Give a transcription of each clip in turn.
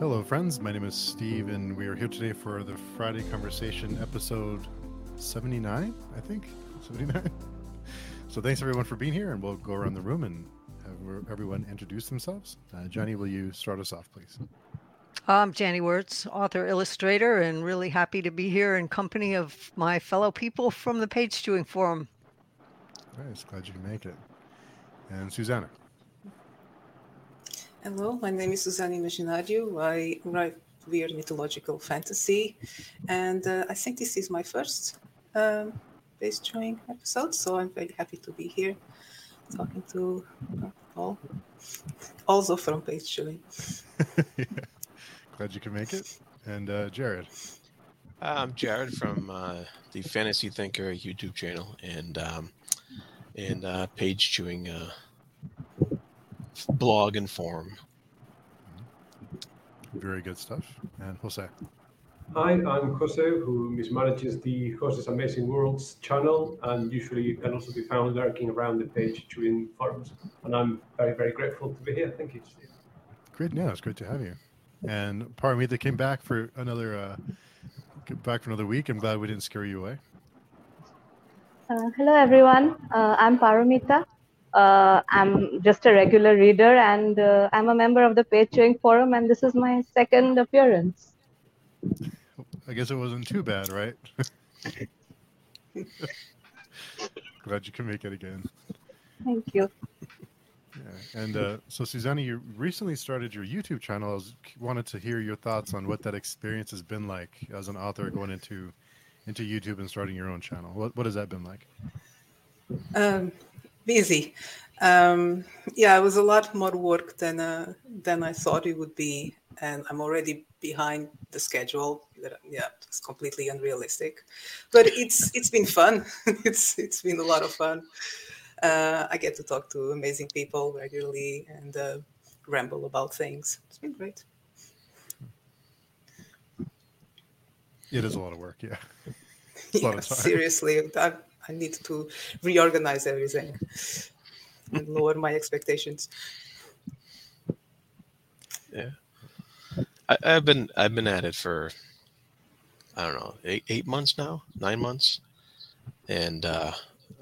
Hello, friends. My name is Steve, and we are here today for the Friday Conversation episode 79, I think. 79. So, thanks everyone for being here, and we'll go around the room and have everyone introduce themselves. Uh, Johnny, will you start us off, please? I'm Janny Wurts, author, illustrator, and really happy to be here in company of my fellow people from the Page Chewing Forum. Nice. Glad you can make it. And Susana. Hello, my name is Susana Imaginário. I write weird mythological fantasy, and uh, I think this is my first um, page chewing episode, so I'm very happy to be here talking to uh, all, also from page chewing. yeah. Glad you can make it. And uh, Jarrod. I'm Jarrod from uh, the Fantasy Thinker YouTube channel and um, and uh, page chewing uh, blog and forum. Very good stuff. And Jose. Hi, I'm Jose, who mismanages the Jose's Amazing Worlds channel, and usually you can also be found lurking around the page chewing forums. And I'm very, very grateful to be here. Thank you, Steve. Great, yeah, it's great to have you. And Paromita came back for another uh, back for another week. I'm glad we didn't scare you away. Uh, hello, everyone. Uh, I'm Paromita. Uh, I'm just a regular reader and uh, I'm a member of the Page Chewing Forum, and this is my second appearance. I guess it wasn't too bad, right? Glad you can make it again. Thank you. Yeah, and uh, so Susana, you recently started your YouTube channel. I was, wanted to hear your thoughts on what that experience has been like as an author going into into YouTube and starting your own channel. What what has that been like? Um, busy. Um, yeah, it was a lot more work than uh, than I thought it would be, and I'm already behind the schedule. Yeah, it's completely unrealistic, but it's it's been fun. it's it's been a lot of fun. Uh, I get to talk to amazing people regularly and uh, ramble about things. It's been great. It is a lot of work, yeah. a yeah seriously, I, I need to reorganize everything and lower my expectations. Yeah, I, have been I've been at it for I don't know eight eight months now, nine months, and uh,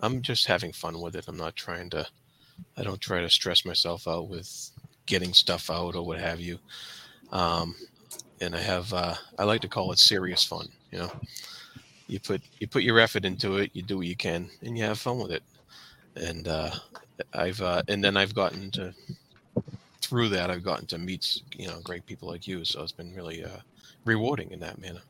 I'm just having fun with it. I'm not trying to. I don't try to stress myself out with getting stuff out or what have you. Um, and I have uh, I like to call it serious fun. You know, you put you put your effort into it, you do what you can, and you have fun with it. And uh, I've uh, and then I've gotten to through that I've gotten to meet you know great people like you. So it's been really uh, rewarding in that manner.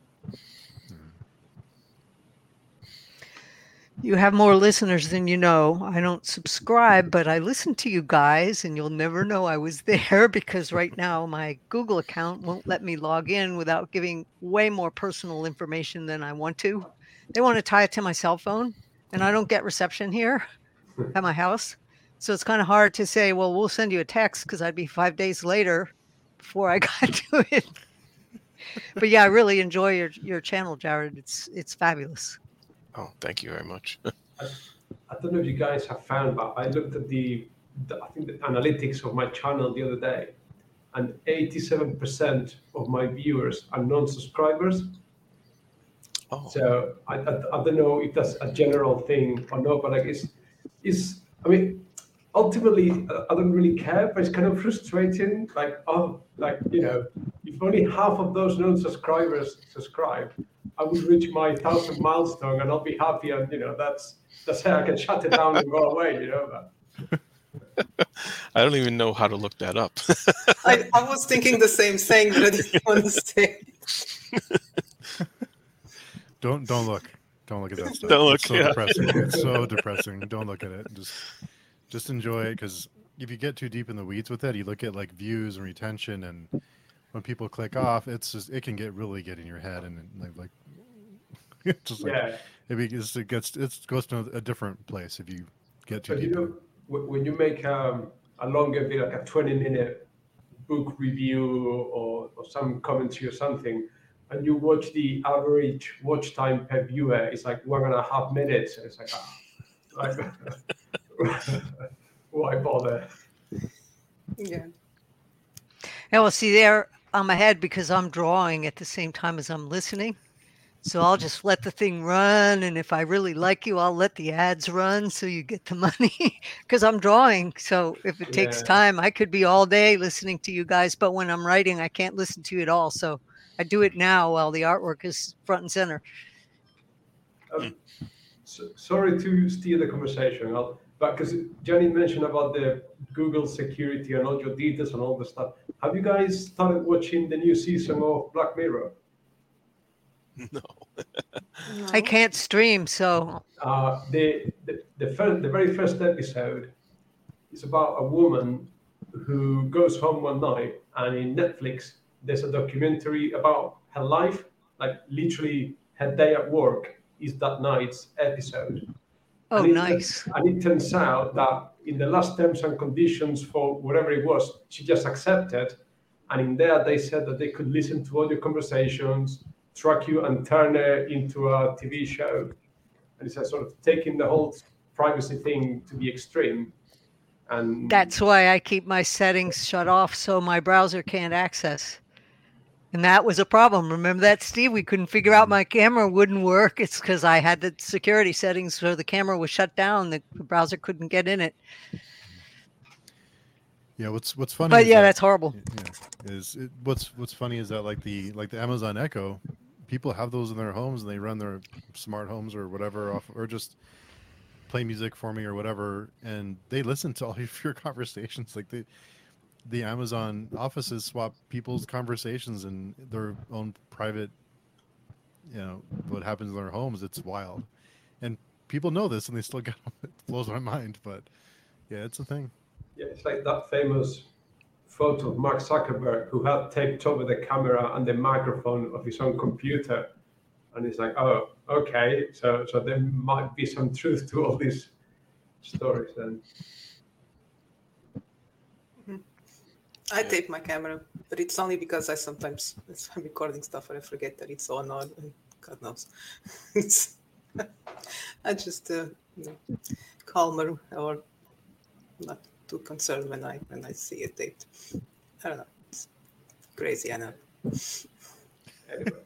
You have more listeners than you know. I don't subscribe, but I listen to you guys, and you'll never know I was there because right now my Google account won't let me log in without giving way more personal information than I want to. They want to tie it to my cell phone, and I don't get reception here at my house. So it's kind of hard to say, well, we'll send you a text because I'd be five days later before I got to it. but yeah, I really enjoy your, your channel, Jarrod. It's it's fabulous. Oh, thank you very much. I, I, don't know if you guys have found, but I looked at the, the, I think the analytics of my channel the other day, and 87% of my viewers are non-subscribers. Oh. So I, I, I, don't know if that's a general thing or not, but like it's, it's I mean, ultimately I don't really care, but it's kind of frustrating. Like, oh, like you know, if only half of those non-subscribers subscribe, I would reach my thousand milestone and I'll be happy. And you know, that's that's how I can shut it down and go away. You know. I don't even know how to look that up. I, I, was thinking the same thing, but I didn't want to say. don't don't look. Don't look at that stuff. Don't look. It's so yeah. depressing. It's so depressing. Don't look at it. Just just enjoy it because if you get too deep in the weeds with it, you look at like views and retention, and when people click off, it's just it can get really get in your head and like like just like yeah. it, gets, it gets it goes to a different place if you get too but deep. You know, when you make um, a longer video, like a twenty minute book review or, or some commentary or something, and you watch the average watch time per viewer, it's like one and a half minutes. It's like, ah, like why bother? Yeah. Yeah, well, see, there I'm ahead because I'm drawing at the same time as I'm listening. So I'll just let the thing run. And if I really like you, I'll let the ads run so you get the money because I'm drawing. So if it takes Yeah. time, I could be all day listening to you guys. But when I'm writing, I can't listen to you at all. So I do it now while the artwork is front and center. Um, so, sorry to steer the conversation, I'll, but because Jenny mentioned about the Google security and all your details and all the stuff. Have you guys started watching the new season of Black Mirror? No. I can't stream. So Uh, the the the, first, the very first episode is about a woman who goes home one night, and in Netflix there's a documentary about her life, like literally her day at work is that night's episode. Oh, And it- nice. And it turns out that in the last terms and conditions for whatever it was, she just accepted. And in there, they said that they could listen to all your conversations, track you, and turn it into a TV show. And it's a sort of taking the whole privacy thing to the extreme. And That's why I keep my settings shut off so my browser can't access. And that was a problem. Remember that, Steve? We couldn't figure out mm-hmm. my camera wouldn't work. It's because I had the security settings so the camera was shut down. The browser couldn't get in it. Yeah, what's what's funny? But is yeah, that- that's horrible. yeah, is it, what's what's funny is that like the like the Amazon Echo, people have those in their homes and they run their smart homes or whatever off or just play music for me or whatever, and they listen to all of your conversations. Like the the Amazon offices swap people's conversations in their own private, you know, what happens in their homes. It's wild, and people know this and they still get it blows my mind. But yeah, it's a thing. Yeah, it's like that famous photo of Mark Zuckerberg who had taped over the camera and the microphone of his own computer. And it's like, oh, okay, so so there might be some truth to all these stories then. I tape my camera, but it's only because I sometimes I'm recording stuff and I forget that it's on or God knows. it's I just uh, you know, calmer or not too concerned when I when I see it taped. I don't know. It's crazy, I know.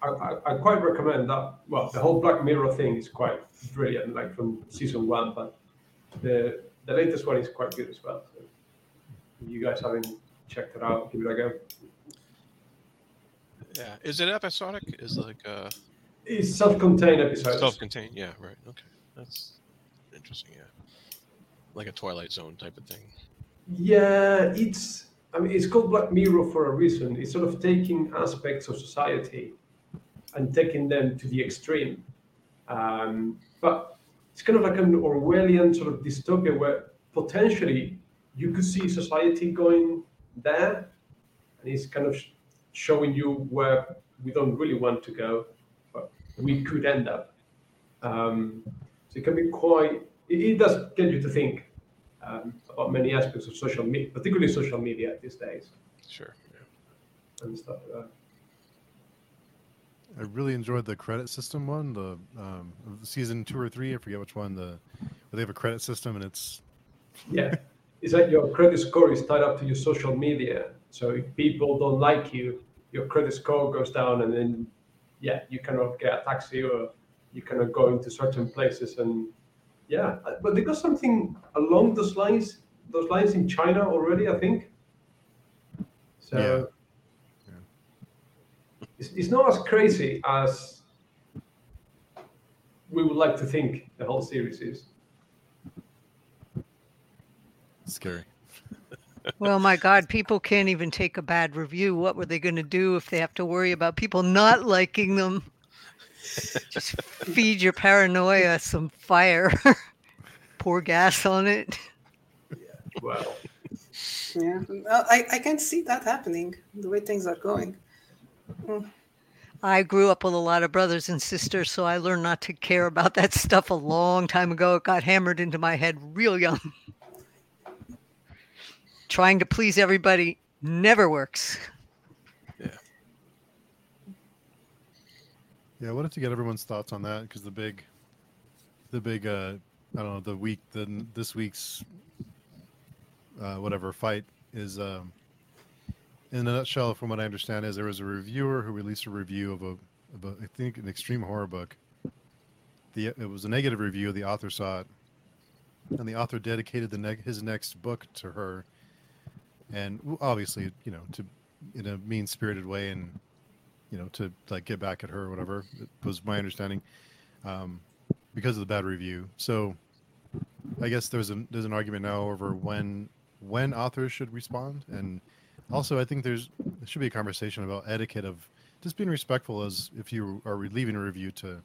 I, I, I quite recommend that. Well, the whole Black Mirror thing is quite brilliant, like from season one, but the the latest one is quite good as well. So you guys haven't checked it out, give it a go. Yeah. Is it episodic? Is like uh It's self-contained episodes. self-contained? Yeah. Right. Okay. That's interesting. Yeah. Like a Twilight Zone type of thing. Yeah, it's. I mean, it's called Black Mirror for a reason. It's sort of taking aspects of society and taking them to the extreme. Um, but it's kind of like an Orwellian sort of dystopia where potentially you could see society going there, and it's kind of showing you where we don't really want to go, but we could end up. Um, so it can be quite. It, it does get you to think um, about many aspects of social media, particularly social media these days Sure. Yeah. and stuff like that. I really enjoyed the credit system one, the um, season two or three. I forget which one. The where they have a credit system and it's Yeah, it's that your credit score is tied up to your social media. So if people don't like you, your credit score goes down, and then yeah, you cannot get a taxi or you cannot go into certain places. And yeah, but they got something along those lines, those lines in China already, I think. So Yeah. It's, it's not as crazy as we would like to think the whole series is. Scary. Well, my God, people can't even take a bad review. What were they going to do if they have to worry about people not liking them? Just feed your paranoia some fire. Pour gas on it. Yeah. Well, Yeah, Well, I, I can see that happening the way things are going. Mm. I grew up with a lot of brothers and sisters, so I learned not to care about that stuff a long time ago. It got hammered into my head real young. Trying to please everybody never works. Yeah, Yeah, I wanted to get everyone's thoughts on that because the big, the big, uh, I don't know, the week, the this week's, uh, whatever fight is um, in a nutshell, from what I understand, is there was a reviewer who released a review of a, of a I think, an extreme horror book. The it was a negative review. The author saw it, and the author dedicated the neg- his next book to her, and obviously, you know, to in a mean spirited way, and you know, to like get back at her or whatever. It was my understanding, um, because of the bad review. So, I guess there's a there's an argument now over when when authors should respond, and also I think there's there should be a conversation about etiquette of just being respectful as if you are leaving a review to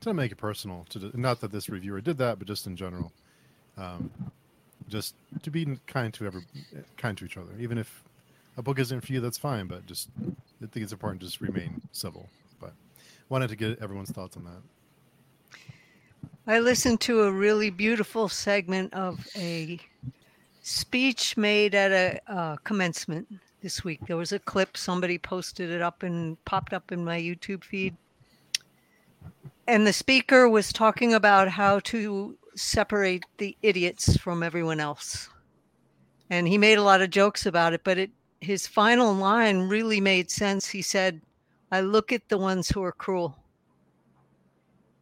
to make it personal. To not that this reviewer did that, but just in general, um, just to be kind to every kind to each other, even if a book isn't for you, that's fine. But just I think it's important to just remain civil. But wanted to get everyone's thoughts on that. I listened to a really beautiful segment of a speech made at a commencement this week. There was a clip, somebody posted it up and popped up in my YouTube feed. And the speaker was talking about how to separate the idiots from everyone else. And he made a lot of jokes about it, but it his final line really made sense. He said, I look at the ones who are cruel.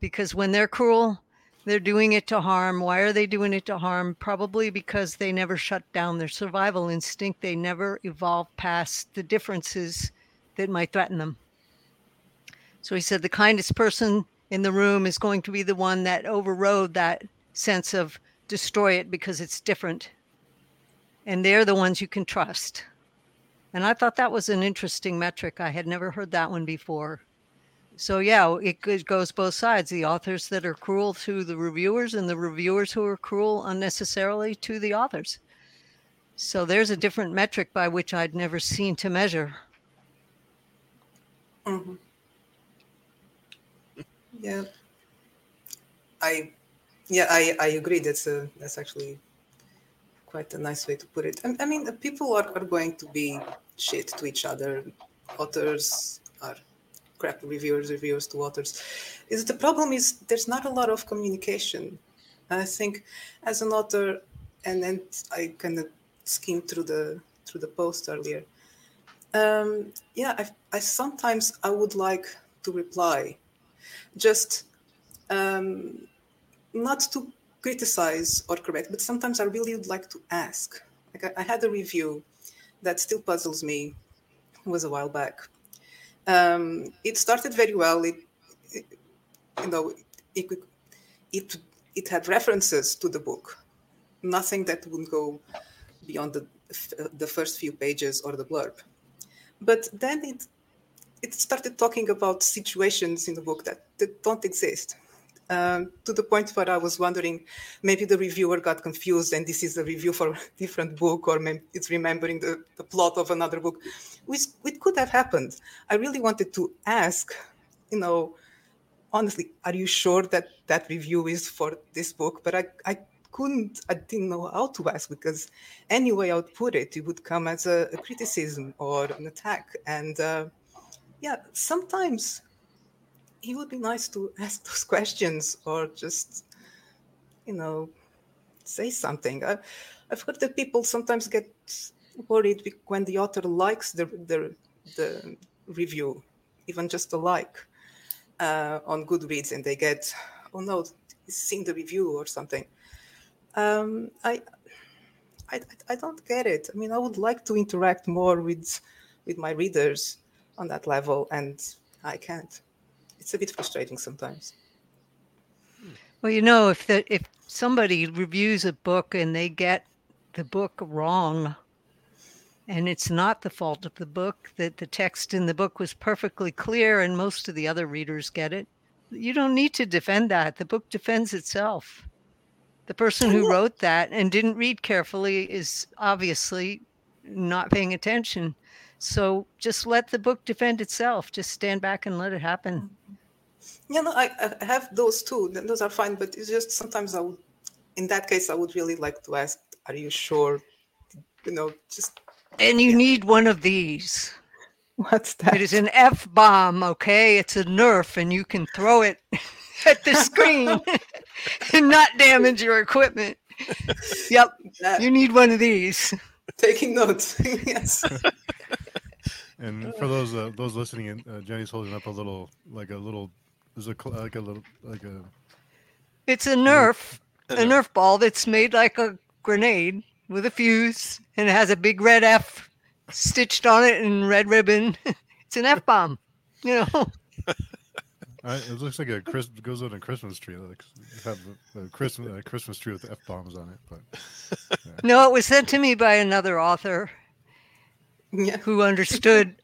Because when they're cruel, they're doing it to harm. Why are they doing it to harm? Probably because they never shut down their survival instinct. They never evolved past the differences that might threaten them. So he said the kindest person in the room is going to be the one that overrode that sense of destroy it because it's different. And they're the ones you can trust. And I thought that was an interesting metric. I had never heard that one before. So yeah, it go- goes both sides. The authors that are cruel to the reviewers and the reviewers who are cruel unnecessarily to the authors. So there's a different metric by which I'd never seen to measure. hmm Yeah. I, yeah, I, I agree. That's a that's actually quite a nice way to put it. I, I mean, people are, are going to be shit to each other. Authors are crap reviewers, reviewers to authors. Is the problem is there's not a lot of communication. I think as an author, and then I kind of skimmed through the through the post earlier. Um, yeah, I, I sometimes I would like to reply, just um, not to criticize or correct, but sometimes I really would like to ask. Like I, I had a review that still puzzles me. It was a while back. Um, it started very well. It, it you know, it, it it had references to the book, nothing that would go beyond the the first few pages or the blurb. But then it it started talking about situations in the book that, that don't exist. Um, to the point where I was wondering, maybe the reviewer got confused and this is a review for a different book, or maybe it's remembering the, the plot of another book, which it could have happened. I really wanted to ask, you know, honestly, are you sure that that review is for this book? But I, I couldn't, I didn't know how to ask because any way I would put it, it would come as a, a criticism or an attack. And uh, yeah, sometimes it would be nice to ask those questions or just, you know, say something. I, I've heard that people sometimes get worried when the author likes the, the, the review, even just a like uh, on Goodreads, and they get, oh no, he's seen the review or something. Um, I, I, I don't get it. I mean, I would like to interact more with, with my readers on that level, and I can't. It's a bit frustrating sometimes. Well, you know, if the if somebody reviews a book and they get the book wrong, and it's not the fault of the book that the text in the book was perfectly clear and most of the other readers get it, you don't need to defend that. The book defends itself. The person who wrote that and didn't read carefully is obviously not paying attention. So just let the book defend itself. Just stand back and let it happen. Mm-hmm. Yeah, no, I, I have those too. Those are fine, but it's just sometimes I would, in that case, I would really like to ask, are you sure? You know, just And you need one of these. what's that? It is an F bomb, okay? It's a Nerf, and you can throw it at the screen and not damage your equipment. Yep, That- you need one of these. taking notes. yes. And for those uh, those listening, uh, Jenny's holding up a little like a little there's a like a little like a It's a Nerf, A a Nerf. Nerf ball that's made like a grenade with a fuse, and it has a big red F stitched on it in red ribbon. It's an F bomb, you know. I, it looks like a Chris goes on a Christmas tree. Like have a, a Christmas a Christmas tree with f bombs on it. But No, it was sent to me by another author Yeah. who understood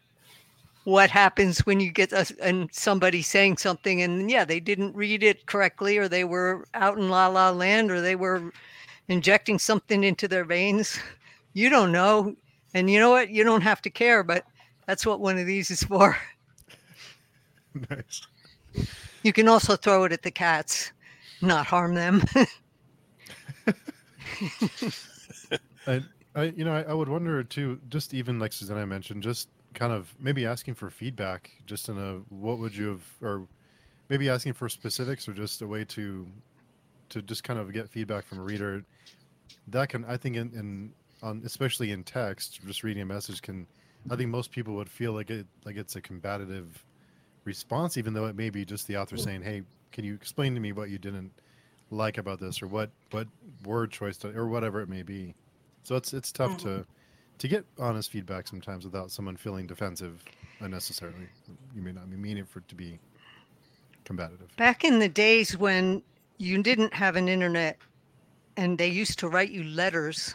what happens when you get a, and somebody saying something and yeah they didn't read it correctly or they were out in la la land or they were injecting something into their veins. You don't know. And you know what? You don't have to care but that's what one of these is for. Nice. you can also throw it at the cats not harm them. I, I you know I, I would wonder too. Just even like Susana mentioned, just kind of maybe asking for feedback, just in a what would you have, or maybe asking for specifics, or just a way to to just kind of get feedback from a reader. That can I think in, in on especially in text, just reading a message can. I think most people would feel like it like it's a combative response, even though it may be just the author saying, "Hey, can you explain to me what you didn't like about this, or what what word choice, to, or whatever it may be." So it's it's tough to mm-hmm. to get honest feedback sometimes without someone feeling defensive unnecessarily. You may not be meaning for it to be combative. back in the days when you didn't have an internet and they used to write you letters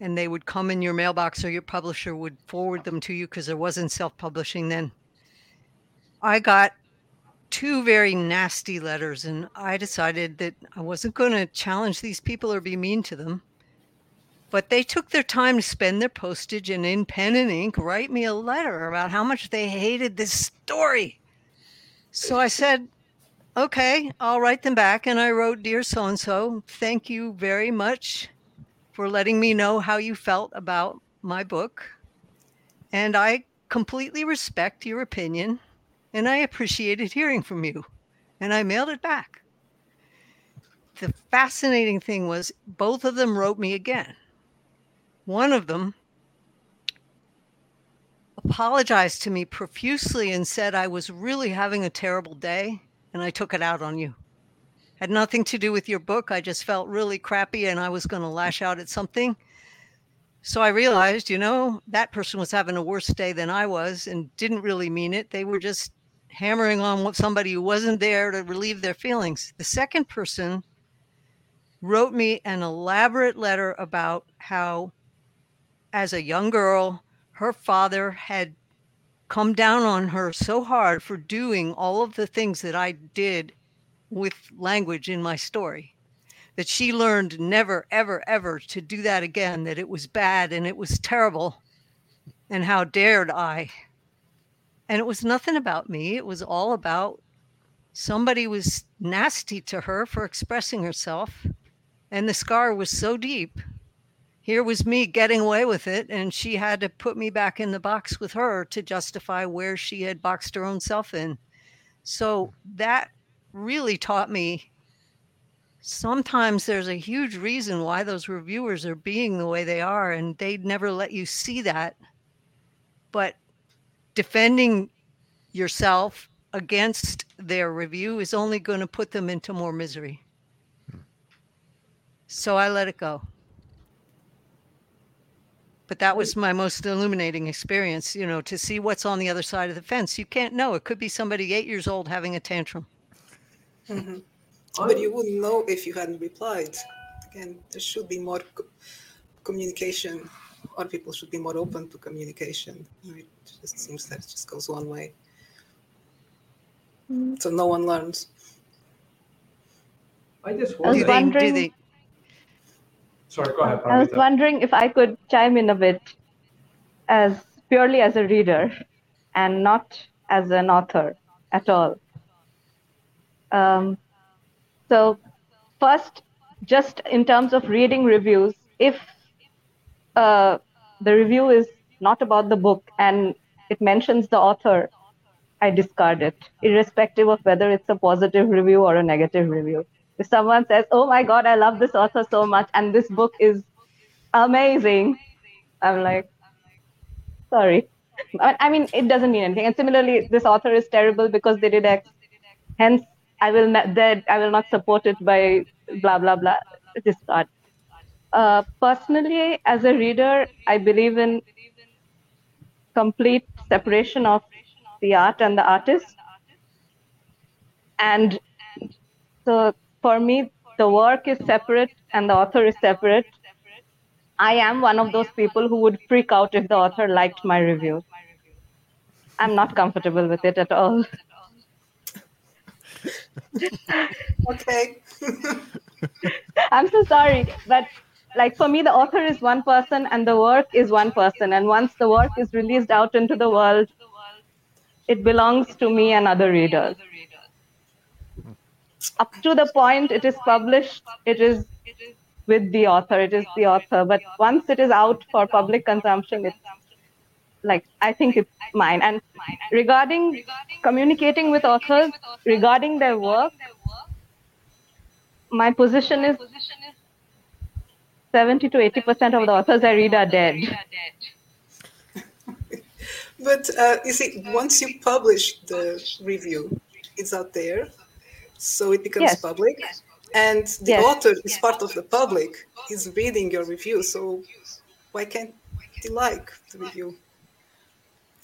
and they would come in your mailbox or your publisher would forward them to you because there wasn't self-publishing then i got two very nasty letters and i decided that i wasn't going to challenge these people or be mean to them but they took their time to spend their postage and in pen and ink write me a letter about how much they hated this story so i said Okay, I'll write them back. And I wrote, Dear so and so, thank you very much for letting me know how you felt about my book. And I completely respect your opinion and I appreciated hearing from you. And I mailed it back. The fascinating thing was both of them wrote me again. One of them apologized to me profusely and said I was really having a terrible day and I took it out on you. Had nothing to do with your book. I just felt really crappy and I was going to lash out at something. So I realized, you know, that person was having a worse day than I was and didn't really mean it. They were just hammering on what somebody who wasn't there to relieve their feelings. The second person wrote me an elaborate letter about how, as a young girl, her father had come down on her so hard for doing all of the things that I did with language in my story that she learned never, ever, ever to do that again, that it was bad and it was terrible. And how dared I? And it was nothing about me. It was all about somebody was nasty to her for expressing herself. And the scar was so deep here was me getting away with it and she had to put me back in the box with her to justify where she had boxed her own self in. So that really taught me sometimes there's a huge reason why those reviewers are being the way they are and they'd never let you see that. But defending yourself against their review is only going to put them into more misery. Hmm. So i let it go but that was my most illuminating experience you know to see what's on the other side of the fence you can't know it could be somebody eight years old having a tantrum hmm But you wouldn't know if you hadn't replied. Again, there should be more co- communication, or people should be more open to communication. It just seems that it just goes one way. So no one learns. I just I was do wonder. they, do wondering- they Sorry, go ahead. I was wondering if I could chime in a bit as purely as a reader and not as an author at all. Um, so, first, just in terms of reading reviews, if uh, the review is not about the book and it mentions the author, I discard it, irrespective of whether it's a positive review or a negative review. If someone says, Oh my God, I love this author so much, and this book is amazing, I'm like, Sorry, I mean, it doesn't mean anything. And similarly, this author is terrible because they did X. Hence, I will not I will not support it by blah blah blah. Discard. Uh, personally, as a reader, I believe in complete separation of the art and the artist. And so, for me, the work is separate and the author is separate. I am one of those people who would freak out if the author liked my review. I'm not comfortable with it at all. Okay. I'm so sorry, but like for me, the author is one person and the work is one person. And once the work is released out into the world, it belongs to me and other readers. Up to the point it is published, it is with the author, it is the author. But once it is out for public consumption, it's like I think it's mine. And regarding communicating with authors, regarding their work, my position is 70 to 80 percent of the authors I read are dead. But uh, you see, once you publish the review, it's out there, so it becomes Yes. public, and the Yes. author is part of the public. Is reading your review, so why can't he like the review?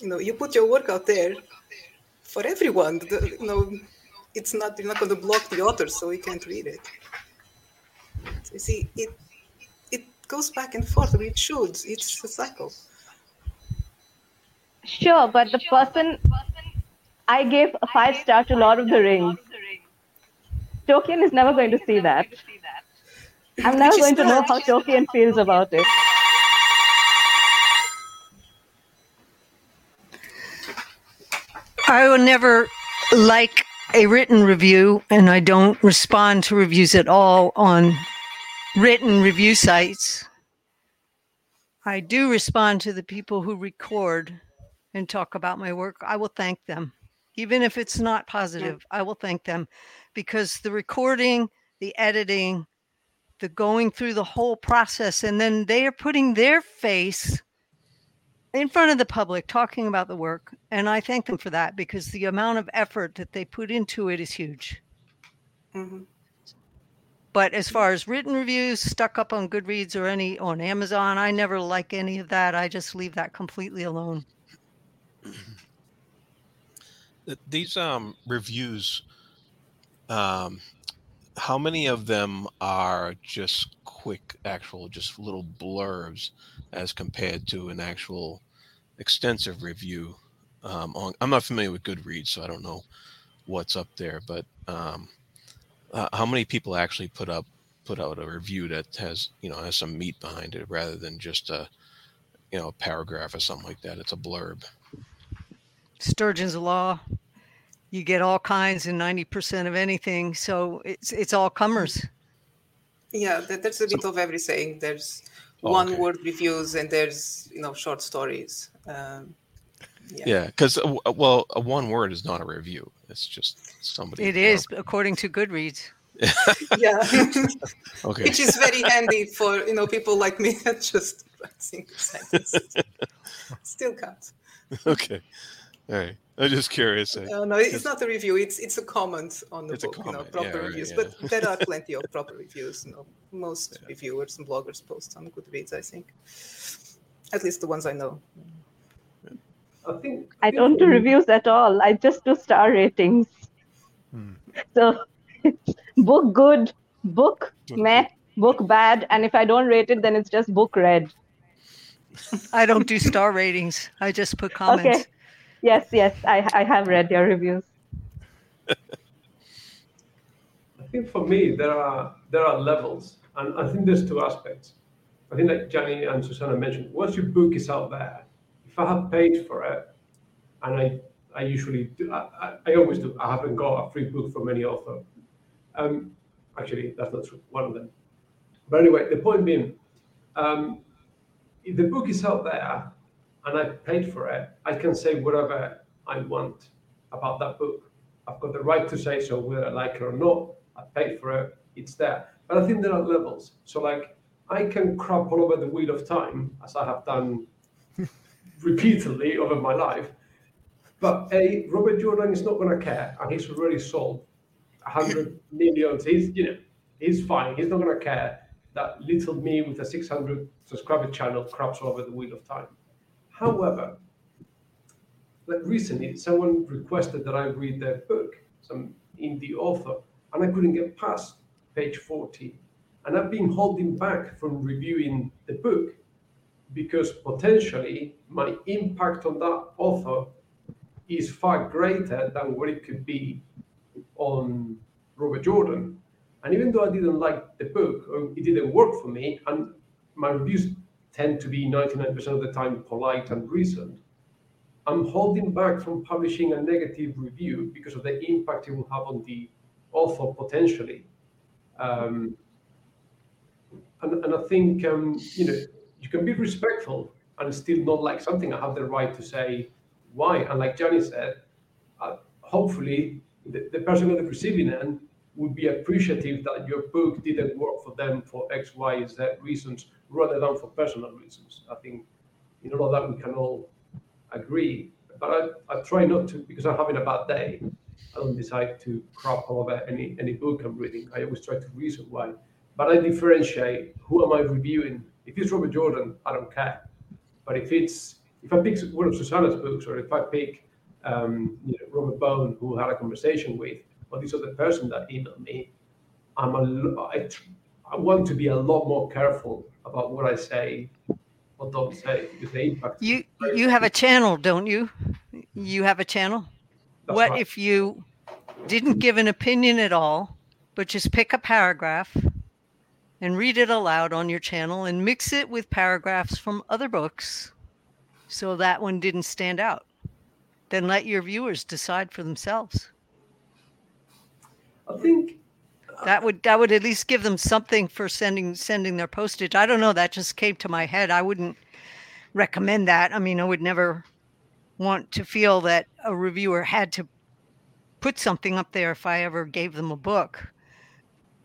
You know, you put your work out there for everyone. The, you know, it's not you're not going to block the author, so he can't read it. You see, it it goes back and forth. It should. It's a cycle. Sure, but the person I gave a five star to Lord of the Rings. Tolkien is never going to see that. I'm never going to know how Tolkien feels about it. I will never like a written review, and I don't respond to reviews at all on written review sites. I do respond to the people who record and talk about my work. I will thank them. Even if it's not positive, I will thank them because the recording, the editing, the going through the whole process, and then they are putting their face in front of the public talking about the work and i thank them for that because the amount of effort that they put into it is huge. Mhm. but as far as written reviews stuck up on goodreads or any on amazon i never like any of that. I just leave that completely alone These um reviews, um, how many of them are just quick, actual, just little blurbs, as compared to an actual extensive review? Um, on I'm not familiar with Goodreads, so I don't know what's up there. But um, uh, how many people actually put up put out a review that has you know has some meat behind it, rather than just a you know a paragraph or something like that? It's a blurb. sturgeon's law you get all kinds and 90% of anything so it's it's all comers Yeah, there- there's a bit of everything. There's Oh, one okay. word reviews and there's you know short stories. Um, yeah. Yeah, because well, a one word is not a review. It's just somebody. it is according to goodreads yeah, Okay. which is very handy for you know people like me that just write single sentences. Still counts. okay. All right. I'm just curious. I- Uh, no, it's not a review. It's it's a comment on the It's a book. You know, proper yeah, right, reviews. yeah. But there are plenty of proper reviews. You know, most reviewers and bloggers post on Goodreads. I think, at least the ones I know. I think I don't do reviews at all. I just do star ratings. Hmm. So book good, book meh, book bad, and if I don't rate it, then it's just book read. i don't do star ratings i just put comments Okay. Yes, yes, I, I have read your reviews. I think for me there are there are levels, and I think there's two aspects. I think like Johnny and Susana mentioned, once your book is out there, if I have paid for it, and I I usually do, I, I, I always do. I haven't got a free book from any author. Um, actually, that's not true. One of them. But anyway, the point being, um, if the book is out there and I paid for it, I can say whatever I want about that book. I've got the right to say so, whether I like it or not. I paid for it, it's there. But I think there are levels. So, like, I can crap all over the wheel of time, as I have done repeatedly over my life. But a Robert Jordan is not going to care, and he's already sold hundred millions. He's you know he's fine. He's not going to care that little me with a 600 subscriber channel craps all over the wheel of time. However, like recently, someone requested that I read their book, some indie author, and I couldn't get past page 40. And I've been holding back from reviewing the book because potentially my impact on that author is far greater than what it could be on Robert Jordan. And even though I didn't like the book, it didn't work for me, and my reviews tend to be 99% of the time polite and reasoned, I'm holding back from publishing a negative review because of the impact it will have on the author potentially. Um, and, and I think um, you know you can be respectful and still not like something. I have the right to say why. And like Johnny said, uh, hopefully the, the person on the receiving end would be appreciative that your book didn't work for them for X, Y, Z reasons rather than for personal reasons. I think in all of that we can all agree. But I, I try not to because I'm having a bad day. I don't decide to crap over any any book I'm reading. I always try to reason why. But I differentiate who am I reviewing. If it's Robert Jordan, I don't care. But if it's if I pick one of Susana's books, or if I pick um, you know, Robert Bone, who had a conversation with, or this other person that emailed me, I'm a, I, I want to be a lot more careful about what I say or don't say because the impact. You you have a channel, don't you? You have a channel. That's what right. if you didn't give an opinion at all, but just pick a paragraph and read it aloud on your channel and mix it with paragraphs from other books so that one didn't stand out? Then let your viewers decide for themselves. I think uh, That would that would at least give them something for sending sending their postage. I don't know. That just came to my head. I wouldn't recommend that. I mean, I would never want to feel that a reviewer had to put something up there if I ever gave them a book.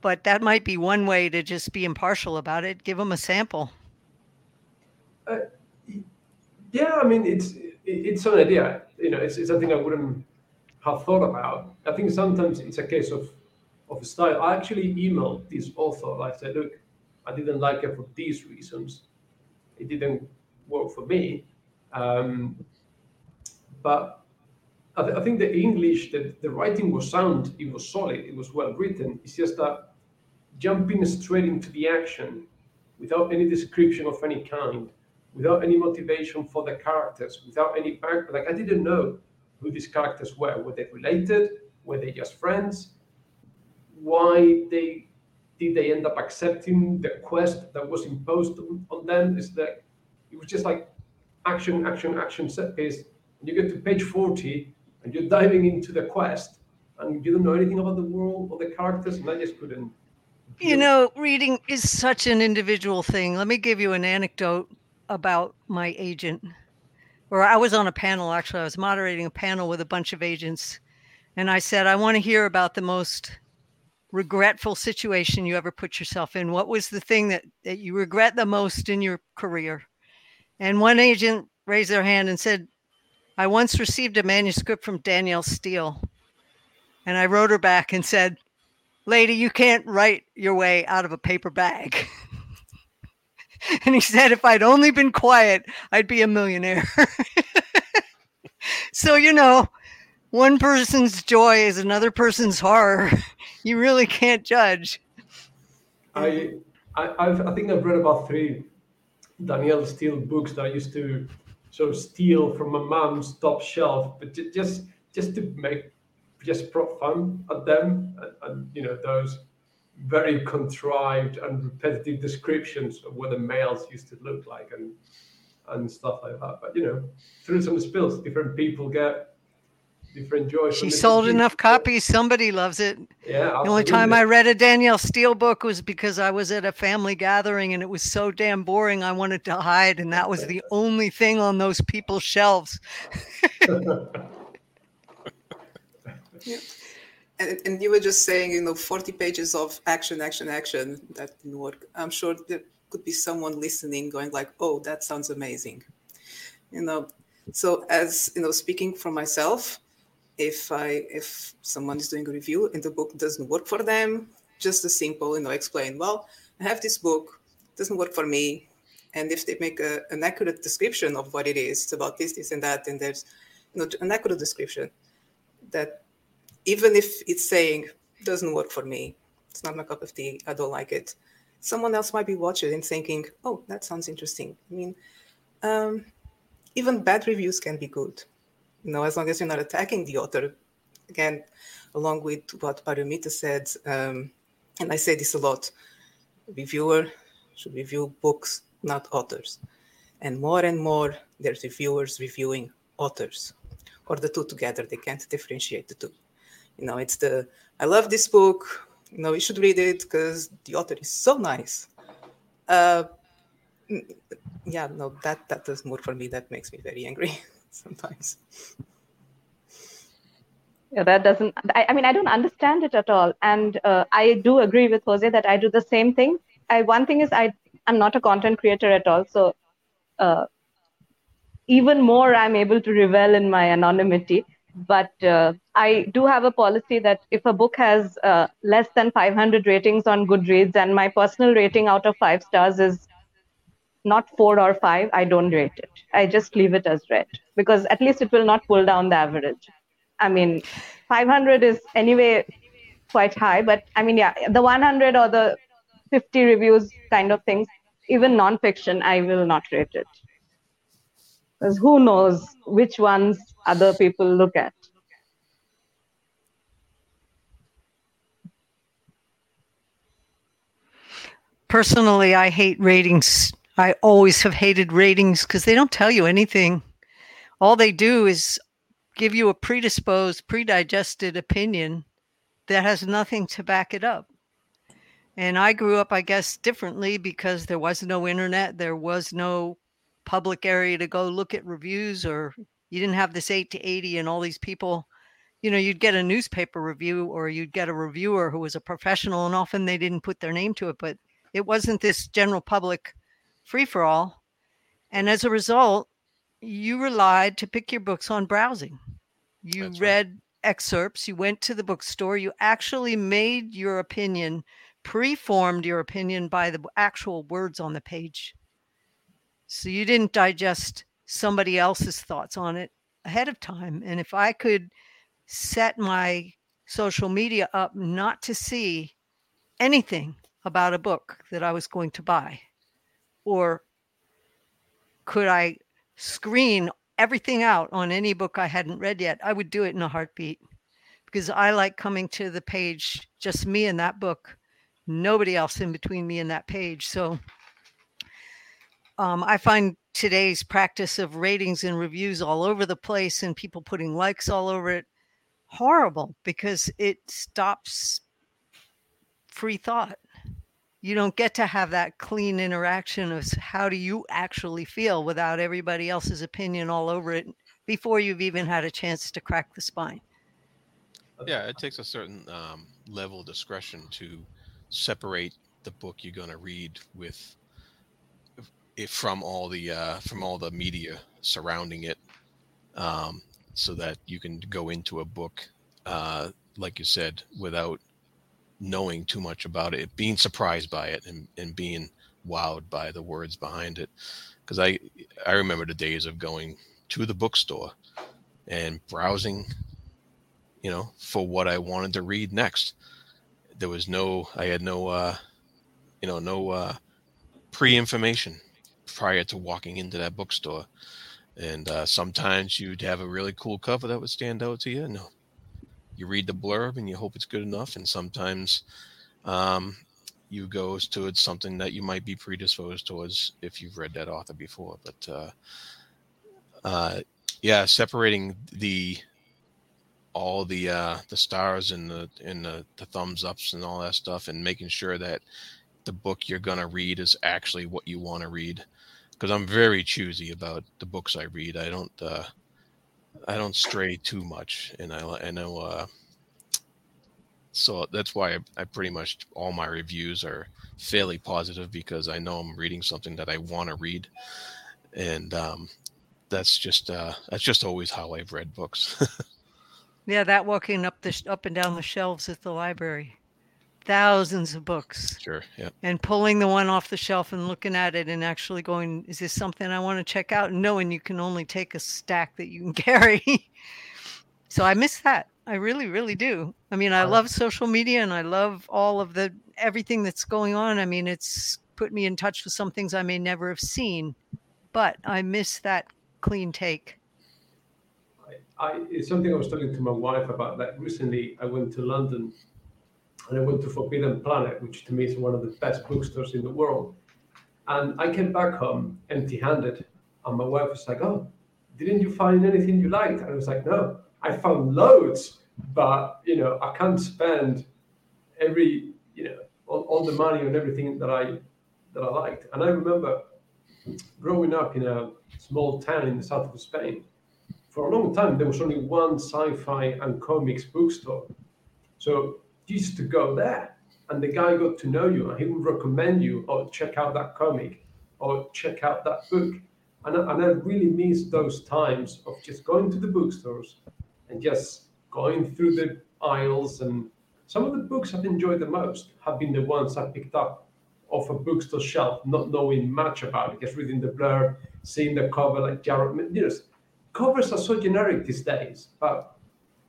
But that might be one way to just be impartial about it. Give them a sample. Uh, yeah, I mean, it's it's an idea. You know, it's, it's something I wouldn't have thought about. I think sometimes it's a case of of style. I actually emailed this author. I said, look, I didn't like it for these reasons. It didn't work for me. Um, but I, th- I think the English, the, the writing was sound. It was solid. It was well written. It's just that jumping straight into the action without any description of any kind, without any motivation for the characters, without any background. Like I didn't know who these characters were. Were they related? Were they just friends? Why they did they end up accepting the quest that was imposed on, them? Is that it was just like action, action, action set piece. And you get to page 40 and you're diving into the quest and you don't know anything about the world or the characters, and I just couldn't. You know, reading is such an individual thing. Let me give you an anecdote about my agent. Or I was on a panel, actually, I was moderating a panel with a bunch of agents. And I said, I want to hear about the most regretful situation you ever put yourself in. What was the thing that, that you regret the most in your career? And one agent raised their hand and said, I once received a manuscript from Danielle Steel. And I wrote her back and said, Lady, you can't write your way out of a paper bag. and he said, if I'd only been quiet, I'd be a millionaire. so, you know, one person's joy is another person's horror. You really can't judge. I, I, I've, I think I've read about three Danielle Steel books that I used to sort of steal from my mom's top shelf, but ju- just just to make just prop fun at them and, and you know those very contrived and repetitive descriptions of what the males used to look like and and stuff like that. But you know, through some spills, different people get different joy. She sold things. enough copies, somebody loves it. Yeah, The only time. I read a Danielle Steel book was because I was at a family gathering and it was so damn boring I wanted to hide, and that was the only thing on those people's shelves. yeah. And, and you were just saying, you know, 40 pages of action, action, action. That didn't work. I'm sure there could be someone listening going like, oh, that sounds amazing. You know, so as you know, speaking for myself, if I if someone is doing a review and the book doesn't work for them, just a simple, you know, explain. Well, I have this book, doesn't work for me, and if they make a, an accurate description of what it is, it's about this, this, and that, and there's you know an accurate description that even if it's saying doesn't work for me, it's not my cup of tea, I don't like it. Someone else might be watching and thinking, "Oh, that sounds interesting." I mean, um, even bad reviews can be good, you know, as long as you're not attacking the author. Again, along with what Paromita said, um, and I say this a lot: reviewer should review books, not authors. And more and more, there's reviewers reviewing authors, or the two together. They can't differentiate the two. You know, it's the I love this book. You know, you should read it because the author is so nice. Uh, yeah, no, that that doesn't for me. That makes me very angry sometimes. Yeah, that doesn't. I, I mean, I don't understand it at all, and uh, I do agree with Jose that I do the same thing. I one thing is I I'm not a content creator at all, so uh, even more I'm able to revel in my anonymity. But uh, I do have a policy that if a book has uh, less than 500 ratings on Goodreads and my personal rating out of five stars is not four or five, I don't rate it. I just leave it as read because at least it will not pull down the average. I mean, 500 is anyway quite high, but I mean, yeah, the 100 or the 50 reviews kind of things, even nonfiction, I will not rate it. Because who knows which ones other people look at. Personally, I hate ratings. I always have hated ratings because they don't tell you anything. All they do is give you a predisposed, predigested opinion that has nothing to back it up. And I grew up, I guess, differently because there was no internet, there was no public area to go look at reviews, or you didn't have this 8 to 80 and all these people. You know, you'd get a newspaper review or you'd get a reviewer who was a professional, and often they didn't put their name to it, but it wasn't this general public free for all. And as a result, you relied to pick your books on browsing. You That's right. read excerpts, you went to the bookstore, you actually made your opinion, preformed your opinion by the actual words on the page. So you didn't digest somebody else's thoughts on it ahead of time. And if I could set my social media up not to see anything about a book that I was going to buy, or could I screen everything out on any book I hadn't read yet, I would do it in a heartbeat because I like coming to the page, just me and that book, nobody else in between me and that page. So um, I find today's practice of ratings and reviews all over the place and people putting likes all over it horrible because it stops free thought. You don't get to have that clean interaction of how do you actually feel without everybody else's opinion all over it before you've even had a chance to crack the spine. Yeah, it takes a certain um, level of discretion to separate the book you're going to read with it from all the uh, from all the media surrounding it, um, so that you can go into a book, uh, like you said, without knowing too much about it, being surprised by it, and, and being wowed by the words behind it. Because I I remember the days of going to the bookstore and browsing you know, for what I wanted to read next. There was no, I had no, uh, you know, no uh, pre-information prior to walking into that bookstore. And uh, sometimes you'd have a really cool cover that would stand out to you. And you read the blurb and you hope it's good enough. And sometimes um, you go towards something that you might be predisposed towards if you've read that author before. But uh, uh, yeah, separating the all the uh the stars and the and the, the thumbs ups and all that stuff and making sure that the book you're gonna read is actually what you want to read because i'm very choosy about the books i read i don't uh i don't stray too much and i i know uh so that's why I, I pretty much all my reviews are fairly positive because i know i'm reading something that i want to read and um that's just uh, that's just always how I've read books. Yeah, that walking up the up and down the shelves at the library, thousands of books, sure. Yeah. and pulling the one off the shelf and looking at it and actually going, "Is this something I want to check out?" And knowing you can only take a stack that you can carry. so I miss that. I really, really do. I mean, I love social media and I love all of the everything that's going on. I mean, it's put me in touch with some things I may never have seen, but I miss that clean take. I, it's something I was talking to my wife about. That recently, I went to London, and I went to Forbidden Planet, which to me is one of the best bookstores in the world. And I came back home empty-handed, and my wife was like, "Oh, didn't you find anything you liked?" And I was like, "No, I found loads, but you know, I can't spend every you know all, all the money on everything that I that I liked." And I remember growing up in a small town in the south of Spain for a long time there was only one sci-fi and comics bookstore so used to go there. And the guy got to know you and he would recommend you or check out that comic or check out that book. And I, and I really miss those times of just going to the bookstores and just going through the aisles. And some of the books I've enjoyed the most have been the ones I picked up off a bookstore shelf, not knowing much about it, just reading the blurb, seeing the cover like Jarrod. You know, covers are so generic these days, but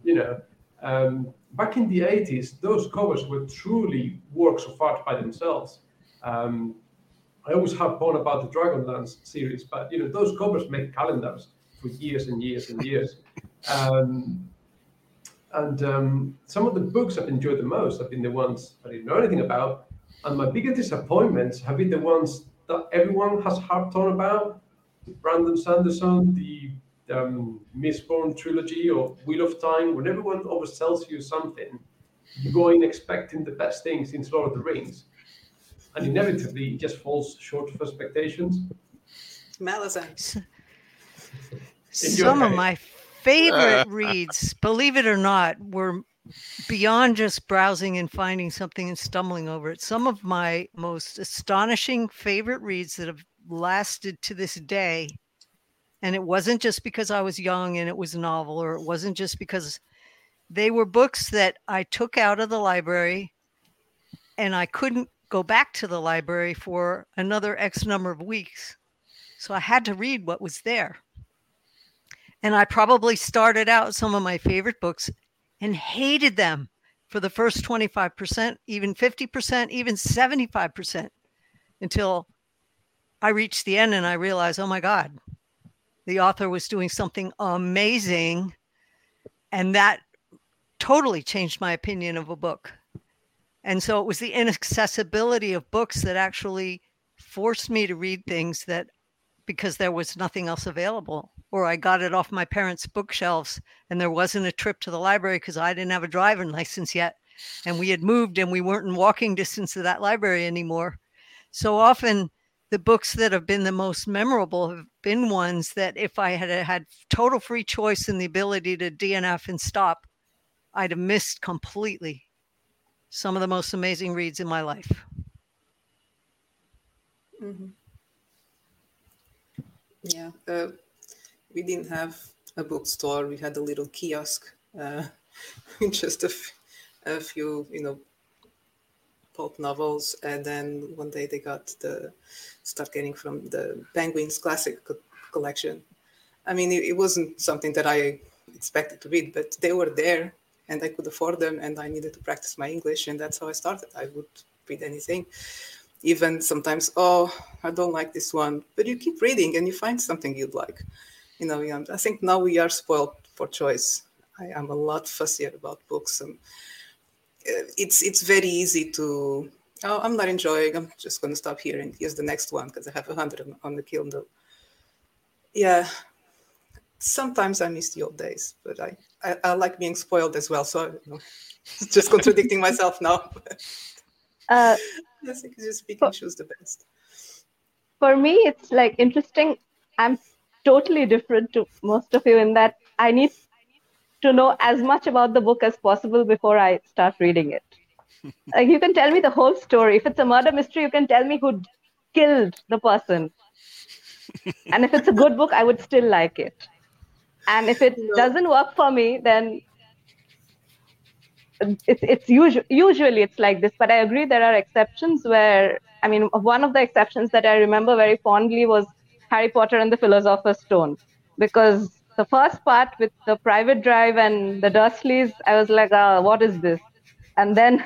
you know, um, back in the 80s, those covers were truly works of art by themselves. Um, I always harp on about the Dragonlance series, but you know, those covers make calendars for years and years and years. Um, and um, some of the books I've enjoyed the most have been the ones I didn't know anything about. And my biggest disappointments have been the ones that everyone has harped on about. Brandon Sanderson, the um, Mistborn trilogy or Wheel of Time, when everyone oversells you something, you go in expecting the best things in Lord of the Rings. And inevitably, it just falls short of expectations. Malazan. Some of my favorite reads, believe it or not, were beyond just browsing and finding something and stumbling over it. Some of my most astonishing favorite reads that have lasted to this day. And it wasn't just because I was young and it was novel, or it wasn't just because they were books that I took out of the library and I couldn't go back to the library for another X number of weeks. So I had to read what was there. And I probably started out some of my favorite books and hated them for the first 25%, even 50%, even 75% until I reached the end and I realized, oh my God, the author was doing something amazing. And that totally changed my opinion of a book. And so it was the inaccessibility of books that actually forced me to read things that because there was nothing else available or I got it off my parents' bookshelves and there wasn't a trip to the library because I didn't have a driving license yet. And we had moved and we weren't in walking distance of that library anymore. So often the books that have been the most memorable have been ones that if I had had total free choice and the ability to DNF and stop, I'd have missed completely some of the most amazing reads in my life. hmm Yeah, uh, we didn't have a bookstore. We had a little kiosk, uh, just a, f- a few, you know, pulp novels, and then one day they got the stuff getting from the Penguins Classic co- collection. I mean, it, it wasn't something that I expected to read, but they were there, and I could afford them, and I needed to practice my English, and that's how I started. I would read anything even sometimes oh i don't like this one but you keep reading and you find something you'd like you know i think now we are spoiled for choice i am a lot fussier about books and it's it's very easy to oh i'm not enjoying i'm just going to stop here and here's the next one because i have a hundred on- on the kindle yeah sometimes i miss the old days but i i, I like being spoiled as well so you know, just contradicting myself now Uh, I think just speaking choose the best. for me, it's like interesting. I'm totally different to most of you in that I need to know as much about the book as possible before I start reading it. like you can tell me the whole story. If it's a murder mystery, you can tell me who killed the person. and if it's a good book, I would still like it. And if it doesn't work for me, then it's it's usually usually it's like this. But I agree there are exceptions where I mean one of the exceptions that I remember very fondly was Harry Potter and the Philosopher's Stone because the first part with the private drive and the Dursleys, I was like, oh, what is this? And then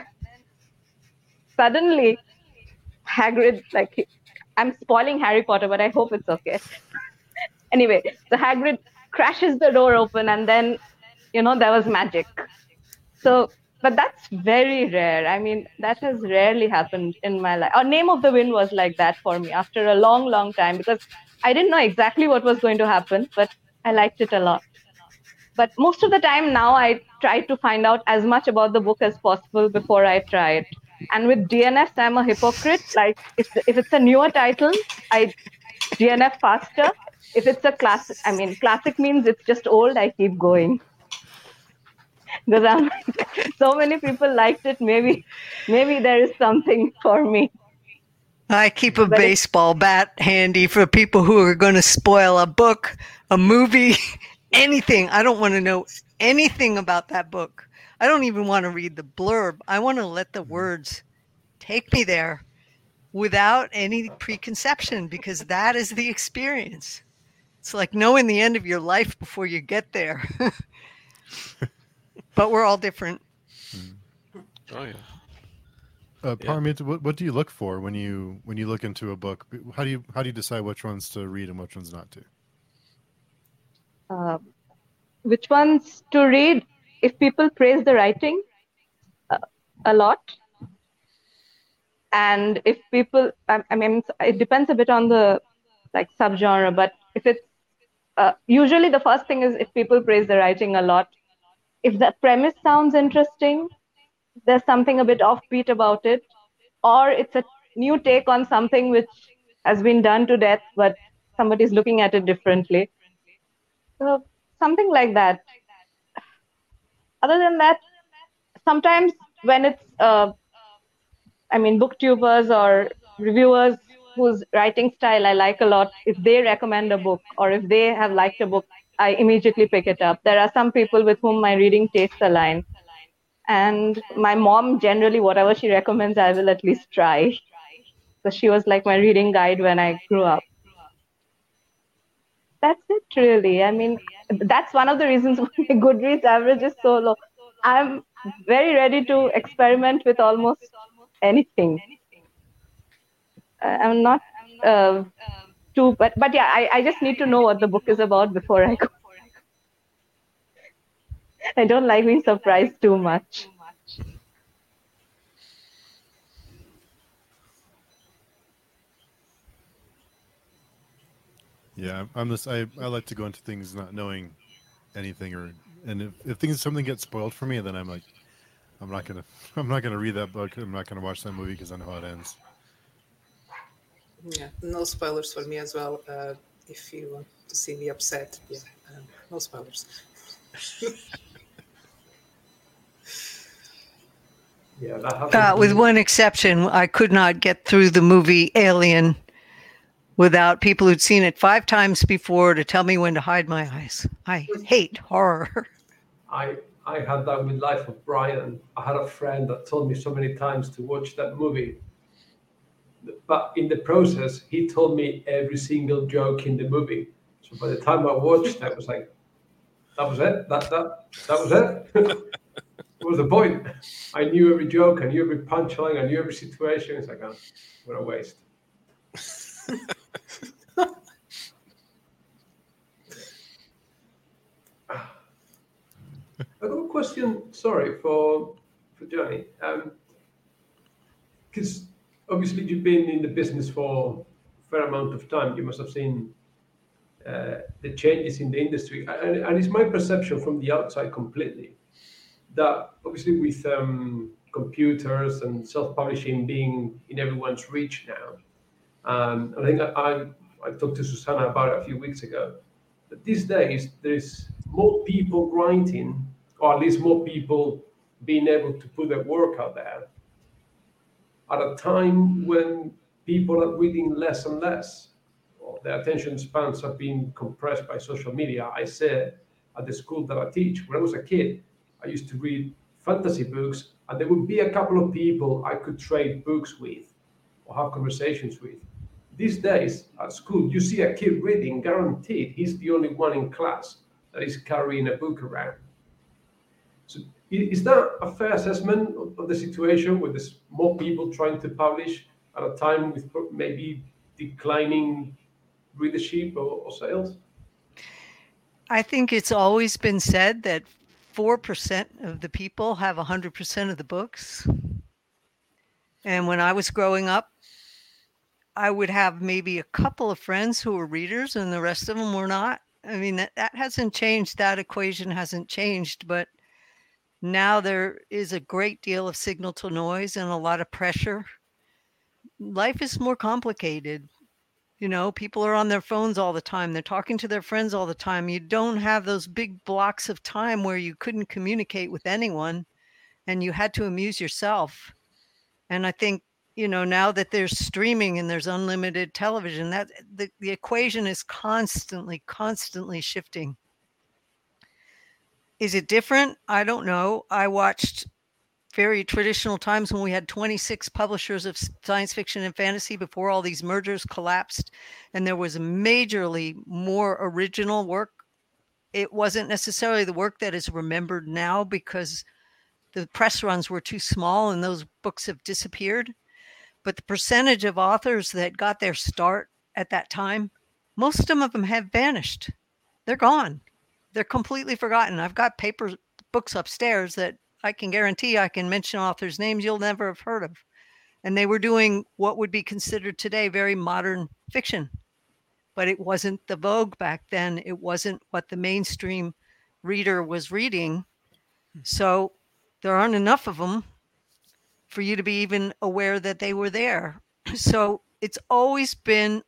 suddenly Hagrid, like, I'm spoiling Harry Potter, but I hope it's okay. anyway, the Hagrid crashes the door open, and then, you know, there was magic. So, but that's very rare. I mean, that has rarely happened in my life. Or Name of the Wind was like that for me after a long, long time because I didn't know exactly what was going to happen, but I liked it a lot. But most of the time now, I try to find out as much about the book as possible before I try it. And with DNFs, I'm a hypocrite. Like if if it's a newer title, I DNF faster. If it's a classic, I mean, classic means it's just old. I keep going because I'm so many people liked it. Maybe, maybe there is something for me. I keep a but baseball bat handy for people who are going to spoil a book, a movie, anything. I don't want to know anything about that book. I don't even want to read the blurb. I want to let the words take me there without any preconception because that is the experience. It's like knowing the end of your life before you get there. but we're all different. Hmm. Oh yeah. Uh, Paromita, what, what do you look for when you when you look into a book? How do you how do you decide which ones to read and which ones not to? Uh, which ones to read? If people praise the writing uh, a lot, and if people, I, I, mean, it depends a bit on the like subgenre, but if it's uh, usually the first thing is if people praise the writing a lot, if the premise sounds interesting, there's something a bit offbeat about it, or it's a new take on something which has been done to death, but somebody's looking at it differently. So something like that. Other than that, sometimes when it's, uh, I mean, booktubers or reviewers whose writing style I like a lot, if they recommend a book or if they have liked a book, I immediately pick it up. There are some people with whom my reading tastes align and my mom generally whatever she recommends i will at least try. So she was like my reading guide when i grew up. That's it really. I mean that's one of the reasons why goodreads average is so low. I'm very ready to experiment with almost anything. I'm not uh, too but but yeah I, I just need to know what the book is about before i go I don't like being surprised too much. Yeah, I'm this. I, I like to go into things not knowing anything, or and if, if things something gets spoiled for me, then I'm like, I'm not gonna I'm not gonna read that book. I'm not gonna watch that movie because I know how it ends. Yeah, no spoilers for me as well. Uh, if you want to see me upset, yeah, um, no spoilers. Yeah, uh, with one exception, I could not get through the movie Alien without people who'd seen it five times before to tell me when to hide my eyes. I hate horror. I I had that with Life of Brian. I had a friend that told me so many times to watch that movie. But in the process, he told me every single joke in the movie. So by the time I watched, I was like, that was it. That that that was it. what was the point? I knew every joke, I knew every punchline, I knew every situation. It's like, oh, what a waste. I got a question, sorry, for for Janny. Because um, obviously you've been in the business for a fair amount of time. You must have seen uh, the changes in the industry. And, and it's my perception from the outside completely that obviously with um, computers and self-publishing being in everyone's reach now, um, I think I, I talked to Susana about it a few weeks ago. That these days there's more people writing, or at least more people being able to put their work out there at a time when people are reading less and less. Or how the attention spans have been compressed by social media. I said at the school that I teach, when I was a kid, I used to read fantasy books, and there would be a couple of people I could trade books with or have conversations with. These days at school, you see a kid reading, guaranteed he's the only one in class that is carrying a book around. So is that a fair assessment of the situation with there's more people trying to publish at a time with maybe declining readership or, or sales? I think it's always been said that 4% of the people have 100% of the books. And when I was growing up, I would have maybe a couple of friends who were readers and the rest of them were not. I mean, that, that hasn't changed. That equation hasn't changed. But now there is a great deal of signal to noise and a lot of pressure. Life is more complicated. You know, people are on their phones all the time. They're talking to their friends all the time. You don't have those big blocks of time where you couldn't communicate with anyone and you had to amuse yourself. And I think, you know, now that there's streaming and there's unlimited television, that the, the equation is constantly, constantly shifting. Is it different? I don't know. I watched very traditional times when we had 26 publishers of science fiction and fantasy before all these mergers collapsed and there was majorly more original work. It wasn't necessarily the work that is remembered now because the press runs were too small and those books have disappeared but the percentage of authors that got their start at that time most of them have vanished. They're gone. They're completely forgotten. I've got paper books upstairs that I can guarantee I can mention authors' names you'll never have heard of. And they were doing what would be considered today very modern fiction. But it wasn't the vogue back then. It wasn't what the mainstream reader was reading. Hmm. So there aren't enough of them for you to be even aware that they were there. So it's always been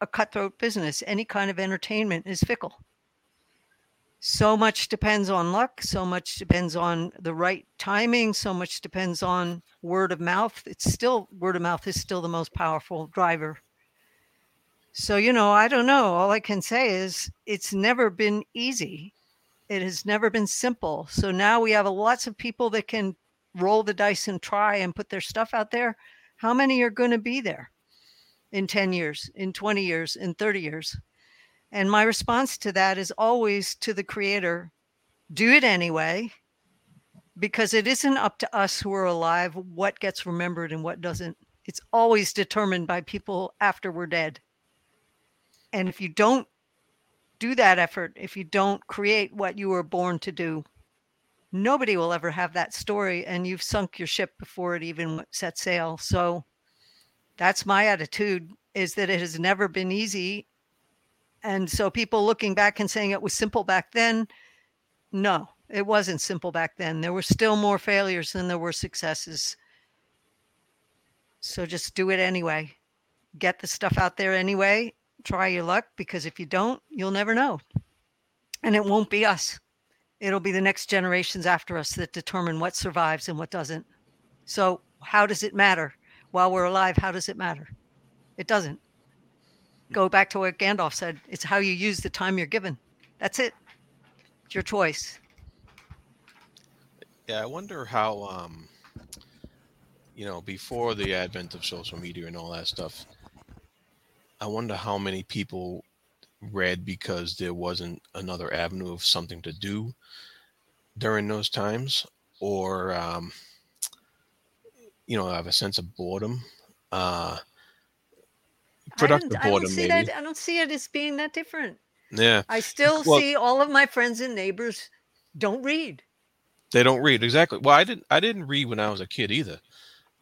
a cutthroat business. Any kind of entertainment is fickle so much depends on luck so much depends on the right timing so much depends on word of mouth. It's still word of mouth is still the most powerful driver. So you know i don't know. All i can say is it's never been easy. It has never been simple. So now we have lots of people that can roll the dice and try and put their stuff out there. How many are going to be there in 10 years in 20 years in 30 years and my response to that is always to the creator do it anyway, because it isn't up to us who are alive what gets remembered and what doesn't. It's always determined by people after we're dead. And if you don't do that effort, if you don't create what you were born to do, nobody will ever have that story and you've sunk your ship before it even set sail. So that's my attitude is that it has never been easy and so people looking back and saying it was simple back then, no, it wasn't simple back then. There were still more failures than there were successes. So just do it anyway. Get the stuff out there anyway. Try your luck because if you don't, you'll never know. And it won't be us. It'll be the next generations after us that determine what survives and what doesn't. So, how does it matter? While we're alive, how does it matter? It doesn't go back to what Gandalf said. It's how you use the time you're given. That's it. It's your choice. Yeah, I wonder how, um, you know, before the advent of social media and all that stuff, I wonder how many people read because there wasn't another avenue of something to do during those times, or, um, you know, have a sense of boredom. Uh, productive I boredom. I see maybe. that. I don't see it as being that different. Yeah, I still Well- see all of my friends and neighbors don't read. they don't read exactly. Well, I didn't. I didn't read when I was a kid either.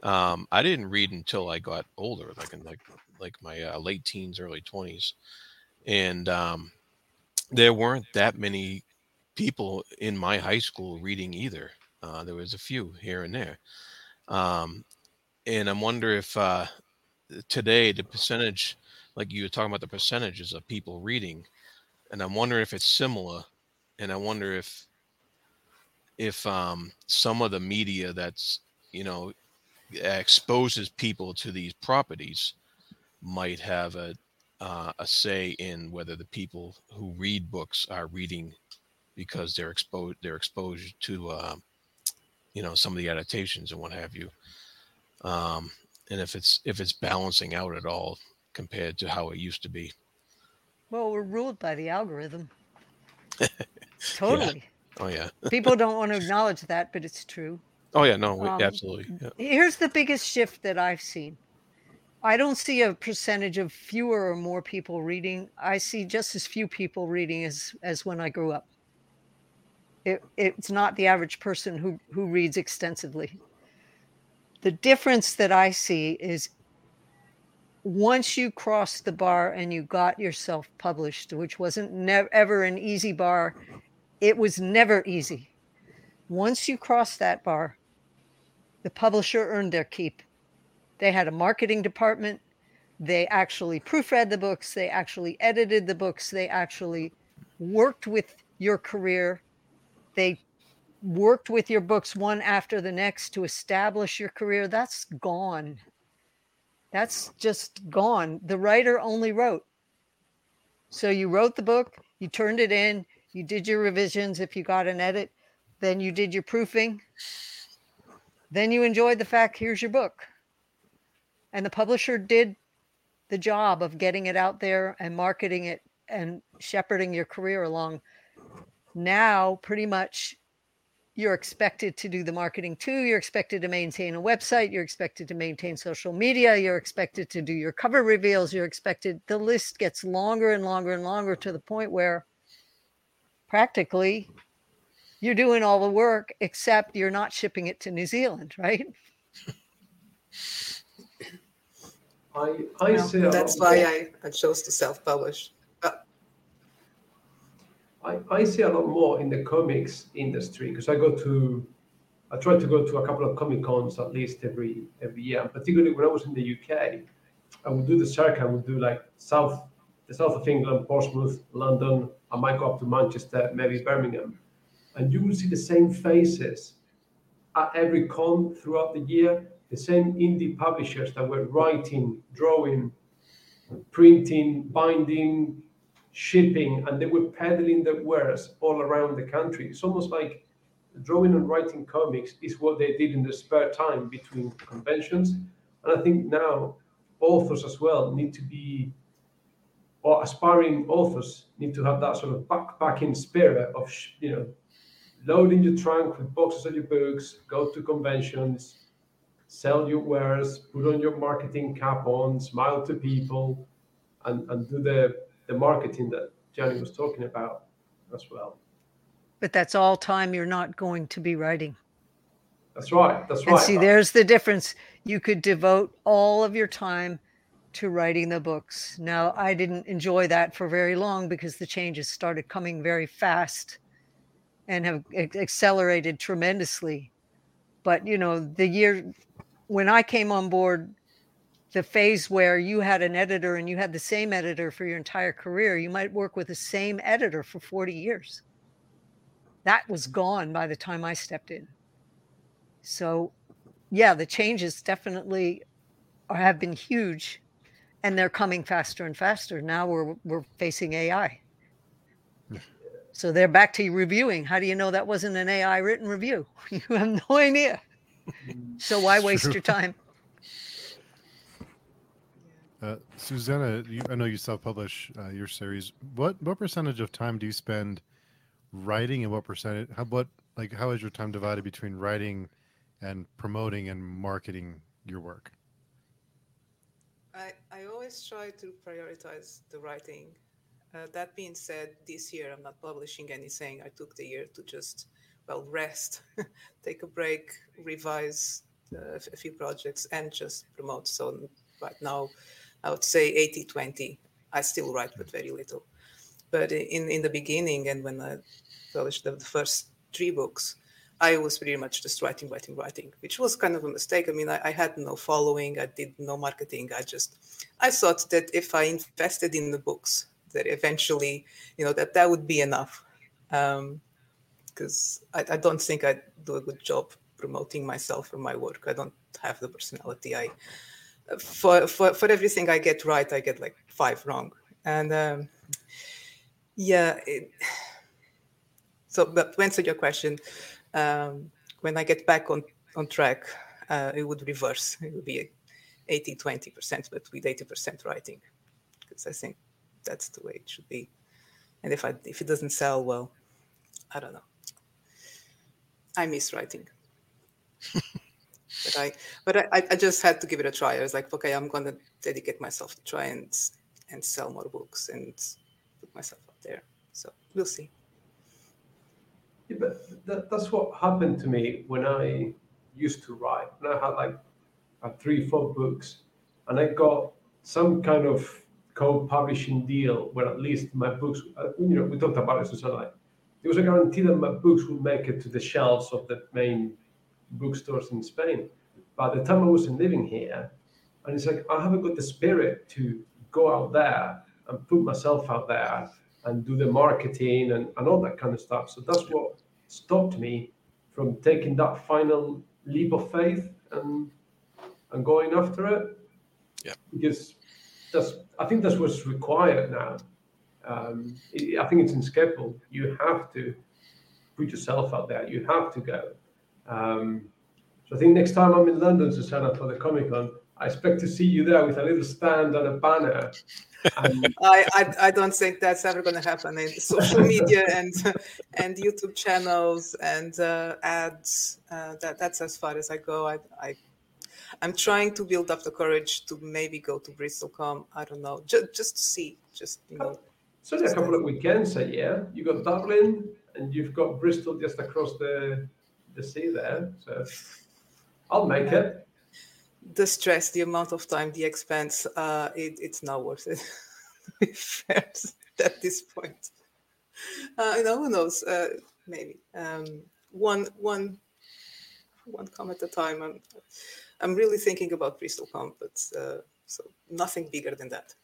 Um, I didn't read until I got older, like in like like my uh, late teens, early twenties, and um, there weren't that many people in my high school reading either. Uh, there was a few here and there, um, and I wonder if uh, today the percentage, like you were talking about the percentages of people reading, and I'm wondering if it's similar, and I wonder if if um, some of the media that's you know exposes people to these properties might have a uh, a say in whether the people who read books are reading because they're exposed they're exposed to uh, you know some of the adaptations and what have you. Um, and if it's if it's balancing out at all compared to how it used to be Well, we're ruled by the algorithm. Totally. oh yeah People don't want to acknowledge that, but it's true. oh yeah no we- Um, absolutely yeah. Here's the biggest shift that I've seen. I don't see a percentage of fewer or more people reading. I see just as few people reading as as when I grew up. It, it's not the average person who who reads extensively. The difference that I see is once you crossed the bar and you got yourself published, which wasn't ever an easy bar, it was never easy. Once you crossed that bar, the publisher earned their keep. They had a marketing department. They actually proofread the books. They actually edited the books. They actually worked with your career. They worked with your books one after the next to establish your career. That's gone. That's just gone. The writer only wrote. So you wrote the book, you turned it in, you did your revisions if you got an edit, then you did your proofing, then you enjoyed the fact here's your book and the publisher did the job of getting it out there and marketing it and shepherding your career along now pretty much you're expected to do the marketing too. You're expected to maintain a website. You're expected to maintain social media. You're expected to do your cover reveals. You're expected the list gets longer and longer and longer to the point where practically you're doing all the work except you're not shipping it to new zealand right? I, I No, see that's why I, I chose to self-publish. I, I see a lot more in the comics industry because I go to, I try to go to a couple of comic cons at least every every year. And particularly when I was in the UK, I would do the circuit. I would do like south, the south of England, Portsmouth, London. I might go up to Manchester, maybe Birmingham, and you will see the same faces at every con throughout the year. The same indie publishers that were writing, drawing, printing, binding, shipping, and they were peddling their wares all around the country. It's almost like drawing and writing comics is what they did in their spare time between conventions. And I think now authors as well need to be, or aspiring authors need to have that sort of backpacking spirit of, you know, loading your trunk with boxes of your books, go to conventions, sell your wares, put on your marketing cap on, smile to people, and, and do the the marketing that Janny was talking about as well. but that's all time you're not going to be writing That's right. That's right. and right. see there's the difference you could devote all of your time to writing the books now i didn't enjoy that for very long because the changes started coming very fast and have accelerated tremendously but you know the year when i came on board the phase where you had an editor and you had the same editor for your entire career you might work with the same editor for 40 years. That was gone by the time i stepped in. So yeah the changes definitely are, have been huge and they're coming faster and faster. Now we're we're facing ai hmm. so they're back to reviewing. How do you know that wasn't an ai written review? You have no idea. So why waste your time Uh, Susana, you, I know you self-publish uh, your series. What what percentage of time do you spend writing, and what percentage? How what like how is your time divided between writing and promoting and marketing your work? I, I always try to prioritize the writing. Uh, that being said, this year I'm not publishing anything. I took the year to just, well, rest, take a break, revise uh, a few projects, and just promote. So right now, I would say 80 20. I still write, but very little. But in, in the beginning, and when I published the, the first three books, I was pretty much just writing, writing, writing, which was kind of a mistake. I mean, I, I had no following, I did no marketing. I just, I thought that if I invested in the books, that eventually, you know, that that would be enough. Um, because I, I don't think I do a good job promoting myself or my work. I don't have the personality. I, for for for everything I get right, I get like five wrong, and um, yeah. It, so, but to answer your question, um, when I get back on on track, uh, it would reverse. It would be 80 20 percent, but with 80 percent writing, because I think that's the way it should be. And if I if it doesn't sell well, I don't know. I miss writing. but I but I, I just had to give it a try. I was like, okay, I'm gonna dedicate myself to try and and sell more books and put myself out there. So we'll see. Yeah, but that, that's what happened to me when I used to write. When I had like uh, three, four books, and I got some kind of co-publishing deal where at least my books, uh, you know, we talked about it, Susana. Like, there was a guarantee that my books would make it to the shelves of the main bookstores in Spain. By the time I wasn't living here, and it's like I haven't got the spirit to go out there and put myself out there and do the marketing and, and all that kind of stuff. So that's what stopped me from taking that final leap of faith and and going after it. Yeah. Because that's I think that's what's required now. Um, I think it's in Skeppel. You have to put yourself out there. You have to go. Um, so I think next time I'm in London, Susana, for the Comic Con, I expect to see you there with a little stand and a banner. And I, I, I don't think that's ever going to happen in social media and and YouTube channels and uh, ads. Uh, that that's as far as I go. I, I I'm trying to build up the courage to maybe go to BristolCon. I don't know, just just to see, just you know. It's only a couple of weekends a year. You've got Dublin and you've got Bristol just across the the sea there. So I'll make Yeah. it. the stress, the amount of time, the expense, uh, it, it's not worth it at this point. Uh, you know, who knows? Uh, maybe um, one, one, one come at a time. I'm, I'm really thinking about BristolCon, but uh, so nothing bigger than that.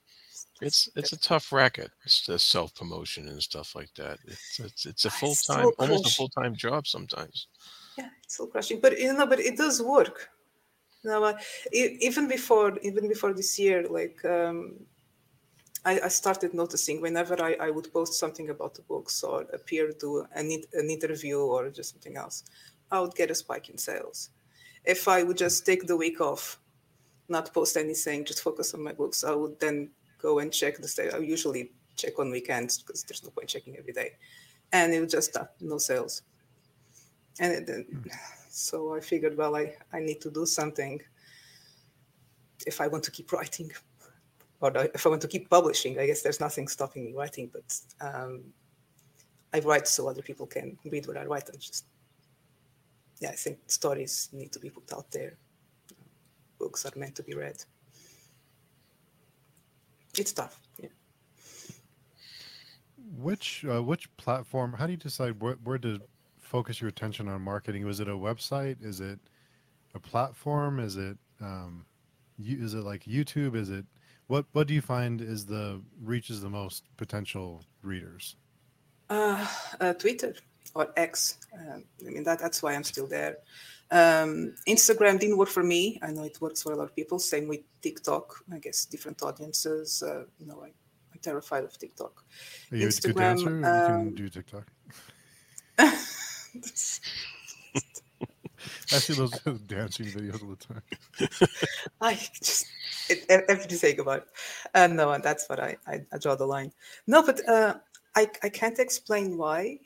It's it's a tough racket. It's the self promotion and stuff like that. It's it's, it's a Ah, full time, almost a full time job sometimes. Yeah it's so crushing but you know but it does work no uh, e- even before even before this year like um I, I started noticing whenever I, I would post something about the books or appear to an, an interview or just something else, I would get a spike in sales. If I would just take the week off, not post anything, just focus on my books, I would then go and check the state. I usually check on weekends because there's no point checking every day. And it would just stop, no sales. And it, so I figured, well, I, I need to do something if I want to keep writing or if I want to keep publishing, I guess there's nothing stopping me writing, but um, I write so other people can read what I write. And just, yeah, I think stories need to be put out there. Books are meant to be read. It's tough. Yeah. Which uh, which platform? How do you decide where, where to focus your attention on marketing? Was it a website? Is it a platform? Is it um, you, is it like YouTube? Is it what what do you find is the reaches the most potential readers? Uh, uh, Twitter or X. Um, I mean, that, that's why I'm still there. Um, Instagram didn't work for me. I know it works for a lot of people. Same with TikTok. I guess different audiences. Uh, you know, I, I'm terrified of TikTok. Are you a good Instagram, dancer? you um, can do TikTok. I see those dancing videos all the time. I just it, e- say goodbye. it. Uh, no, that's what I, I, I draw the line. No, but uh, I I can't explain why.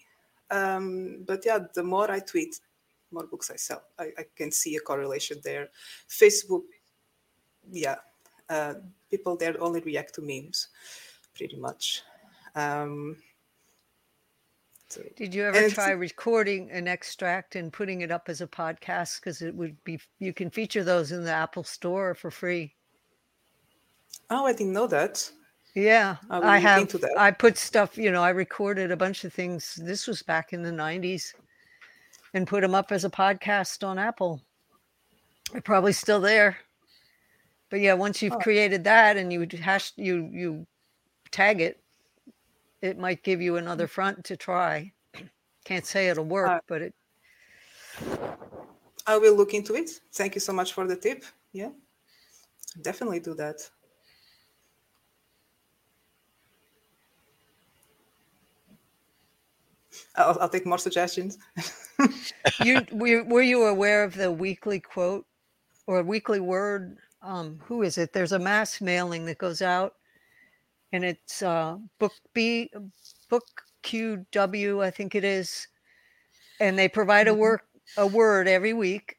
Um, but yeah, the more I tweet, more books I sell. I, I can see a correlation there. Facebook, yeah, uh, people there only react to memes, pretty much. Um, so, Did you ever try recording an extract and putting it up as a podcast? Because it would be, you can feature those in the Apple Store for free. oh, I didn't know that. Yeah, I have. I put stuff, you know, I recorded a bunch of things. This was back in the 90s and put them up as a podcast on Apple. They're probably still there. But yeah, once you've Oh. created that and you hash you you tag it, it might give you another front to try. Can't say it'll work, Uh, but it I will look into it. Thank you so much for the tip. Yeah. Definitely do that. I'll, I'll take more suggestions. you were, were you aware of the weekly quote or weekly word? Um, who is it? There's a mass mailing that goes out, and it's uh, book B, book QW, I think it is, and they provide a Mhm. work a word every week,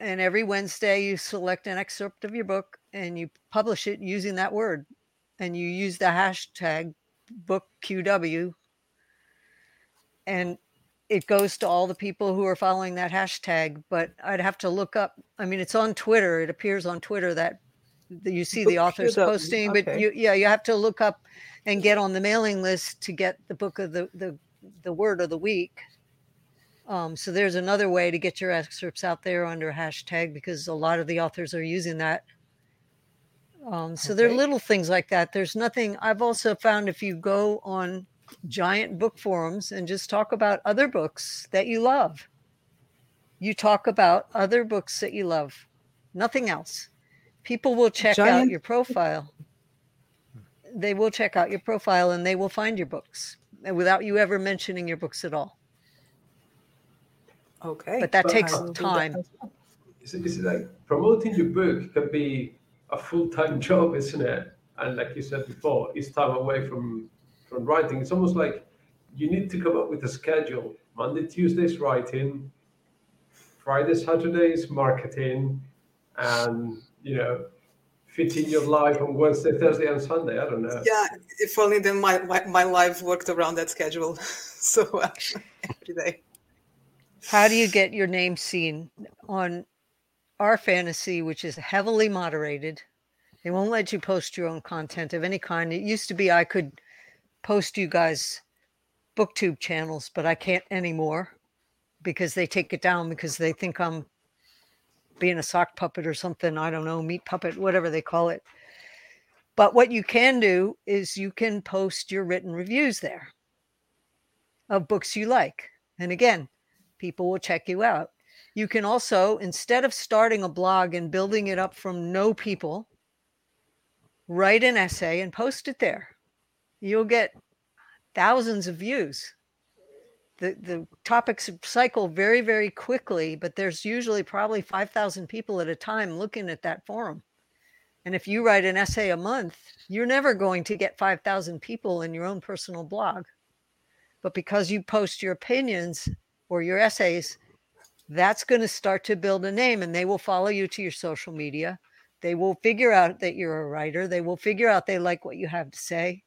and every Wednesday you select an excerpt of your book and you publish it using that word, and you use the hashtag book QW, and it goes to all the people who are following that hashtag. But I'd have to look up. I mean, it's on Twitter. It appears on Twitter that you see the authors posting, but okay. you yeah you have to look up and get on the mailing list to get the book of the the the word of the week. Um, so there's another way to get your excerpts out there under hashtag because a lot of the authors are using that. Um, so there are little things like that. There's nothing. I've also found if you go on giant book forums and just talk about other books that you love, you talk about other books that you love, nothing else. People will check out your profile. They will check out your profile and they will find your books uh, without you ever mentioning your books at all. Okay. But that But takes I will do that time. as well. Is it, is it like promoting your book can be a full time job, isn't it? And like you said before, it's time away from from writing. It's almost like you need to come up with a schedule. Monday, Tuesdays writing, Friday, Saturdays marketing, and you know, fit in your life on Wednesday, Thursday, and Sunday. I don't know. Yeah, if only then my, my, my life worked around that schedule. so every day. How do you get your name seen on r/fantasy, which is heavily moderated? They won't let you post your own content of any kind. It used to be I could post you guys booktube channels, but I can't anymore because they take it down because they think I'm being a sock puppet or something. I don't know, meat puppet, whatever they call it. But what you can do is you can post your written reviews there of books you like. And again, people will check you out. You can also, instead of starting a blog and building it up from no people, write an essay and post it there. You'll get thousands of views. The, the topics cycle very, very quickly, but there's usually probably 5,000 people at a time looking at that forum. And if you write an essay a month, you're never going to get 5,000 people in your own personal blog. But because you post your opinions or your essays, that's going to start to build a name and they will follow you to your social media. They will figure out that you're a writer. They will figure out they like what you have to say.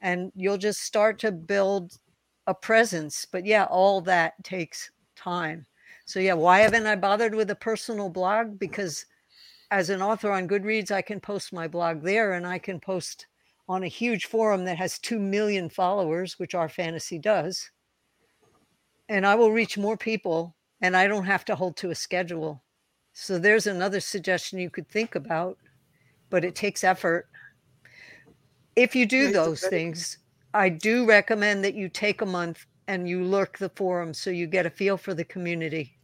And you'll just start to build a presence. But yeah, all that takes time. So yeah, why haven't I bothered with a personal blog? Because as an author on Goodreads, I can post my blog there and I can post on a huge forum that has 2 million followers, which r/fantasy does. And I will reach more people and I don't have to hold to a schedule. So there's another suggestion you could think about, but it takes effort. If you do Yeah, it's a those things, I do recommend that you take a month and you lurk the forum so you get a feel for the community.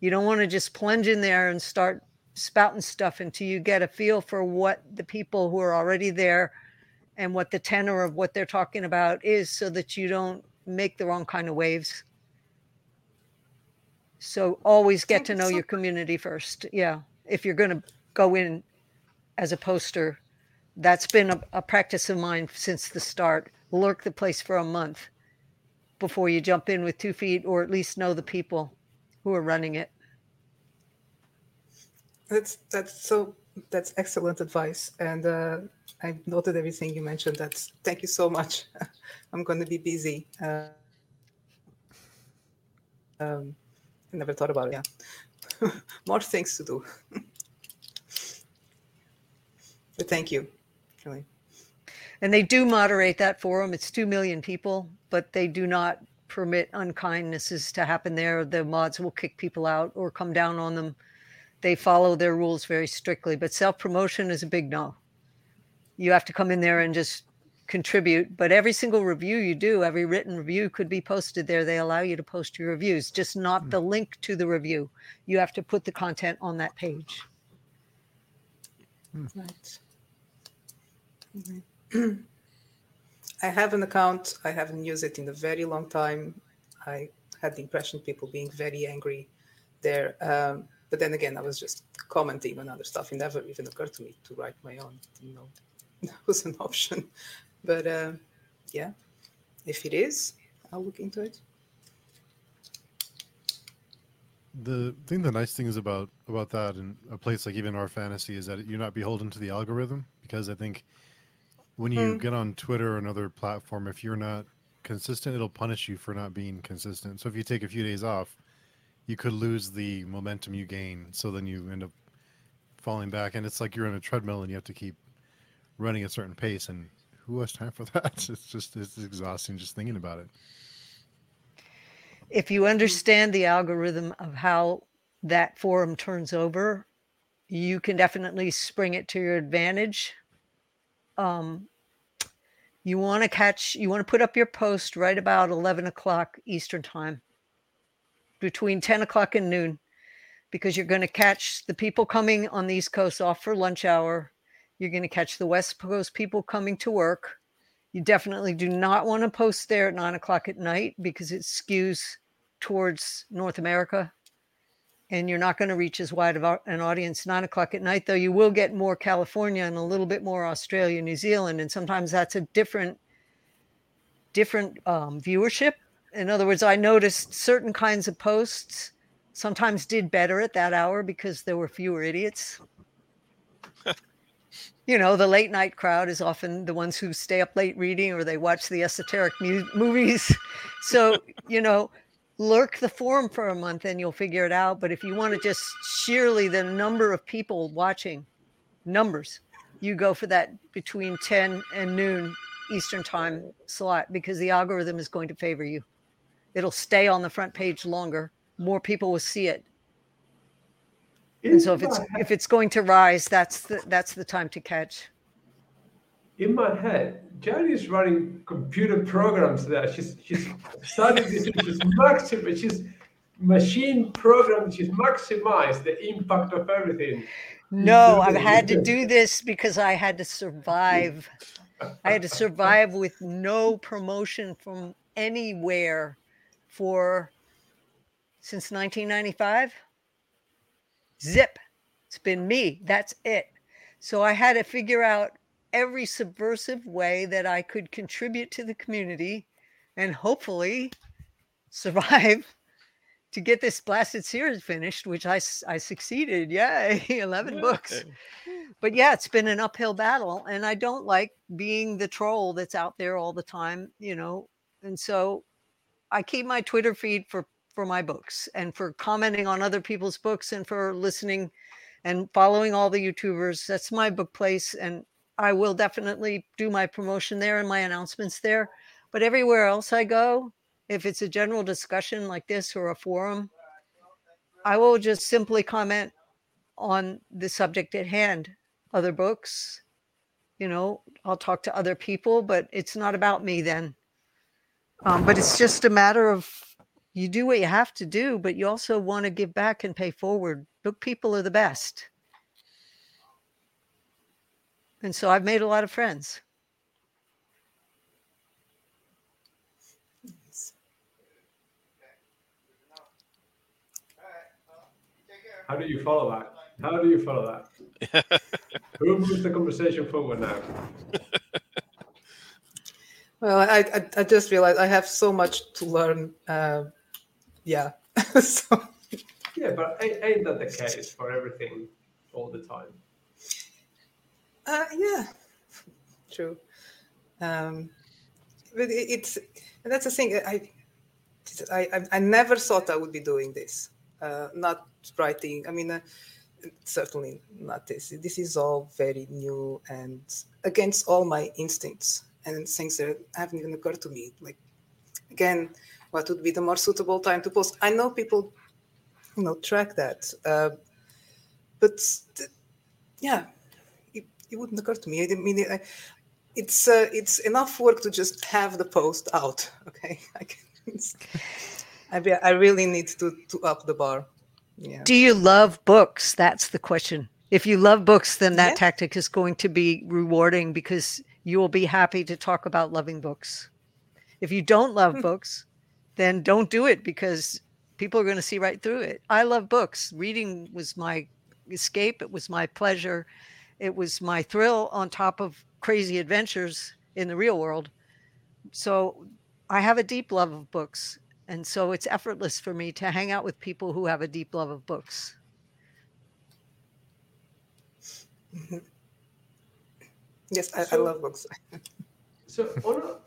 You don't want to just plunge in there and start spouting stuff until you get a feel for what the people who are already there and what the tenor of what they're talking about is so that you don't make the wrong kind of waves. So always get to know your community first. Yeah. If you're going to go in as a poster, that's been a, a practice of mine since the start. Lurk the place for a month before you jump in with two feet, or at least know the people who are running it. That's that's so that's excellent advice, and uh, I've noted everything you mentioned. That's thank you so much. I'm going to be busy. Uh, um, I never thought about it. Yeah, more things to do. but thank you, really. And they do moderate that forum. It's 2 million people, but they do not permit unkindnesses to happen there. The mods will kick people out or come down on them. They follow their rules very strictly, but self promotion is a big no. You have to come in there and just contribute. But every single review you do, every written review could be posted there. They allow you to post your reviews, just not the link to the review. You have to put the content on that page. Right. Mhm. I have an account. I haven't used it in a very long time. I had the impression people being very angry there. Um, but then again, I was just commenting on other stuff. It never even occurred to me to write my own. You know, that was an option. But uh, yeah, if it is, I'll look into it. The thing, the nice thing is about about that, and a place like even r/fantasy is that you're not beholden to the algorithm because I think when you Mm. get on Twitter or another platform, if you're not consistent, it'll punish you for not being consistent. So if you take a few days off, you could lose the momentum you gain. So then you end up falling back, and it's like you're on a treadmill and you have to keep running a certain pace. And who has time for that? It's just it's exhausting just thinking about it. if you understand the algorithm of how that forum turns over, you can definitely spring it to your advantage. Um, you want to catch, you want to put up your post right about 11 o'clock Eastern time, between 10 o'clock and noon, because you're going to catch the people coming on the East Coast off for lunch hour. You're going to catch the West Coast people coming to work. You definitely do not want to post there at nine o'clock at night because it skews towards North America. And you're not going to reach as wide of an audience nine o'clock at night, though you will get more California and a little bit more Australia, New Zealand. And sometimes that's a different, different um, viewership. In other words, I noticed certain kinds of posts sometimes did better at that hour because there were fewer idiots you know the late night crowd is often the ones who stay up late reading or they watch the esoteric mu- movies so you know lurk the forum for a month and you'll figure it out but if you want to just sheerly the number of people watching numbers you go for that between 10 and noon eastern time slot because the algorithm is going to favor you. It'll stay on the front page longer more people will see it. And so if it's if it's going to rise that's the that's the time to catch in my head, Jerry is running computer programs there. She's she's studied this. She's maxim. She's machine programmed. She's maximized the impact of everything. No, I've had to do this because I had to survive. I had to survive with no promotion from anywhere for since 1995. Zip. It's been me. That's it. So I had to figure out every subversive way that I could contribute to the community and hopefully survive to get this blasted series finished, which I, I succeeded. Yay, 11 books but yeah, it's been an uphill battle, and I don't like being the troll that's out there all the time, you know. And so I keep my Twitter feed for for my books and for commenting on other people's books and for listening and following all the YouTubers. That's my book place, and I will definitely do my promotion there and my announcements there. But everywhere else I go, if it's a general discussion like this or a forum, I will just simply comment on the subject at hand other books you know i'll talk to other people but it's not about me then um, but it's just a matter of you do what you have to do but you also want to give back and pay forward book people are the best and so i've made a lot of friends How do you follow that? How do you follow that? Who moves the conversation forward now? Well, I, I, I just realized I have so much to learn. Uh, yeah. so, Yeah, but ain't, ain't that the case for everything all the time? Uh, yeah, true. Um, but it, it's and that's the thing. I, I I- I never thought I would be doing this. Uh, not writing. I mean, uh, certainly not this. This is all very new and against all my instincts and things that haven't even occurred to me. Like again, what would be the more suitable time to post? I know people, you know, track that, uh, but th- yeah, it, wouldn't occur to me. I didn't mean it. I, it's uh, it's enough work to just have the post out. Okay, I can. I, be, I really need to to up the bar. Yeah. do you love books that's the question if you love books, then that Yeah. tactic is going to be rewarding because you will be happy to talk about loving books. If you don't love Hmm. books, then don't do it because people are going to see right through it. I love books. Reading was my escape, it was my pleasure, it was my thrill on top of crazy adventures in the real world. So I have a deep love of books. And so it's effortless for me to hang out with people who have a deep love of books. Yes, I, I love books. So on a,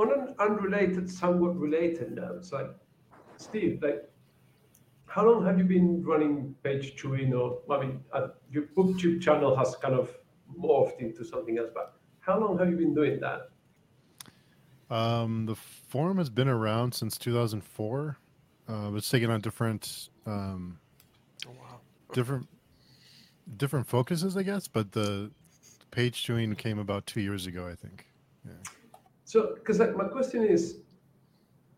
on an unrelated, somewhat related note, it's like Steve, like how long have you been running page chewing or I mean uh, your booktube channel has kind of morphed into something else, but how long have you been doing that? Um, the forum has been around since 2004. Uh, it's taken on different, um, Oh, wow. different, different focuses, I guess. But the page chewing came about two years ago, I think. So, because like, my question is,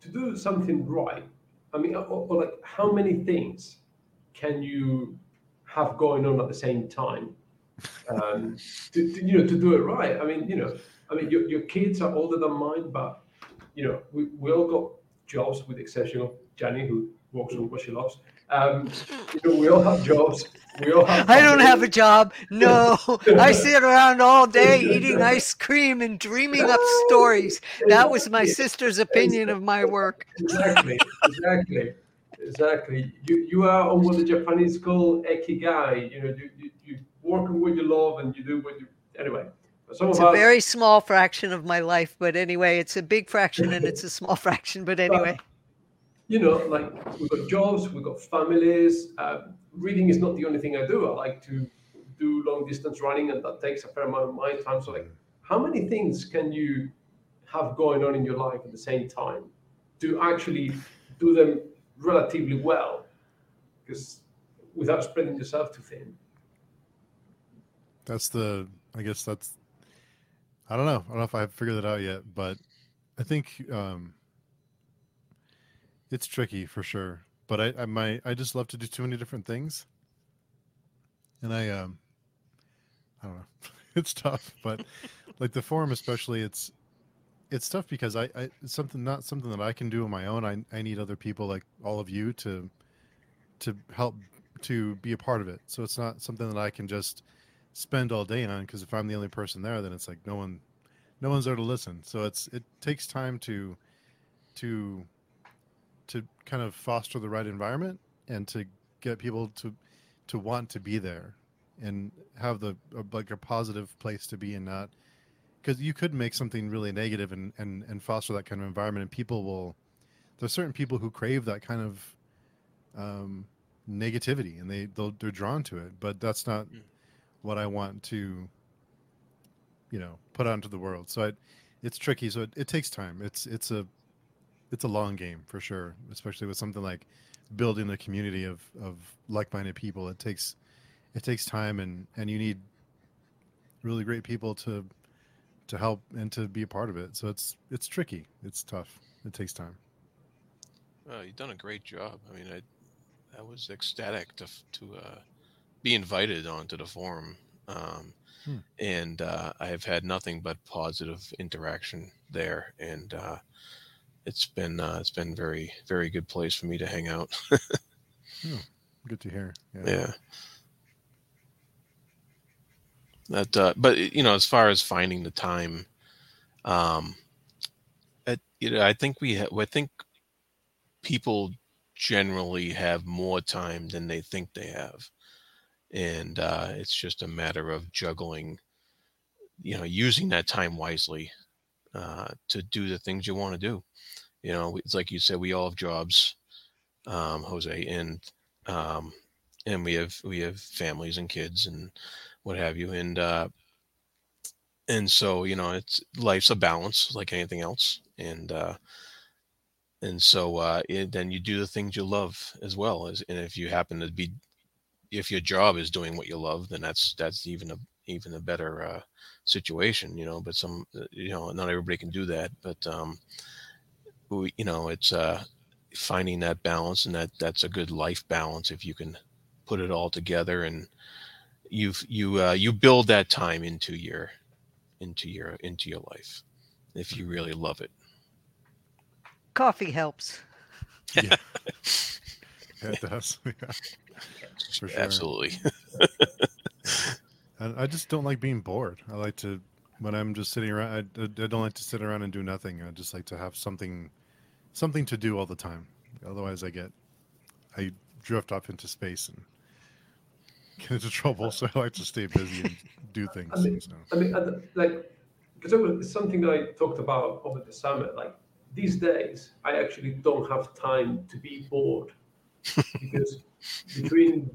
to do something right, I mean, or, or like, how many things can you have going on at the same time? Um, to, to, you know, to do it right. I mean, you know, I mean, your, your kids are older than mine, but you know, we, we all got jobs with the exception of Janny, who works on what she loves. Um, you know, we all have jobs. We all have. I don't have a job. No, I sit around all day eating ice cream and dreaming up stories. That was my sister's opinion of my work. exactly, exactly, exactly. You you are on what the Japanese call ikigai. You know, you, you, you work on what you love and you do what you. Anyway, some It's a us, very small fraction of my life, but anyway, it's a big fraction and it's a small fraction. But anyway, you know, like we've got jobs, we've got families. Um, reading is not the only thing I do. I like to do long distance running, and that takes a fair amount of my time. So, like, how many things can you have going on in your life at the same time to actually do them relatively well? Because without spreading yourself too thin. That's the. I guess that's. I don't know. I don't know if I've figured that out yet, but I think um, it's tricky for sure. But I, I might. I just love to do too many different things, and I um. I don't know. it's tough, but like the forum, especially, it's it's tough because I, I it's something not something that I can do on my own. I I need other people like all of you to to help to be a part of it. So it's not something that I can just spend all day on because if I'm the only person there, then it's like no one, no one's there to listen. So it's it takes time to to to kind of foster the right environment and to get people to to want to be there and have the like a positive place to be and not because you could make something really negative and and and foster that kind of environment and people will there's certain people who crave that kind of um negativity and they they'll, they're drawn to it but that's not Mm. what i want to you know put onto the world. So it, it's tricky. So it, it takes time. It's it's a it's a long game for sure especially with something like building a community of of like-minded people. It takes it takes time and and you need really great people to to help and to be a part of it. So it's it's tricky. It's tough. It takes time. Oh, you've done a great job. I mean, I, I was ecstatic to to uh, be invited onto the forum, um, Hmm. and uh, I have had nothing but positive interaction there, and uh, it's been uh, it's been very very good place for me to hang out. good to hear. Yeah, yeah. That, uh, but you know, as far as finding the time, um, it, you know, I think we ha- I think people generally have more time than they think they have, and uh, it's just a matter of juggling, you know, using that time wisely uh, to do the things you want to do. You know, it's like you said, we all have jobs, um, Jose, and um, and we have we have families and kids and what have you, and uh, and so you know, it's life's a balance like anything else, and uh, and so uh, it, then you do the things you love as well as, and if you happen to be, if your job is doing what you love, then that's that's even a even a better uh, situation, you know. But some, uh, you know, not everybody can do that, but um, we, you know, it's uh, finding that balance, and that that's a good life balance if you can put it all together and you've you uh, you build that time into your into your into your life if you really love it. Coffee helps. Yeah. Yeah, it does. Yeah. Sure. Absolutely. And I just don't like being bored. I like to when I'm just sitting around. I, I don't like to sit around and do nothing. I just like to have something, something to do all the time. Otherwise, I get, I drift off into space and get into trouble. So I like to stay busy and do things. I mean, so. I mean, like, because it was something that I talked about over the summer. Like these days, I actually don't have time to be bored because between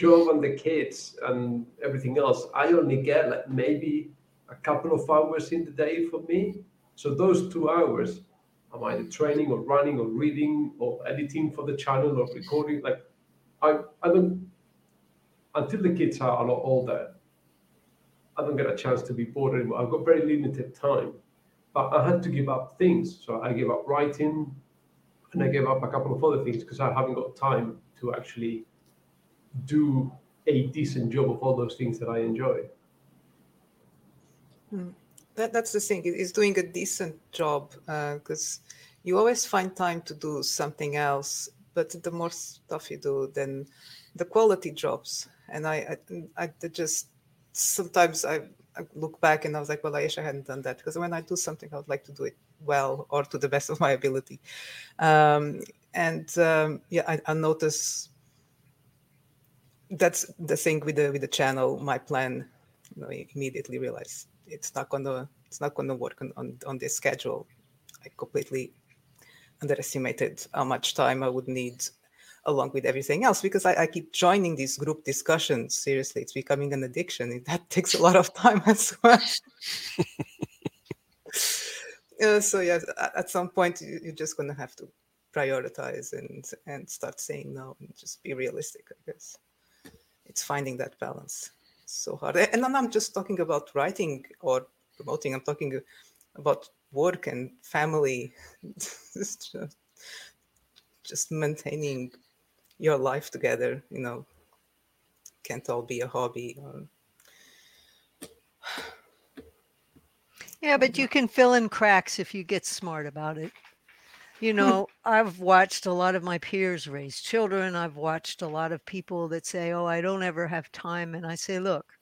job and the kids and everything else, I only get like maybe a couple of hours in the day for me. So those two hours, I'm either training or running or reading or editing for the channel or recording. Like, I I don't until the kids are a lot older. I don't get a chance to be bored anymore. I've got very limited time, but I had to give up things. So I gave up writing, and I gave up a couple of other things because I haven't got time to actually do a decent job of all those things that I enjoy. That, that's the thing. is doing a decent job because you always find time to do something else. But the more stuff you do, then the quality drops. And I, I, I just sometimes I, I look back and I was like, well, I wish I hadn't done that because when I do something, I would like to do it well or to the best of my ability. Um, and um, yeah, I, I notice that's the thing with the with the channel. My plan, you know, I immediately realized it's not gonna it's not gonna work on, on, on this schedule. I completely underestimated how much time I would need along with everything else because I, I keep joining these group discussions. Seriously, it's becoming an addiction. That takes a lot of time as well. Uh, so yes, at, some point you, you're just gonna have to prioritize and and start saying no and just be realistic. I guess it's finding that balance. So hard. And I'm just talking about writing or promoting. I'm talking about work and family. just, just maintaining your life together. You know, can't all be a hobby. Or, Yeah, but you can fill in cracks if you get smart about it. You know, I've watched a lot of my peers raise children. I've watched a lot of people that say, Oh, I don't ever have time. And I say, Look,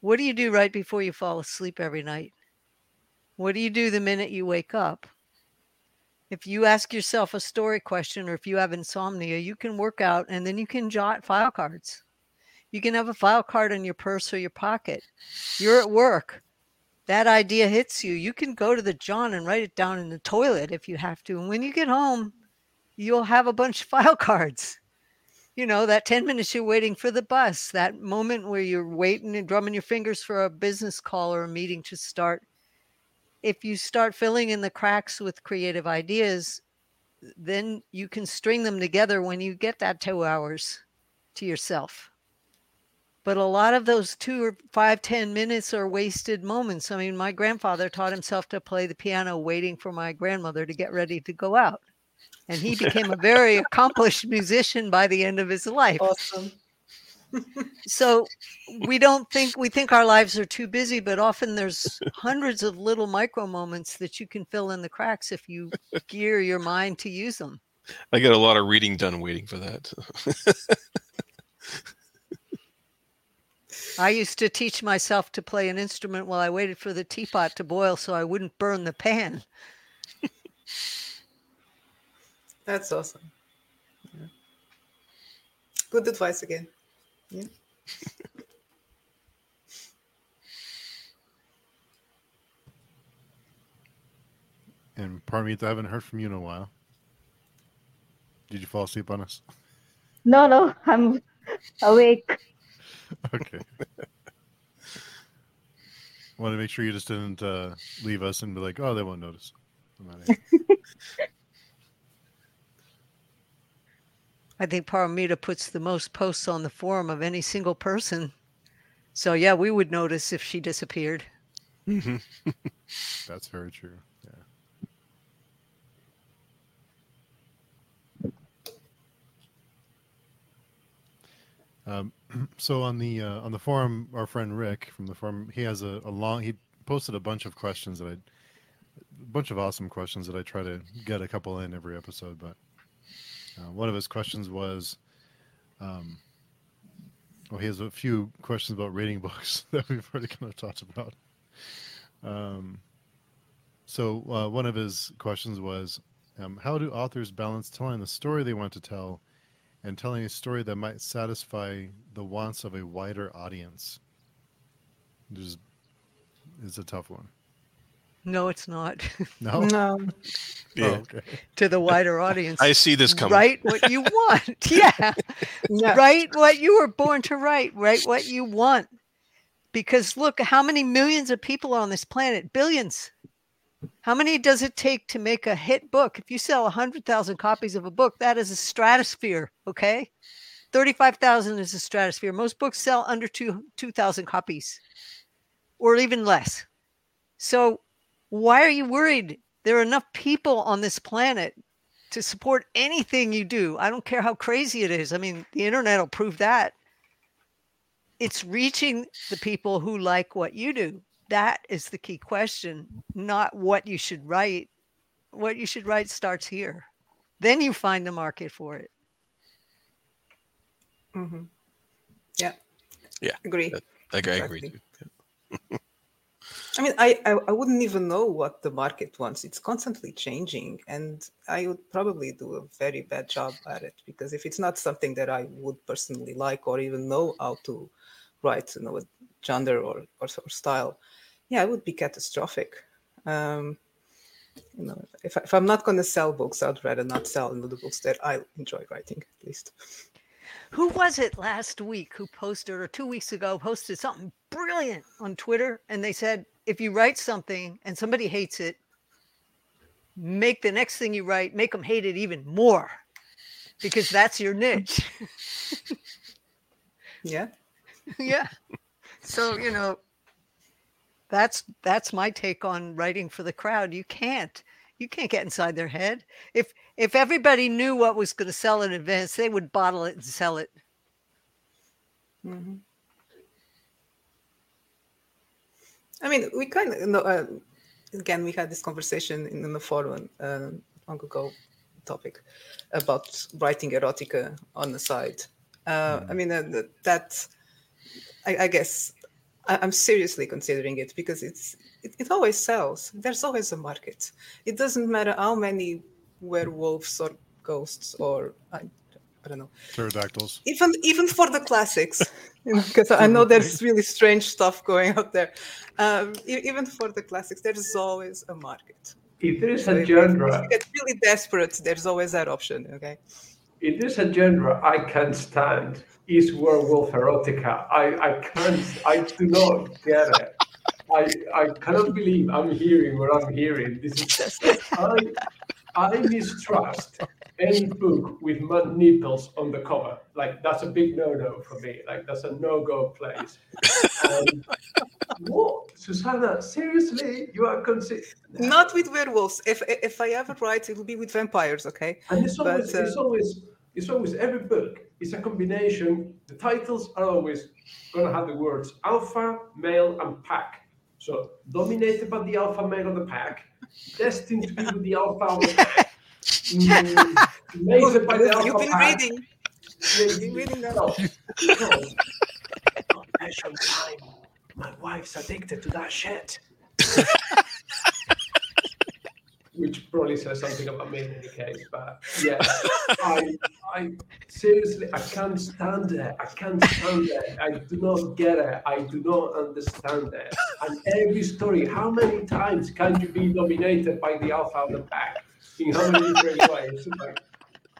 what do you do right before you fall asleep every night? What do you do the minute you wake up? If you ask yourself a story question or if you have insomnia, you can work out and then you can jot file cards. You can have a file card in your purse or your pocket. You're at work that idea hits you, you can go to the John and write it down in the toilet if you have to. And when you get home, you'll have a bunch of file cards. You know, that 10 minutes you're waiting for the bus, that moment where you're waiting and drumming your fingers for a business call or a meeting to start. If you start filling in the cracks with creative ideas, then you can string them together when you get that two hours to yourself but a lot of those two or five ten minutes are wasted moments i mean my grandfather taught himself to play the piano waiting for my grandmother to get ready to go out and he became a very accomplished musician by the end of his life awesome. so we don't think we think our lives are too busy but often there's hundreds of little micro moments that you can fill in the cracks if you gear your mind to use them I get a lot of reading done waiting for that. I used to teach myself to play an instrument while I waited for the teapot to boil so I wouldn't burn the pan. That's awesome. Yeah. Good advice again. Yeah. And Parmeet, I haven't heard from you in a while. Did you fall asleep on us? No, no, I'm awake. okay. Want to make sure you just didn't uh, leave us and be like, "Oh, they won't notice." I think Paromita puts the most posts on the forum of any single person. So yeah, we would notice if she disappeared. That's very true. Yeah. Um, so on the uh, on the forum, our friend Rick from the forum, he has a, a long. He posted a bunch of questions that I, a bunch of awesome questions that I try to get a couple in every episode. But uh, one of his questions was, um, well, he has a few questions about reading books that we've already kind of talked about. Um, so uh, one of his questions was, um, how do authors balance telling the story they want to tell and telling a story that might satisfy the wants of a wider audience? This is a tough one. No, it's not. No. No. Oh, yeah. Oh, okay. to the wider audience. I see this coming. Write what you want. yeah. Yeah. Write what you were born to write. Write what you want. Because look, how many millions of people are on this planet? Billions. How many does it take to make a hit book? If you sell 100,000 copies of a book, that is a stratosphere, okay? 35,000 is a stratosphere. Most books sell under two 2,000 copies or even less. So, why are you worried? There are enough people on this planet to support anything you do. I don't care how crazy it is. I mean, the internet will prove that. It's reaching the people who like what you do. That is the key question, not what you should write. What you should write starts here. Then you find the market for it. hmm Yeah. Yeah. Agree. That- Like I agree. Exactly. too. I mean, I, I I wouldn't even know what the market wants. It's constantly changing, and I would probably do a very bad job at it because if it's not something that I would personally like or even know how to write, you know, a genre or or, or style, yeah, it would be catastrophic. Um, you know, if, I- if I'm not going to sell books, I'd rather not sell the books that I enjoy writing, at least. Who was it last week who posted, or two weeks ago, posted something brilliant on Twitter? And they said, if you write something and somebody hates it, make the next thing you write, make them hate it even more because that's your niche. Yeah. yeah. So, you know, that's that's my take on writing for the crowd. You can't. You can't get inside their head. If if everybody knew what was going to sell in advance, they would bottle it and sell it. hmm I mean, we kind of know. Uh, again, we had this conversation in, in the forum uh, long ago, topic about writing erotica on the side. Uh, I mean, uh, that I, I guess I, I'm seriously considering it because it's it, it always sells. There's always a market. It doesn't matter how many werewolves or ghosts or I, I don't know Pterodactyls. even even for the classics because i know there's really strange stuff going out there um, even for the classics there's always a market If there is a if, if you genre, get really desperate there's always that option okay if there's a genre I can't stand, is werewolf erotica. I, I can't, I do not get it. I, I cannot believe I'm hearing what I'm hearing. This is I, I mistrust any book with mud nipples on the cover. Like that's a big no-no for me. Like that's a no-go place. Um, what, Susana? Seriously, you are not with werewolves if if i ever write it'll be with vampires okay And it's But, always, it's uh, always, it's always every book is a combination. The titles are always gonna have the words alpha, male, and pack. So dominated by the alpha male of the pack, destined to be with the alpha of the pack, mm, mated by the alpha you've been pack. reading Yeah, you've been reading that no, no. Time. My wife's addicted to that shit. Which probably says something about me in any case, but yeah, I, I seriously, I can't stand it. I can't stand it. I do not get it. I do not understand it. And every story, how many times can you be dominated by the alpha of the pack? In how many different ways? Like,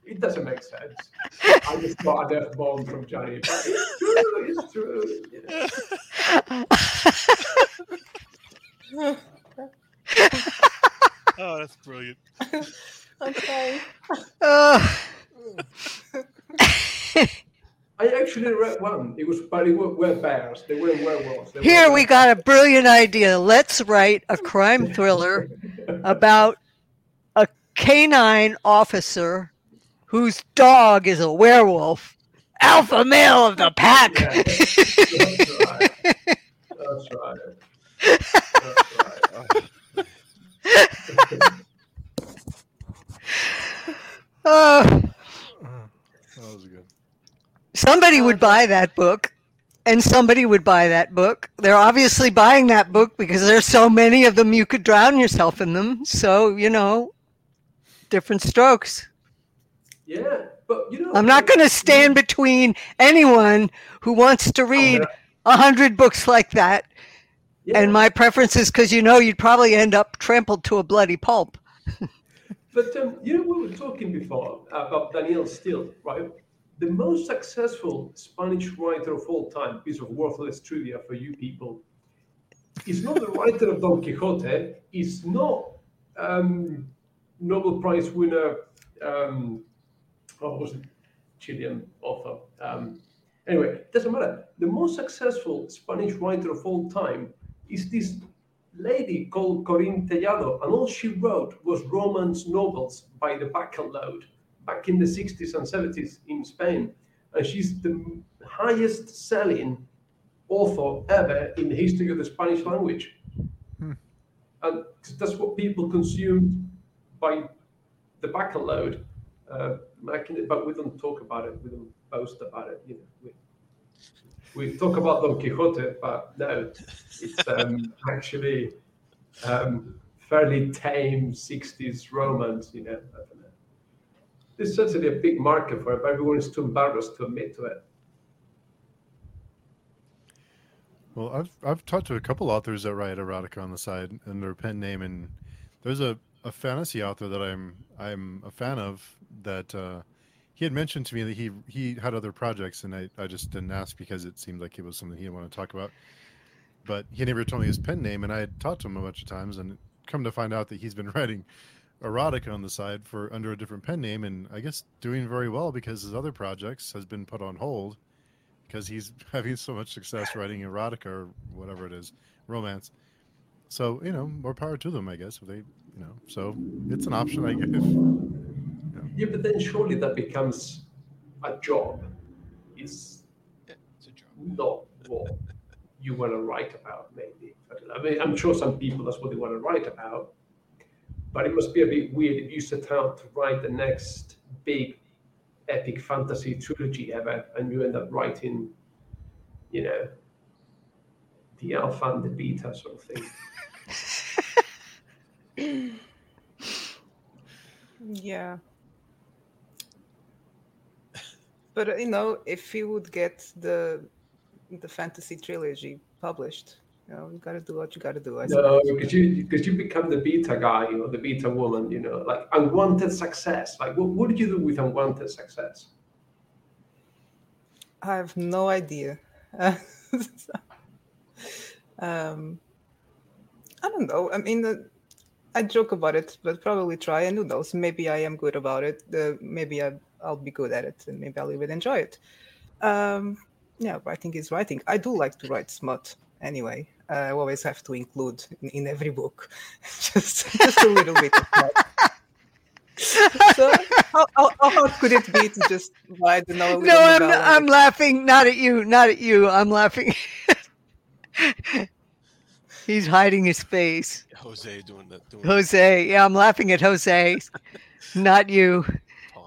it doesn't make sense. I just got a death bomb from Johnny, but it's true. It's true. Yeah. Oh, that's brilliant. okay Uh, I actually read one. It was, but it were, were bears. They weren't werewolves. They were here we got a brilliant idea. Let's write a crime thriller about a canine officer whose dog is a werewolf alpha male of the pack. Yeah, that's right. That's right. That's right. Oh, That was good. somebody would buy that book, and somebody would buy that book. They're obviously buying that book because there's so many of them you could drown yourself in them. So you know, different strokes. Yeah, but you know, I'm not going to stand between anyone who wants to oh, read a hundred books like that. Yeah. And my preference is because you know you'd probably end up trampled to a bloody pulp. But um, you know, we were talking before about Danielle Steel, right? The most successful Spanish writer of all time, piece of worthless trivia for you people, is not the writer of Don Quixote, is not um, Nobel Prize winner, um, what was it, Chilean author. Um, anyway, doesn't matter. The most successful Spanish writer of all time is this lady called Corín Tellado, and all she wrote was romance novels by the backload back in the 60s and 70s in Spain. And she's the highest selling author ever in the history of the Spanish language. And that's what people consumed by the backload. Uh, back in the- but we don't talk about it, we don't boast about it. You know, we, we talk about Don Quixote, but no, it's um, actually um, fairly tame 60s romance, you know. Know. There's certainly a big market for it, but everyone is too embarrassed to admit to it. Well, I've I've talked to a couple authors that write erotica on the side and their pen name, and there's a, a fantasy author that I'm I'm a fan of that uh, he had mentioned to me that he he had other projects, and I, I just didn't ask because it seemed like it was something he didn't want to talk about. But he never told me his pen name, and I had talked to him a bunch of times, and come to find out that he's been writing erotica on the side for under a different pen name, and I guess doing very well because his other projects has been put on hold because he's having so much success writing erotica or whatever it is, romance. So you know, more power to them, I guess. If they, you know, so it's an option, I guess. Yeah, but then surely that becomes a job. It's Yeah, it's a job. not what you want to write about, maybe. I, don't know. I mean, I'm sure some people that's what they want to write about, but it must be a bit weird if you set out to write the next big epic fantasy trilogy ever and you end up writing, you know, the alpha and the beta sort of thing. Yeah. But uh, you know, if you would get the the fantasy trilogy published, you know, you gotta do what you gotta do. I No, because you because you become the beta guy or the beta woman, you know, like unwanted success. Like, what, what you do with unwanted success? I have no idea. um, I don't know. I mean, uh, I joke about it, but probably try. And who knows? Maybe I am good about it. Uh, maybe I, I'll be good at it, and maybe I'll even enjoy it. Um, yeah, writing is writing. I do like to write smut. Anyway, I always have to include in, in every book just just a little bit of smut. so how, how, how hard could it be to just write the novel? No, I'm I'm laughing not at you, not at you. I'm laughing. He's hiding his face. Jose doing that. Doing Jose, yeah, I'm laughing at Jose, not you.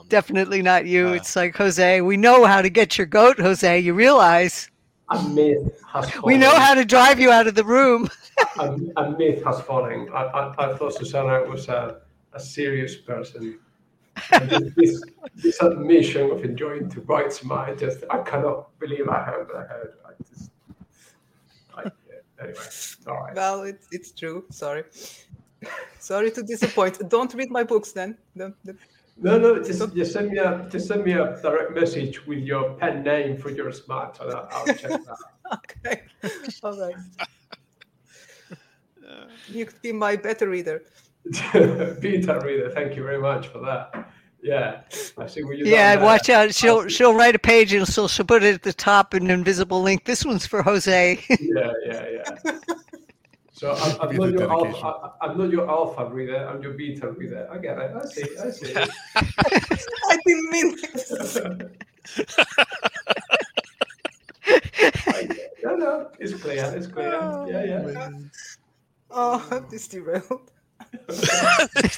Palm. Definitely not you. Uh. It's like Jose. We know how to get your goat, Jose. You realize A myth has we know how to drive you out of the room. a, a myth has fallen. I, I, I thought Susana was a, a serious person. This, this, this admission of enjoying to write smart, just I cannot believe I heard what I heard. I just, I, yeah, anyway, all right. Well, it's it's true. Sorry. Sorry to disappoint. Don't read my books then. Don't, don't- No, no, just, just send me a just send me a direct message with your pen name for your smart, and I'll, I'll check that. Okay. All right. You could be my better reader. Beta reader, thank you very much for that. Yeah, I see what you. Yeah, watch out. She'll she'll write a page and she'll she'll put it at the top an invisible link. This one's for Jose. Yeah, yeah, yeah. So I'm, I'm not your dedication. alpha. I- I'm not your alpha reader. I'm your beta reader. I get it. I see. I see. I didn't mean this. no, no, it's clear. It's clear. Oh, yeah, yeah. Oh, I'm just derailed.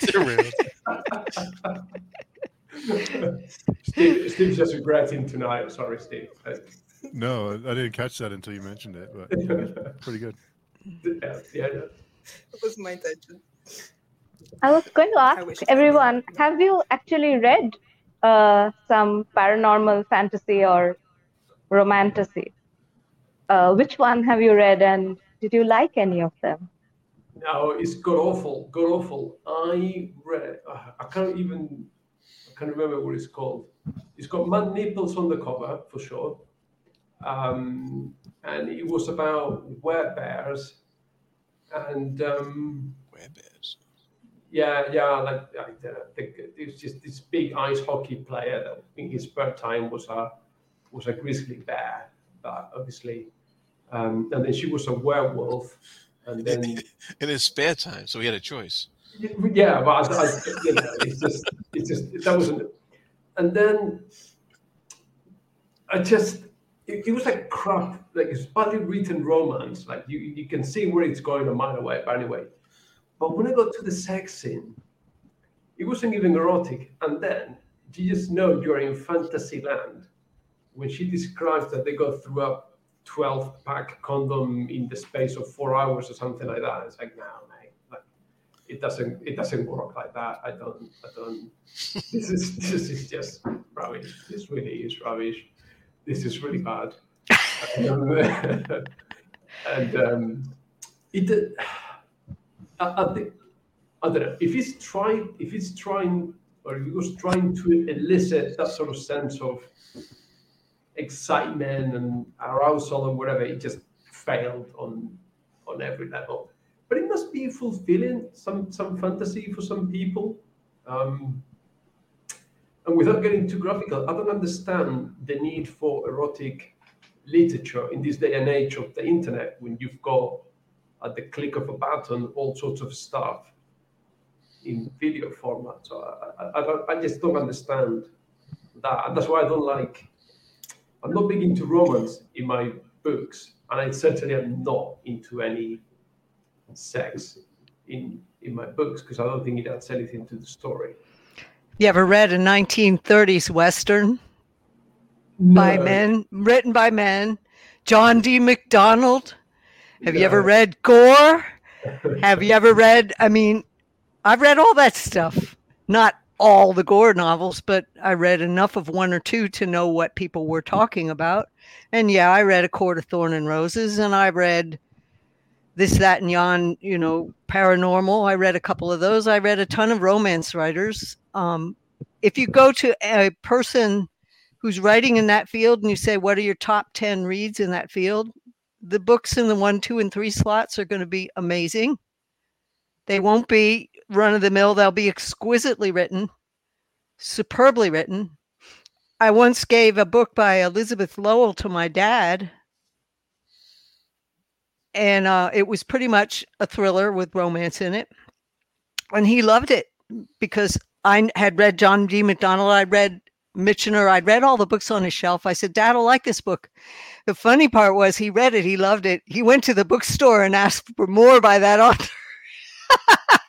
Derailed. Steve, Steve's just regretting tonight. Sorry, Steve. No, I didn't catch that until you mentioned it, but pretty good. Yeah, yeah, yeah. That was my intention. I was going to ask wish- everyone have you actually read uh, some paranormal fantasy or romantasy? Uh, which one have you read and did you like any of them? No, it's god awful, god awful. I read, uh, I can't even, I can't remember what it's called. It's got mad nipples on the cover for sure, um, and it was about werebears, and um, Werebears. yeah, yeah, like, like the, it's just this big ice hockey player that in his spare time was a was a grizzly bear, but obviously, um, and then she was a werewolf, and then. In his spare time, so he had a choice. Yeah, but I, I, you know, it's just, it's just that wasn't. And then I just, it, it was like crap, like it's badly written romance. Like you, you can see where it's going a mile away. But anyway, but when I got to the sex scene, it wasn't even erotic. And then you just know you're in fantasy land when she describes that they go through a 12 pack condom in the space of four hours or something like that. It's like, no, mate, like it doesn't, it doesn't work like that. I don't, I don't. This is, this is just rubbish. This really is rubbish. This is really bad. And um, it, I, I think, I don't know if it's trying, if it's trying, or if it was trying to elicit that sort of sense of excitement and arousal and whatever, it just failed on on every level. But it must be fulfilling some some fantasy for some people. Um, and without getting too graphical, I don't understand the need for erotic literature in this day and age of the internet when you've got at the click of a button all sorts of stuff in video format. So I, I, I, just don't understand that. And that's why I don't like I'm not big into romance in my books, and I certainly am not into any sex in in my books because I don't think it adds anything to the story. You ever read a 1930s Western by men, written by men? John D. MacDonald? Have you ever read Gor? Have you ever read? I mean, I've read all that stuff. Not all the Gor novels, but I read enough of one or two to know what people were talking about. And yeah, I read A Court of Thorn and Roses, and I read this, that, and yon, you know, paranormal. I read a couple of those. I read a ton of romance writers. Um, if you go to a person who's writing in that field and you say, What are your top 10 reads in that field? The books in the one, two, and three slots are going to be amazing. They won't be run of the mill, they'll be exquisitely written, superbly written. I once gave a book by Elizabeth Lowell to my dad, and uh, it was pretty much a thriller with romance in it. And he loved it because I had read John D. MacDonald, I'd read Michener, I'd read all the books on his shelf. I said, Dad, I like this book. The funny part was he read it, he loved it. He went to the bookstore and asked for more by that author.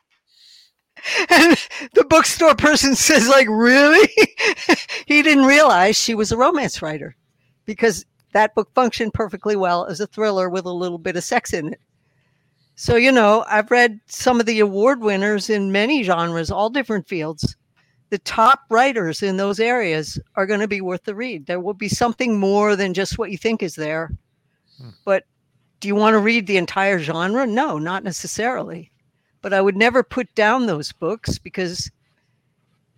and the bookstore person says, like, really? he didn't realize she was a romance writer because that book functioned perfectly well as a thriller with a little bit of sex in it. So, you know, I've read some of the award winners in many genres, all different fields. The top writers in those areas are going to be worth the read. There will be something more than just what you think is there. Hmm. But do you want to read the entire genre? No, not necessarily. But I would never put down those books because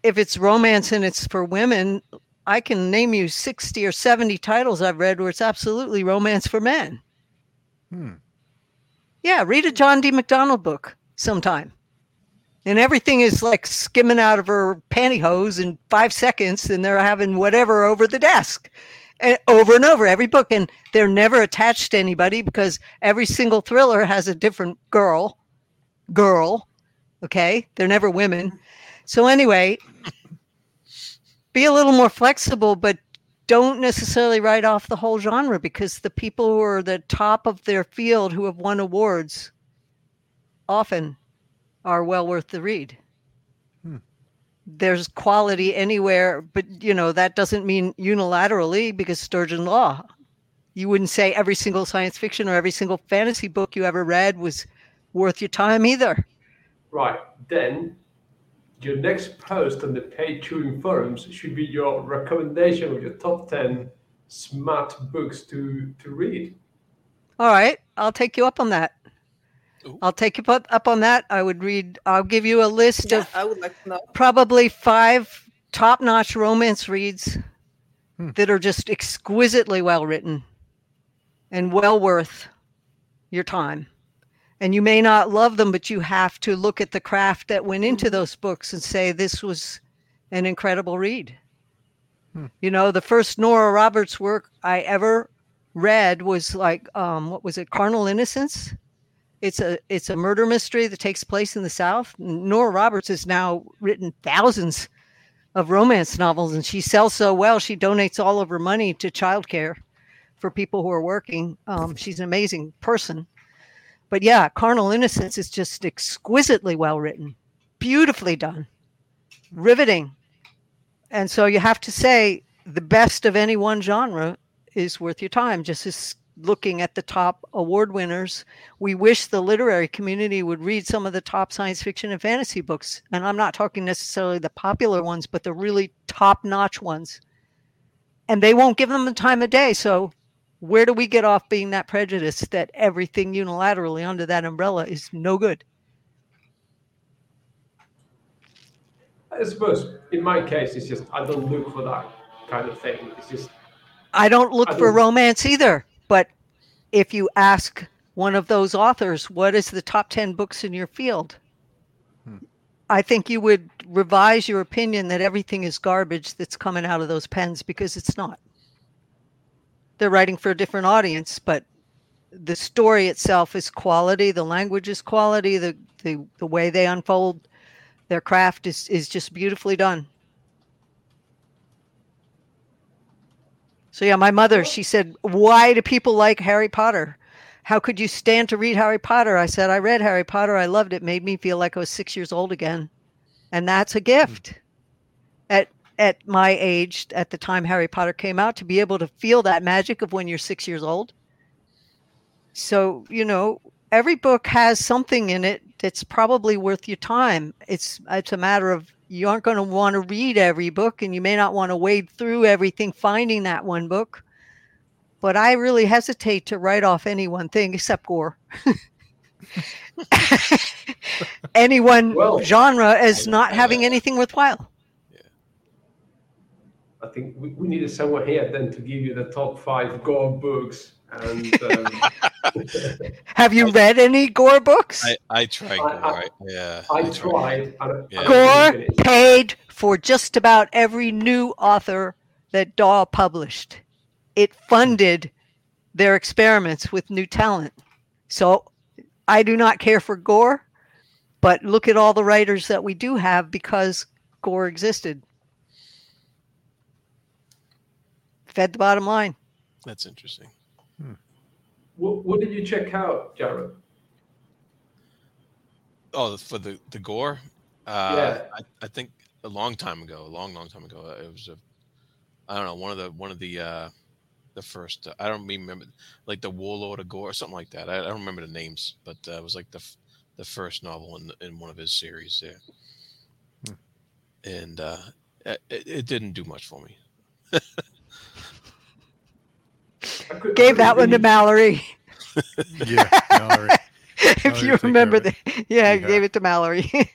if it's romance and it's for women, I can name you 60 or 70 titles I've read where it's absolutely romance for men. Hmm. Yeah, read a John D. MacDonald book sometime. And everything is like skimming out of her pantyhose in five seconds, and they're having whatever over the desk. And over and over, every book. And they're never attached to anybody because every single thriller has a different girl. Girl. Okay. They're never women. So, anyway, be a little more flexible, but don't necessarily write off the whole genre because the people who are the top of their field who have won awards often are well worth the read. Hmm. There's quality anywhere, but you know that doesn't mean unilaterally because Sturgeon Law. You wouldn't say every single science fiction or every single fantasy book you ever read was worth your time either. Right. Then your next post on the Page Chewing forums should be your recommendation of your top 10 smart books to, to read. All right, I'll take you up on that. Ooh. I'll take you up, up on that. I would read, I'll give you a list Yeah, of I would like to know. probably five top notch romance reads Hmm. that are just exquisitely well written and well worth your time. And you may not love them, but you have to look at the craft that went into those books and say, this was an incredible read. Hmm. You know, the first Nora Roberts work I ever read was like, um, what was it, Carnal Innocence? It's a it's a murder mystery that takes place in the South. Nora Roberts has now written thousands of romance novels, and she sells so well. She donates all of her money to childcare for people who are working. Um, she's an amazing person. But yeah, Carnal Innocence is just exquisitely well written, beautifully done, riveting. And so you have to say the best of any one genre is worth your time. Just as looking at the top award winners, we wish the literary community would read some of the top science fiction and fantasy books. And I'm not talking necessarily the popular ones, but the really top notch ones. And they won't give them the time of day. So where do we get off being that prejudiced that everything unilaterally under that umbrella is no good? I suppose in my case, it's just I don't look for that kind of thing. It's just I don't look I for don't- romance either. But if you ask one of those authors, what is the top 10 books in your field? Hmm. I think you would revise your opinion that everything is garbage that's coming out of those pens because it's not. They're writing for a different audience, but the story itself is quality, the language is quality, the, the, the way they unfold their craft is, is just beautifully done. So yeah, my mother, she said, "Why do people like Harry Potter? How could you stand to read Harry Potter?" I said, "I read Harry Potter. I loved it. Made me feel like I was 6 years old again." And that's a gift. At at my age, at the time Harry Potter came out, to be able to feel that magic of when you're 6 years old. So, you know, every book has something in it that's probably worth your time. It's it's a matter of you aren't going to want to read every book and you may not want to wade through everything finding that one book. But I really hesitate to write off any one thing except Gor. any one Well, genre as not having anything worthwhile. I think we, we needed someone here then to give you the top five Gor books. And um, Have you read any Gor books? I, I tried I- Gor. I- I, yeah. I tried. and I- Yeah. I Gor paid for just about every new author that DAW published. It funded their experiments with new talent. So I do not care for Gor, but look at all the writers that we do have because Gor existed. Fed the bottom line. That's interesting. What, what did you check out, Jarrod? Oh, for the the Gor. Uh, Yeah. I, I think a long time ago, a long, long time ago, uh, it was a, I don't know, one of the one of the uh, the first. Uh, I don't remember, like the Warlord of Gor or something like that. I, I don't remember the names, but uh, it was like the the first novel in in one of his series there. Hmm. And uh, it, it didn't do much for me. I could- Gave that one to Mallory. Yeah, Mallory. if Mallory you will take care remember of that. Yeah, Yeah. gave it to Mallory.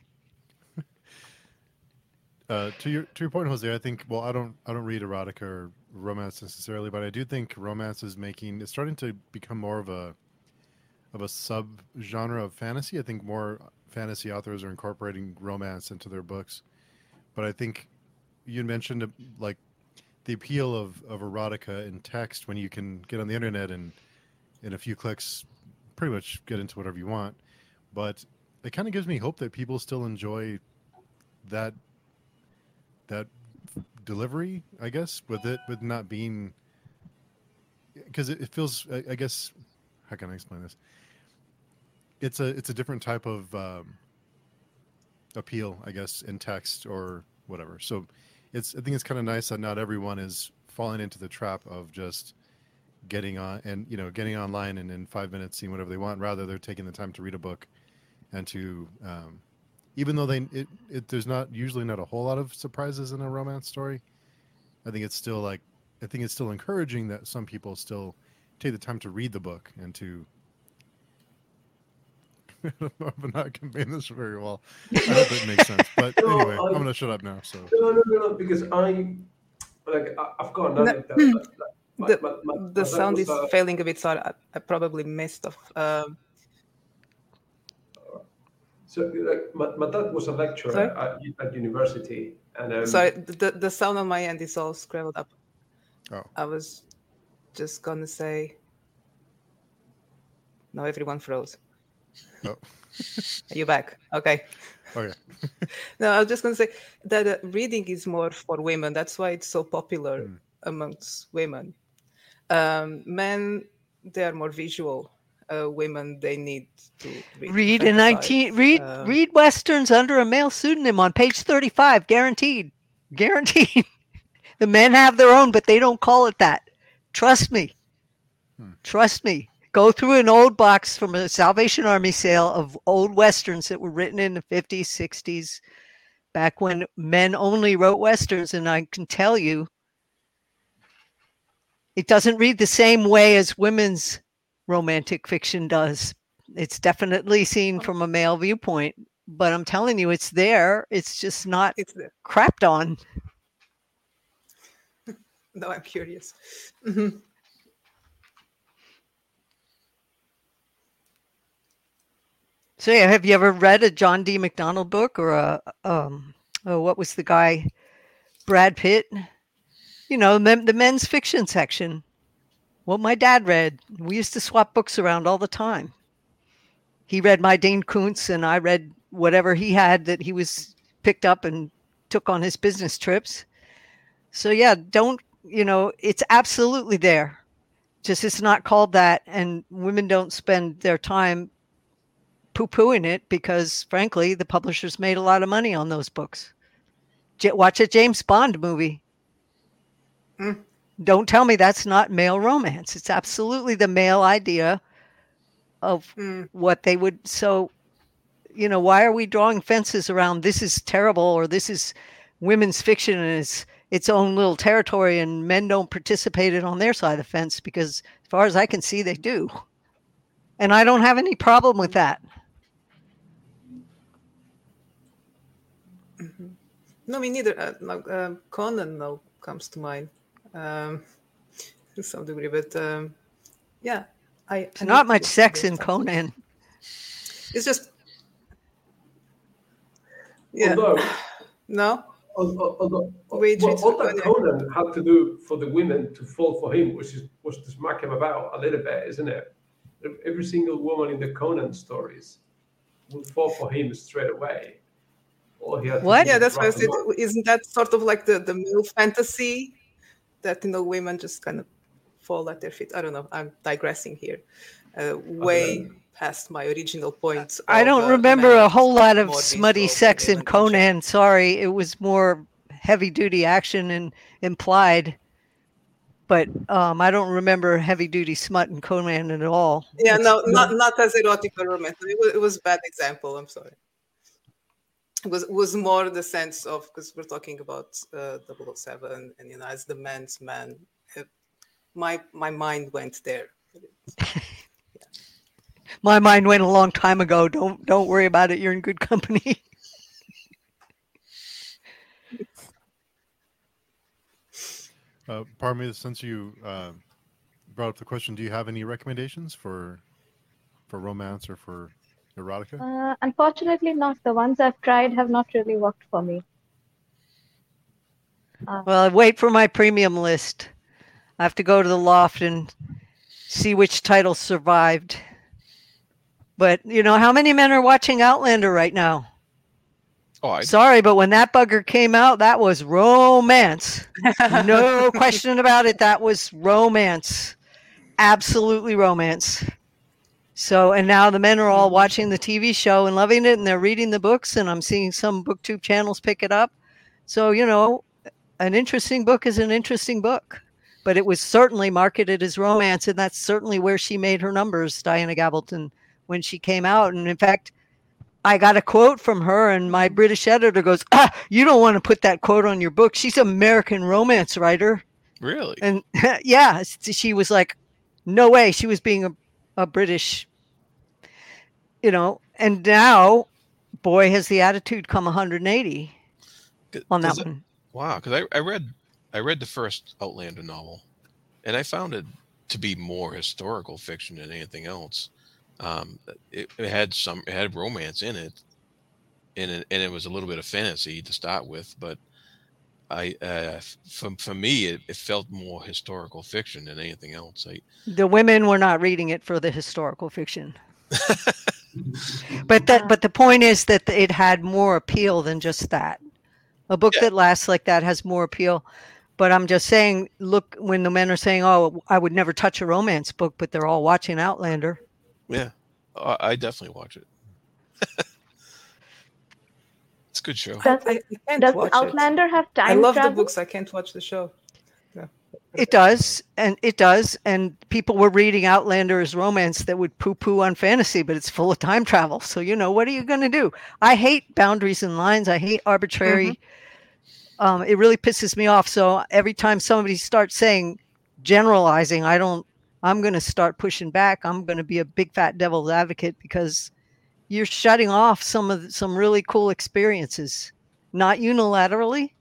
Uh, to your to your point, Jose, I think well, I don't I don't read erotica or romance necessarily, but I do think romance is making it's starting to become more of a of a sub genre of fantasy. I think more fantasy authors are incorporating romance into their books, but I think you mentioned like the appeal of of erotica in text when you can get on the internet and in a few clicks pretty much get into whatever you want. But it kind of gives me hope that people still enjoy that that delivery, I guess, with it with not being because it, it feels. I, I guess how can I explain this? It's a it's a different type of um, appeal, I guess, in text or whatever. So it's I think it's kind of nice that not everyone is falling into the trap of just getting on and you know getting online and in five minutes seeing whatever they want. Rather, they're taking the time to read a book and to um, even though they it, it there's not usually not a whole lot of surprises in a romance story. I think it's still like I think it's still encouraging that some people still take the time to read the book and to I'm not conveying this very well. I hope it makes sense. But No, anyway, I- I'm gonna shut up now. So No, no, no, no, because I, like, I- I've got another. that- that- my- The- my- my- my The dad sound is a- failing a bit, so I, I probably missed off. Um, So, like, my, my dad was a lecturer at, at university, and um, sorry, the the sound on my end is all scrambled up. Oh. I was just gonna say. Now everyone froze. Oh. Are you back? Okay. okay. No, I was just going to say that uh, reading is more for women. That's why it's so popular Mm. amongst women. Um, men, they are more visual. Uh, women, they need to read. Read in 19 read um, read westerns under a male pseudonym on page 35 guaranteed. Guaranteed. the men have their own but they don't call it that. Trust me. Hmm. Trust me. Go through an old box from a Salvation Army sale of old westerns that were written in the 50s, 60s back when men only wrote westerns and I can tell you it doesn't read the same way as women's romantic fiction does. It's definitely seen from a male viewpoint, but I'm telling you, it's there. It's just not It's there. crapped on. Now I'm curious. Mhm. So, yeah, have you ever read a John D. MacDonald book or a um, oh, what was the guy, Brad Pitt? You know, the men's fiction section. What my dad read. We used to swap books around all the time. He read my Dean Koontz, and I read whatever he had that he was picked up and took on his business trips. So yeah, don't you know? It's absolutely there. Just it's not called that, and women don't spend their time poo-pooing it because frankly the publishers made a lot of money on those books. J- watch a james bond movie. Mm. don't tell me that's not male romance. It's absolutely the male idea of Mm. what they would so you know why are we drawing fences around this is terrible or this is women's fiction and it's its own little territory and men don't participate in on their side of the fence because as far as i can see they do. And i don't have any problem with that No, me neither. Uh, no, um, Conan now comes to mind um, to some degree, but um, yeah, I. It's not much sex in Conan. Conan. It's just. Yeah. although, No. although, although Wait, well, wait, all that wait. Conan had to do for the women to fall for him was just, was to smack him about a little bit, isn't it? Every single woman in the Conan stories will fall for him straight away. All he What? Yeah, that's why I said, isn't that sort of like the, the male fantasy that, you know, women just kind of fall at their feet? I don't know. I'm digressing here. Uh, way past my original point. I don't uh, remember a whole lot of smutty sex in women in. Conan. Sorry, it was more heavy duty action and implied. But um, I don't remember heavy duty smut in Conan at all. Yeah, It's- no, not not as erotic or romantic. It was, it was a bad example. I'm sorry. It was was more the sense of because we're talking about uh, 007 and you know as the man's man. It, my my mind went there. My mind went a long time ago. Don't don't worry about it. You're in good company. Uh, pardon me, since you uh, brought up the question, do you have any recommendations for for romance or for erotica? Uh, unfortunately, not. The ones I've tried have not really worked for me. Well, I wait for my premium list. I have to go to the loft and see which titles survived. But you know, how many men are watching Outlander right now? Oh, I, Sorry, but when that bugger came out, that was romance. No question about it. That was romance. Absolutely romance. So, and now the men are all watching the TV show and loving it, and they're reading the books, and I'm seeing some booktube channels pick it up. So, you know, an interesting book is an interesting book, but it was certainly marketed as romance, and that's certainly where she made her numbers, Diana Gabaldon, when she came out. And in fact, I got a quote from her, and my British editor goes, "Ah, you don't want to put that quote on your book. She's an American romance writer." really? And yeah, she was like, "No way." She was being a, a British, you know. And now, boy, has the attitude come 180 on that it- one. Wow, because I, I read I read the first Outlander novel, and I found it to be more historical fiction than anything else. Um, it, it had some it had romance in it, and it, and it was a little bit of fantasy to start with, but I uh, for for me it, it felt more historical fiction than anything else. I, The women were not reading it for the historical fiction. but that but the point is that it had more appeal than just that. A book Yeah. that lasts like that has more appeal. But I'm just saying, look, when the men are saying, "Oh, I would never touch a romance book," but they're all watching Outlander. yeah, I, I definitely watch it. it's a good show. Does, I, I can't does watch Outlander have it. I love travel? the books. I can't watch the show. It does, and it does, and people were reading Outlander as romance that would poo-poo on fantasy, but it's full of time travel. So you know, what are you going to do? I hate boundaries and lines. I hate arbitrary. Um, it really pisses me off. So every time somebody starts saying generalizing, I don't. I'm going to start pushing back. I'm going to be a big fat devil's advocate because you're shutting off some of the, some really cool experiences, not unilaterally,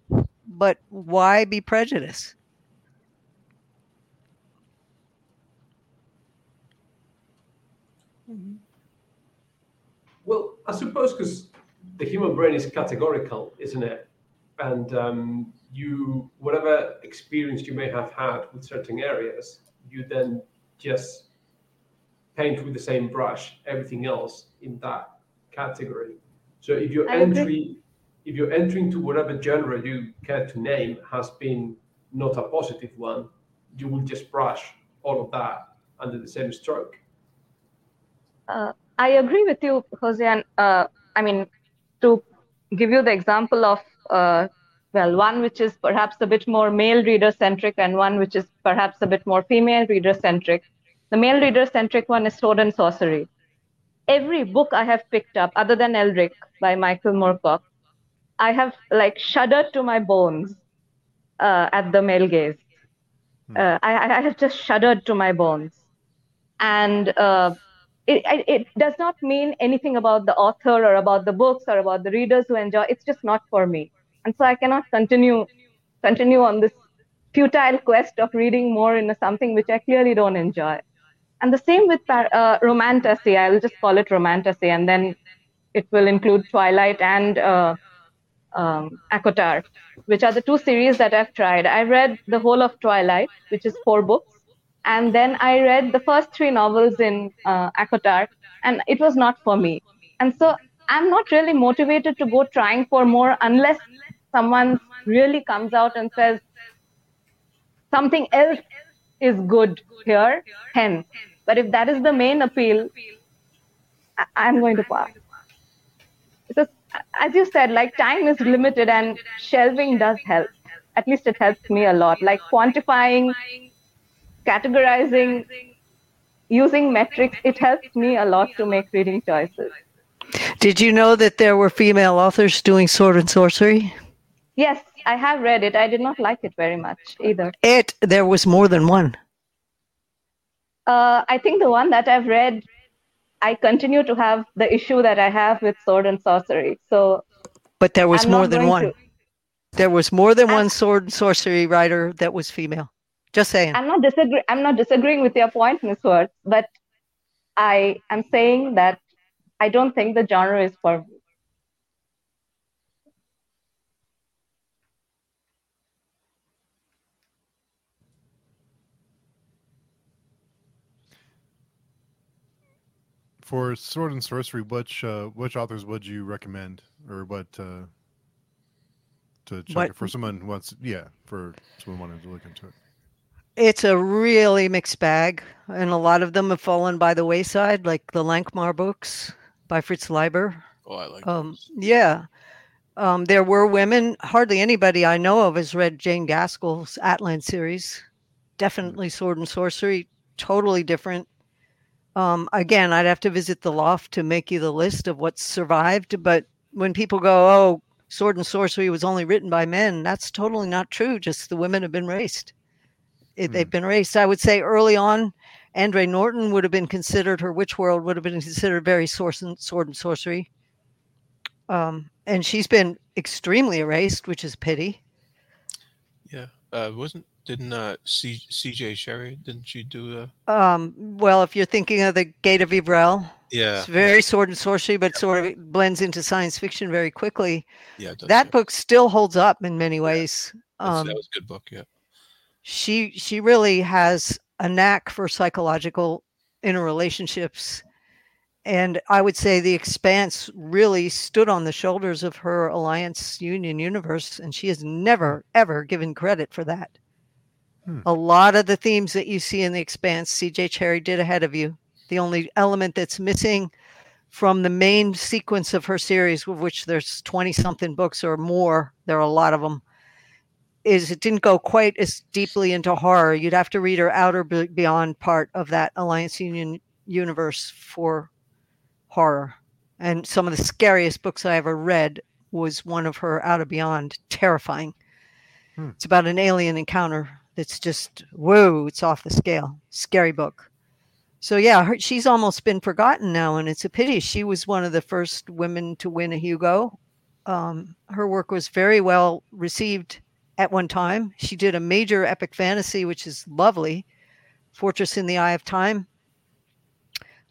but why be prejudiced? Well, I suppose because the human brain is categorical, isn't it? And um, you, whatever experience you may have had with certain areas, you then just paint with the same brush everything else in that category. So if your I agree. entry, if your entry into whatever genre you care to name has been not a positive one, you will just brush all of that under the same stroke. Uh, I agree with you, Jose. And uh, I mean, to give you the example of, uh, well, one which is perhaps a bit more male reader centric and one which is perhaps a bit more female reader centric. The male reader centric one is Sword and Sorcery. Every book I have picked up, other than Elric by Michael Moorcock, I have like shuddered to my bones uh, at the male gaze. Uh, I, I I have just shuddered to my bones. And uh, it, it, does not mean anything about the author or about the books or about the readers who enjoy it's just not for me. And so i cannot continue continue on this futile quest of reading more into something which i clearly don't enjoy. And the same with uh, romantasy. I'll just call it romantasy and then it will include twilight and uh, um, ACOTAR which are the two series that i've tried. I read the whole of twilight which is four books and then I read the first three novels in uh, ACOTAR, and it was not for me. And so I'm not really motivated to go trying for more unless someone really comes out and says something else is good here, hence. But if that is the main appeal, I- I'm going to pass. Because, as you said, like time is limited and shelving does help. At least it helps me a lot. Like quantifying categorizing using metrics it helps me a lot to make reading choices Did you know that there were female authors doing sword and sorcery? yes i have read it i did not like it very much either It there was more than one. uh, i think the one that i've read i continue to have the issue that i have with sword and sorcery so But there was I'm more than one. to- There was more than I'm- one sword and sorcery writer that was female. Just saying. i'm not disagree i'm not disagreeing with your point miss Wurts but i am saying that i don't think the genre is for me For Sword and Sorcery, which uh, which authors would you recommend, or what uh, to check What- it for someone who wants? Yeah, for someone wanting to look into it. It's a really mixed bag, and a lot of them have fallen by the wayside, like the Lankhmar books by Fritz Leiber. Oh, I like. Um, those. yeah. Um, there were women. Hardly anybody I know of has read Jane Gaskell's Atlan series. Definitely Sword and Sorcery, totally different. Um, again, I'd have to visit the loft to make you the list of what's survived. But when people go, "Oh, Sword and Sorcery was only written by men," that's totally not true. Just the women have been raced. It, Hmm. They've been raced. I would say early on, Andre Norton would have been considered her Witch World would have been considered very source and sword and sorcery. Um, and she's been extremely erased, which is a pity. Yeah. Uh, wasn't didn't uh, C, C.J. Cherryh didn't she do uh Um, well, if you're thinking of the Gate of Ivrel, Yeah. it's very sword and sorcery, but sort of blends into science fiction very quickly. Yeah. it does, That yeah. book still holds up in many ways. Um, that was a good book. Yeah. She she really has a knack for psychological interrelationships and i would say the expanse really stood on the shoulders of her alliance union universe and she has never ever given credit for that Hmm. a lot of the themes that you see in the expanse cj Cherryh did ahead of you the only element that's missing from the main sequence of her series of which there's 20 something books or more there are a lot of them is it didn't go quite as deeply into horror. You'd have to read her Outer Beyond part of that Alliance Union universe for horror. And some of the scariest books I ever read was one of her Outer Beyond, terrifying. Hmm. It's about an alien encounter that's just whoa, it's off the scale. Scary book. So yeah, her, she's almost been forgotten now, and it's a pity. She was one of the first women to win a Hugo. Um, her work was very well received at one time. She did a major epic fantasy, which is lovely, Fortress in the Eye of Time,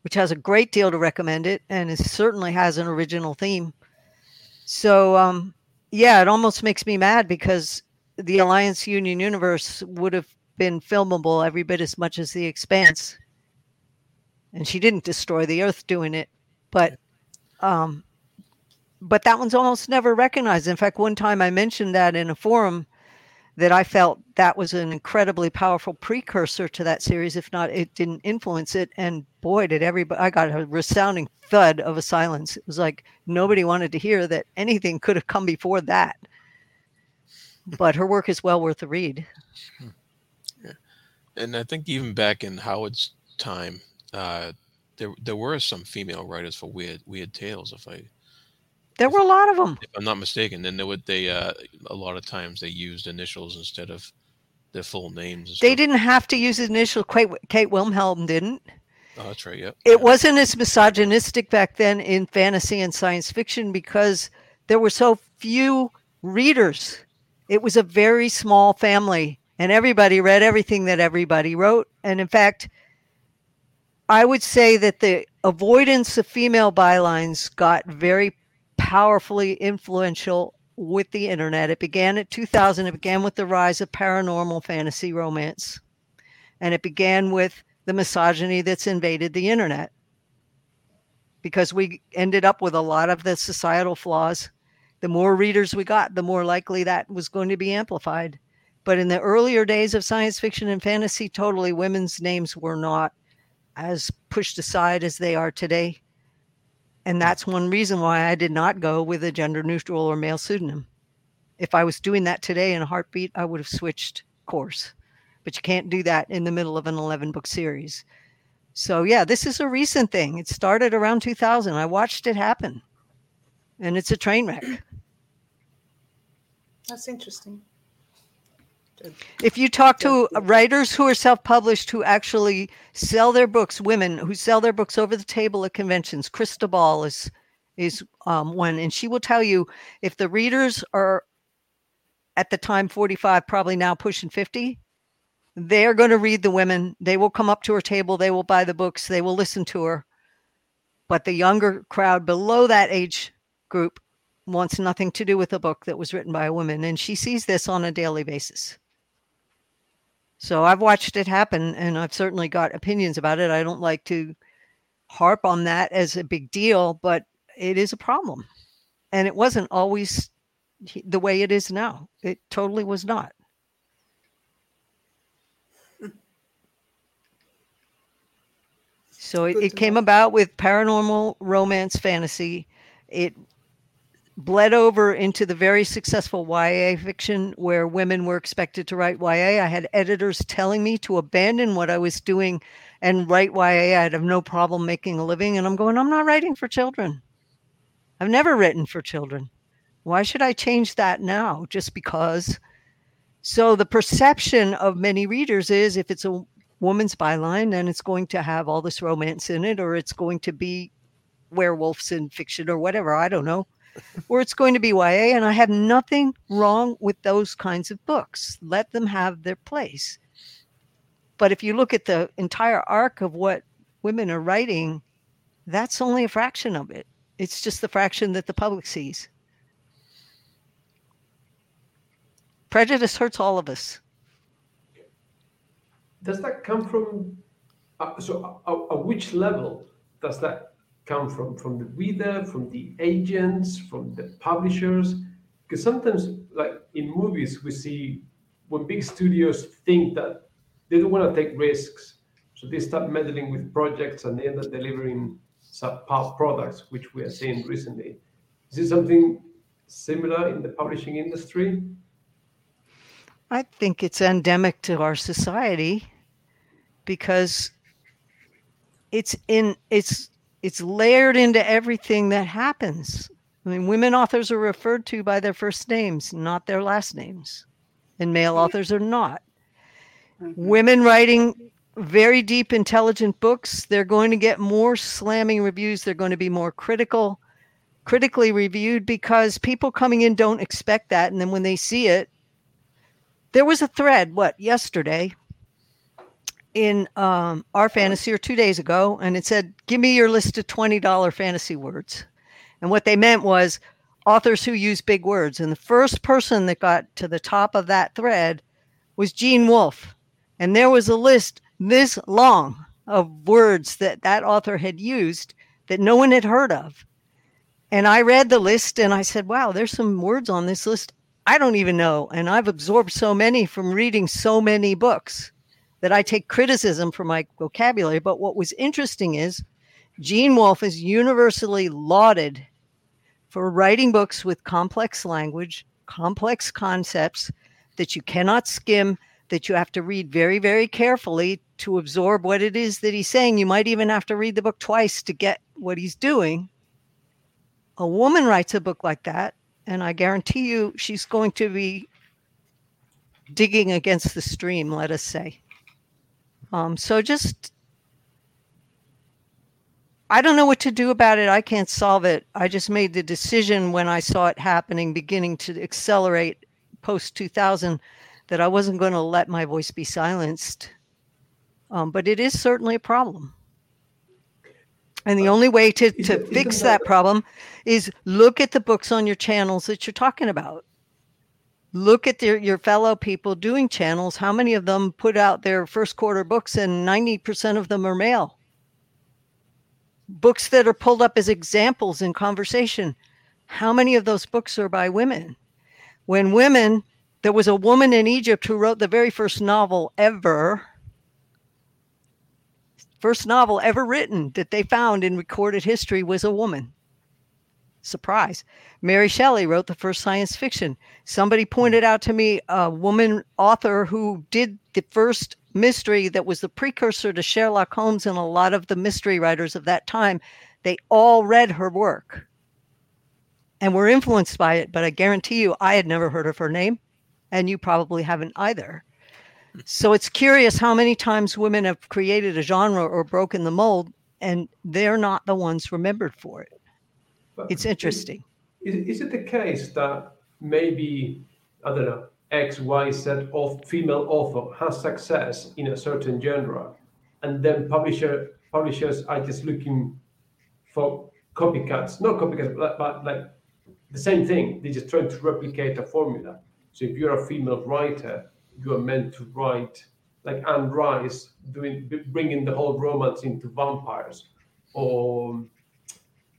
which has a great deal to recommend it, and it certainly has an original theme. So, um, yeah, it almost makes me mad because the Alliance Union universe would have been filmable every bit as much as The Expanse, and she didn't destroy the Earth doing it, but. Um, but that one's almost never recognized. In fact, one time I mentioned that in a forum that I felt that was an incredibly powerful precursor to that series, if not, it didn't influence it. And boy, did everybody, I got a resounding thud of a silence. It was like nobody wanted to hear that anything could have come before that. But her work is well worth the read. And I think even back in Howard's time, uh, there there were some female writers for weird weird tales. If I There were a lot of them. if I'm not mistaken, then they would they uh, a lot of times they used initials instead of their full names. They didn't have to use initial. Kate, Kate Wilhelm didn't. Oh, that's right. Yep. it wasn't as misogynistic back then in fantasy and science fiction because there were so few readers. It was a very small family, and everybody read everything that everybody wrote. And in fact, I would say that the avoidance of female bylines got very powerfully influential with the internet. It began at 2000, it began with the rise of paranormal fantasy romance, and it began with the misogyny that's invaded the internet because we ended up with a lot of the societal flaws. The more readers we got, the more likely that was going to be amplified. But in the earlier days of science fiction and fantasy, totally women's names were not as pushed aside as they are today. And that's one reason why I did not go with a gender neutral or male pseudonym. If I was doing that today in a heartbeat, I would have switched course but you can't do that in the middle of an 11 book series. So, yeah, this is a recent thing. It started around 2000. I watched it happen, and it's a train wreck. That's interesting. If you talk to writers who are self published who actually sell their books, women who sell their books over the table at conventions, Krista Ball is, is um, one, and she will tell you if the readers are at the time 45, probably now pushing 50, they're going to read the women. They will come up to her table. They will buy the books. They will listen to her. But the younger crowd below that age group wants nothing to do with a book that was written by a woman. And she sees this on a daily basis. So I've watched it happen and I've certainly got opinions about it. I don't like to harp on that as a big deal, but it is a problem. And it wasn't always the way it is now. It totally was not. So it, it came about with paranormal romance fantasy. It bled over into the very successful YA fiction where women were expected to write YA. I had editors telling me to abandon what I was doing and write YA. I'd have no problem making a living. And I'm going, I'm not writing for children. I've never written for children. Why should I change that now just because? So the perception of many readers is if it's a woman's byline, then it's going to have all this romance in it, or it's going to be werewolves in fiction or whatever. I don't know. Or it's going to be YA. And I have nothing wrong with those kinds of books. Let them have their place. But if you look at the entire arc of what women are writing, that's only a fraction of it. It's just the fraction that the public sees. Prejudice hurts all of us. Does that come from? Uh, so, uh, uh, which level does that come from? From the reader, from the agents, from the publishers? Because sometimes, like in movies, we see when big studios think that they don't want to take risks, so they start meddling with projects and they end up delivering subpar products, which we are seeing recently. Is it something similar in the publishing industry? I think it's endemic to our society because it's in it's it's layered into everything that happens. I mean, women authors are referred to by their first names, not their last names, and male authors are not. Mm-hmm. Women writing very deep, intelligent books, they're going to get more slamming reviews. They're going to be more critical, critically reviewed because people coming in don't expect that. And then when they see it, there was a thread, what, yesterday in um, r/fantasy or two days ago, and it said, Give me your list of $20 fantasy words. And what they meant was authors who use big words. And the first person that got to the top of that thread was Gene Wolfe. And there was a list this long of words that that author had used that no one had heard of. And I read the list and I said, wow, there's some words on this list I don't even know. And I've absorbed so many from reading so many books that I take criticism for my vocabulary. But what was interesting is Gene Wolfe is universally lauded for writing books with complex language, complex concepts that you cannot skim, that you have to read very, very carefully to absorb what it is that he's saying. You might even have to read the book twice to get what he's doing. A woman writes a book like that and I guarantee you she's going to be digging against the stream, let us say. Um, so just, I don't know what to do about it. I can't solve it. I just made the decision when I saw it happening, beginning to accelerate post 2000, that I wasn't going to let my voice be silenced. Um, but it is certainly a problem. And the only way to, to fix that problem is look at the books on your channels that you're talking about. Look at their, your fellow people doing channels. How many of them put out their first quarter books, and 90% of them are male? Books that are pulled up as examples in conversation. How many of those books are by women? When women, there was a woman in Egypt who wrote the very first novel ever First novel ever written that they found in recorded history was a woman. Surprise. Mary Shelley wrote the first science fiction. Somebody pointed out to me a woman author who did the first mystery that was the precursor to Sherlock Holmes and a lot of the mystery writers of that time. They all read her work and were influenced by it, but I guarantee you I had never heard of her name, and you probably haven't either. So it's curious how many times women have created a genre or broken the mold, and they're not the ones remembered for it. But it's interesting. Is, is, it the case that maybe, I don't know, X, Y, Z of female author has success in a certain genre, and then publisher publishers are just looking for copycats, not copycats, but, but like the same thing. They're just trying to replicate a formula. So if you're a female writer, you are meant to write like Anne Rice doing bringing the whole romance into vampires or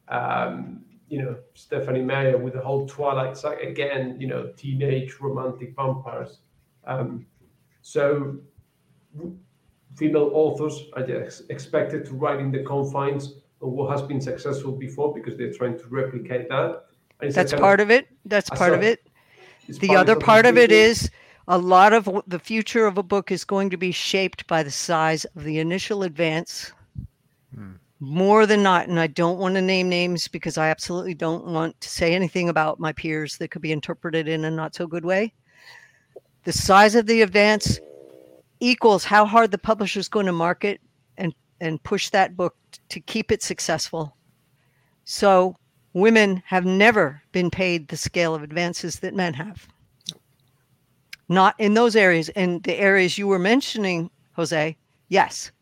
um, you know Stephenie Meyer with the whole Twilight saga again, you know, teenage romantic vampires. Um, so female authors are just expected to write in the confines of what has been successful before because they're trying to replicate that. That's part of, of it. That's part of it. The other part of it is a lot of the future of a book is going to be shaped by the size of the initial advance. Hmm. More than not, and I don't want to name names because I absolutely don't want to say anything about my peers that could be interpreted in a not so good way. The size of the advance equals how hard the publisher is going to market and and push that book to keep it successful. So women have never been paid the scale of advances that men have. Not in those areas. In the areas you were mentioning, Jose, yes,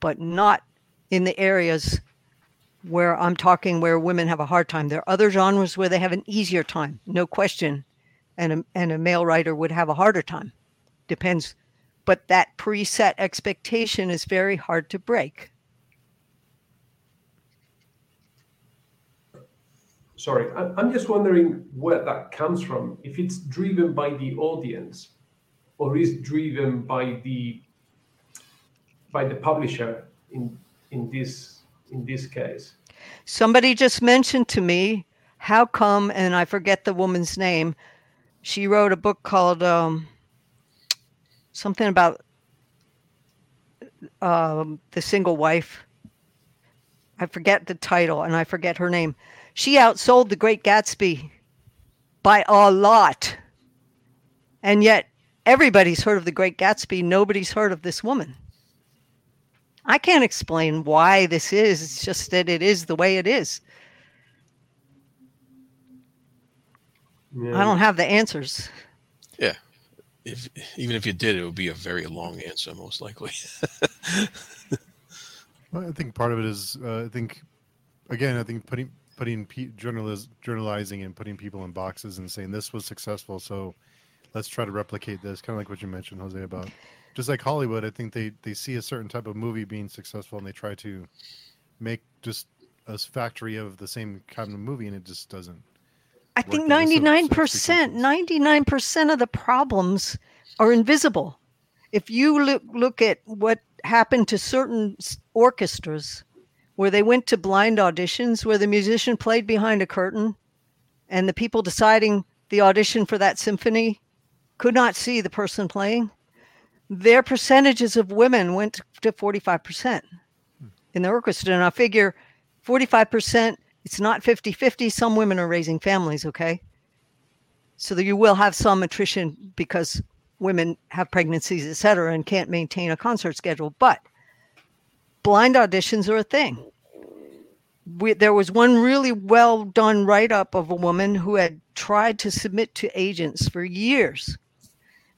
but not in the areas where I'm talking where women have a hard time. There are other genres where they have an easier time, no question, and a, and a male writer would have a harder time. Depends but that preset expectation is very hard to break. Sorry, I'm just wondering where that comes from. If it's driven by the audience, or is driven by the by the publisher in in this in this case. Somebody just mentioned to me, how come, and I forget the woman's name. She wrote a book called um, something about um, the single wife. I forget the title and I forget her name. She outsold the Great Gatsby by a lot. And yet, everybody's heard of the Great Gatsby. Nobody's heard of this woman. I can't explain why this is. It's just that it is the way it is. Yeah. I don't have the answers. Yeah if even if you did, it would be a very long answer, most likely. well, I think part of it is, uh, I think, again, I think putting putting pe- journaliz- journalizing and putting people in boxes and saying this was successful, so let's try to replicate this. Kind of like what you mentioned, Jose, about just like Hollywood. I think they they see a certain type of movie being successful and they try to make just a factory of the same kind of movie, and it just doesn't I think 99%, 99% of the problems are invisible. If you look, look at what happened to certain orchestras where they went to blind auditions where the musician played behind a curtain and the people deciding the audition for that symphony could not see the person playing, their percentages of women went to 45% in the orchestra. And I figure 45% it's not 50 50. Some women are raising families, okay? So that you will have some attrition because women have pregnancies, et cetera, and can't maintain a concert schedule. But blind auditions are a thing. We, there was one really well done write up of a woman who had tried to submit to agents for years.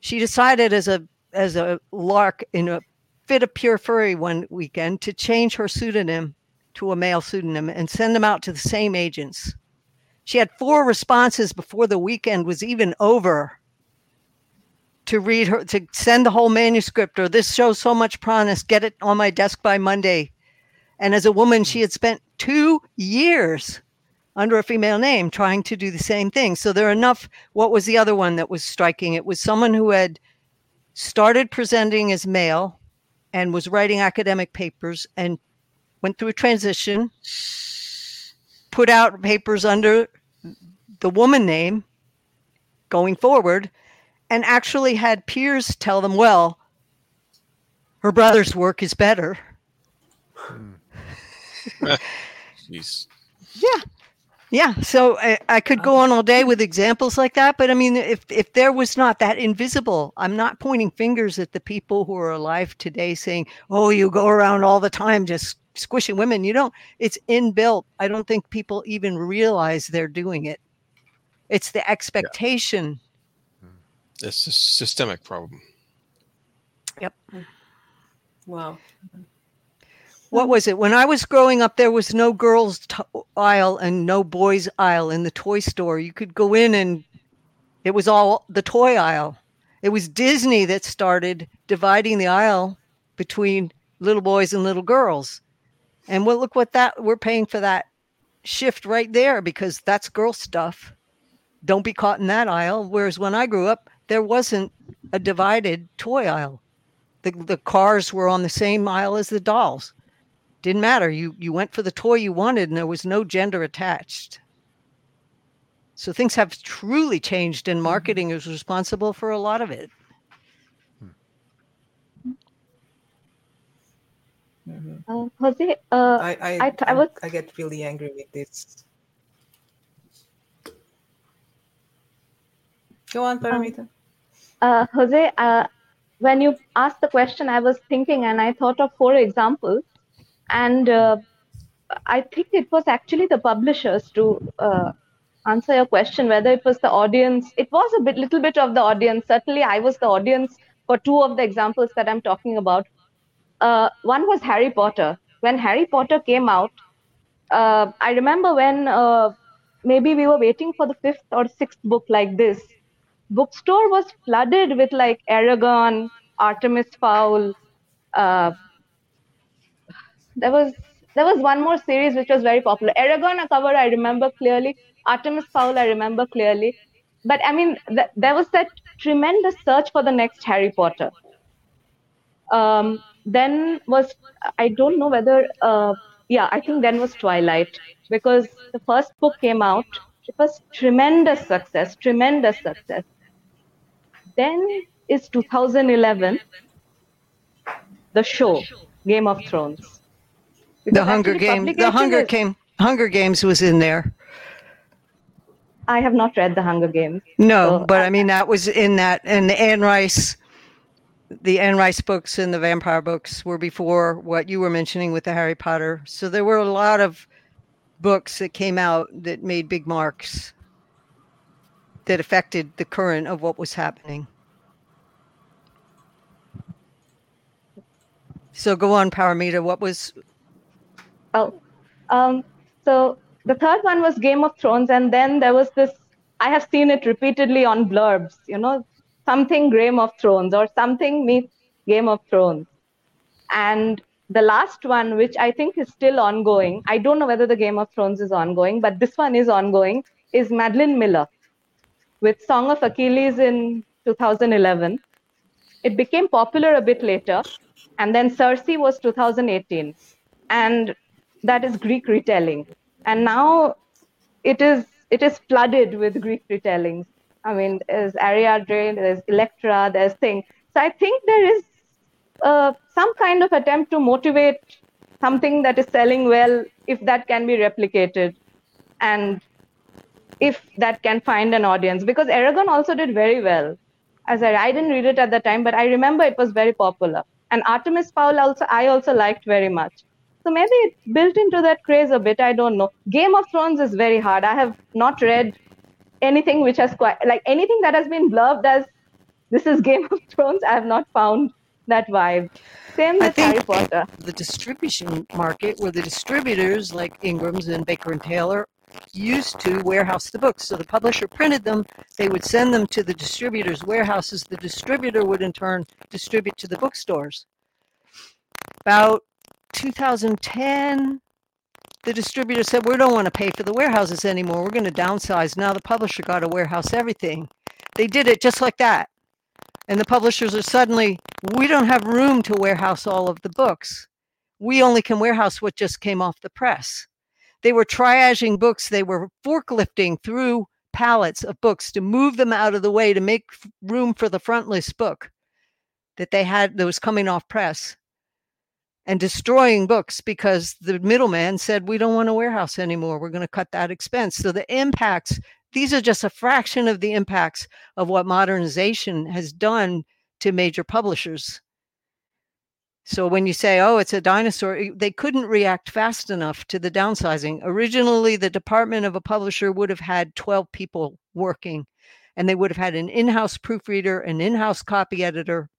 She decided as a as a lark in a fit of pure fury one weekend to change her pseudonym to a male pseudonym and send them out to the same agents. She had four responses before the weekend was even over to read her, to send the whole manuscript or this shows so much promise, get it on my desk by Monday. And as a woman, she had spent two years under a female name trying to do the same thing. So there are enough. What was the other one that was striking? It was someone who had started presenting as male and was writing academic papers and went through a transition, put out papers under the woman name going forward, and actually had peers tell them, well, her brother's work is better. Hmm. Jeez. Yeah. Yeah, so I, I, could go on all day with examples like that, but I mean, if if there was not that invisible, I'm not pointing fingers at the people who are alive today, saying, "Oh, you go around all the time just squishing women. You don't, it's inbuilt. I don't think people even realize they're doing it. It's the expectation. Yeah. It's a systemic problem. Yep. Wow. What mm-hmm. was it? When I was growing up, there was no girls' t- aisle and no boys' aisle in the toy store. You could go in and it was all the toy aisle. It was Disney that started dividing the aisle between little boys and little girls And well, look what that we're paying for that shift right there because that's girl stuff. Don't be caught in that aisle. Whereas when I grew up, there wasn't a divided toy aisle. The the cars were on the same aisle as the dolls. Didn't matter. You you went for the toy you wanted and there was no gender attached. So things have truly changed and marketing is responsible for a lot of it. Uh, Jose, uh, I I, I th- I I, was- I get really angry with this. Go on, Paromita. uh, Jose, uh, when you asked the question, I was thinking and I thought of four examples. And uh, I think it was actually the publishers to uh, answer your question, whether it was the audience. It was a bit, little bit of the audience. Certainly, I was the audience for two of the examples that I'm talking about. Uh, one was Harry Potter. When Harry Potter came out, uh, I remember when uh, maybe we were waiting for the fifth or sixth book like this bookstore was flooded with like Eragon, Artemis Fowl. There was there was one more series which was very popular. Eragon, cover I remember clearly. Artemis Fowl, I remember clearly. But I mean, th- there was that tremendous search for the next Harry Potter. Um, then was I don't know whether uh, yeah I think then was Twilight because the first book came out. It was tremendous success, tremendous success then is 2011 the show game of thrones The Hunger Games. The Hunger Game. Hunger Games was in there. i have not read the hunger games No, So but I- I mean that was in that, and the Anne Rice, the Anne Rice books and the vampire books were before what you were mentioning with the Harry Potter. So there were a lot of books that came out that made big marks that affected the current of what was happening. So go on, Paromita. What was oh um so the third one was game of thrones and then there was this i have seen it repeatedly on blurbs you know something game of thrones or something meets game of thrones. And the last one which i think is still ongoing i don't know whether the game of thrones is ongoing but this one is ongoing is madeline miller with song of achilles in 2011 it became popular a bit later and then circe was 2018 and that is greek retelling. And now it is it is flooded with greek retellings. I mean there's ariadne there's electra there's thing. So i think there is uh, some kind of attempt to motivate something that is selling well if that can be replicated and if that can find an audience. Because eragon also did very well. As I, I didn't read it at the time but i remember it was very popular. And artemis fowl also i also liked very much so maybe it's built into that craze a bit i don't know game of thrones is very hard i have not read anything which has quite like anything that has been blurbed as this is game of thrones i have not found that vibe same with harry potter the distribution market where the distributors like Ingram's and Baker and Taylor used to warehouse the books. So the publisher printed them, they would send them to the distributors' warehouses. The distributor would in turn distribute to the bookstores. About 2010, the distributor said, We don't want to pay for the warehouses anymore. We're going to downsize. Now the publisher got to warehouse everything. They did it just like that. And the publishers are suddenly, we don't have room to warehouse all of the books. We only can warehouse what just came off the press. They were triaging books, they were forklifting through pallets of books to move them out of the way to make room for the front list book that they had that was coming off press and destroying books because the middleman said, We don't want a warehouse anymore. We're going to cut that expense. So the impacts, these are just a fraction of the impacts of what modernization has done to major publishers. So when you say, oh, it's a dinosaur, they couldn't react fast enough to the downsizing. Originally, the department of a publisher would have had 12 people working, and they would have had an in house proofreader, an in house copy editor,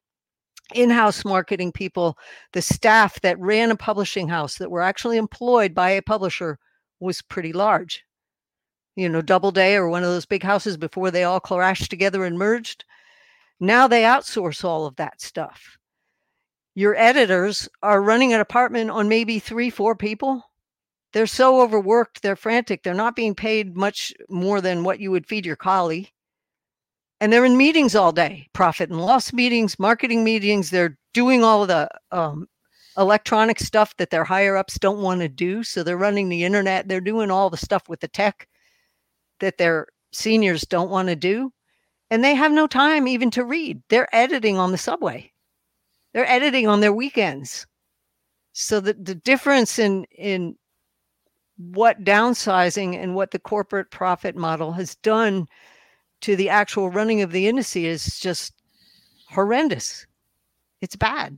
in house marketing people. The staff that ran a publishing house that were actually employed by a publisher was pretty large. You know, Doubleday or one of those big houses before they all crashed together and merged. Now they outsource all of that stuff your editors are running an apartment on maybe three, four people. They're so overworked, they're frantic, they're not being paid much more than what you would feed your collie. And they're in meetings all day profit and loss meetings, marketing meetings. They're doing all the um, electronic stuff that their higher ups don't want to do. So they're running the internet, they're doing all the stuff with the tech that their seniors don't want to do. And they have no time even to read. They're editing on the subway. They're editing on their weekends. So the, the difference in in what downsizing and what the corporate profit model has done to the actual running of the industry is just horrendous. It's bad.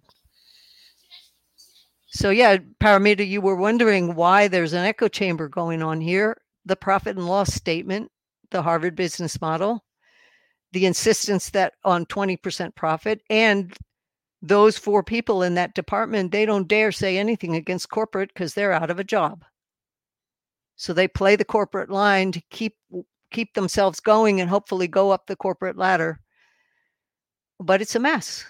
So yeah, Paromita, you were wondering why there's an echo chamber going on here. The profit and loss statement, the Harvard business model, the insistence that on 20% profit and those four people in that department, they don't dare say anything against corporate because they're out of a job. So they play the corporate line to keep keep themselves going and hopefully go up the corporate ladder. But it's a mess.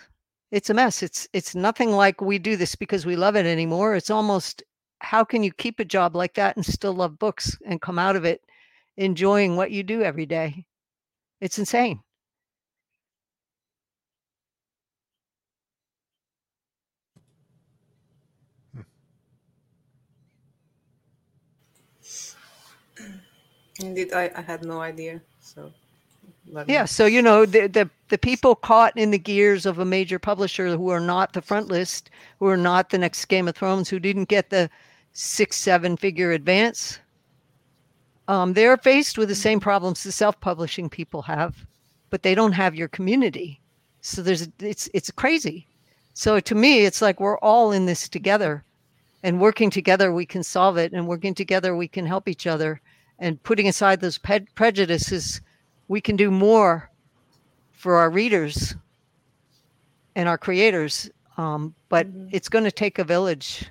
It's a mess. It's it's nothing like we do this because we love it anymore. It's almost how can you keep a job like that and still love books and come out of it enjoying what you do every day? It's insane. Indeed, I, I had no idea. So yeah, so you know the, the the people caught in the gears of a major publisher who are not the front list, who are not the next Game of Thrones, who didn't get the six seven figure advance. Um, they're faced with the same problems the self publishing people have, but they don't have your community. So there's it's it's crazy. So to me, it's like we're all in this together, and working together we can solve it, and working together we can help each other and putting aside those pe- prejudices, we can do more for our readers and our creators. Um, but mm-hmm. it's going to take a village.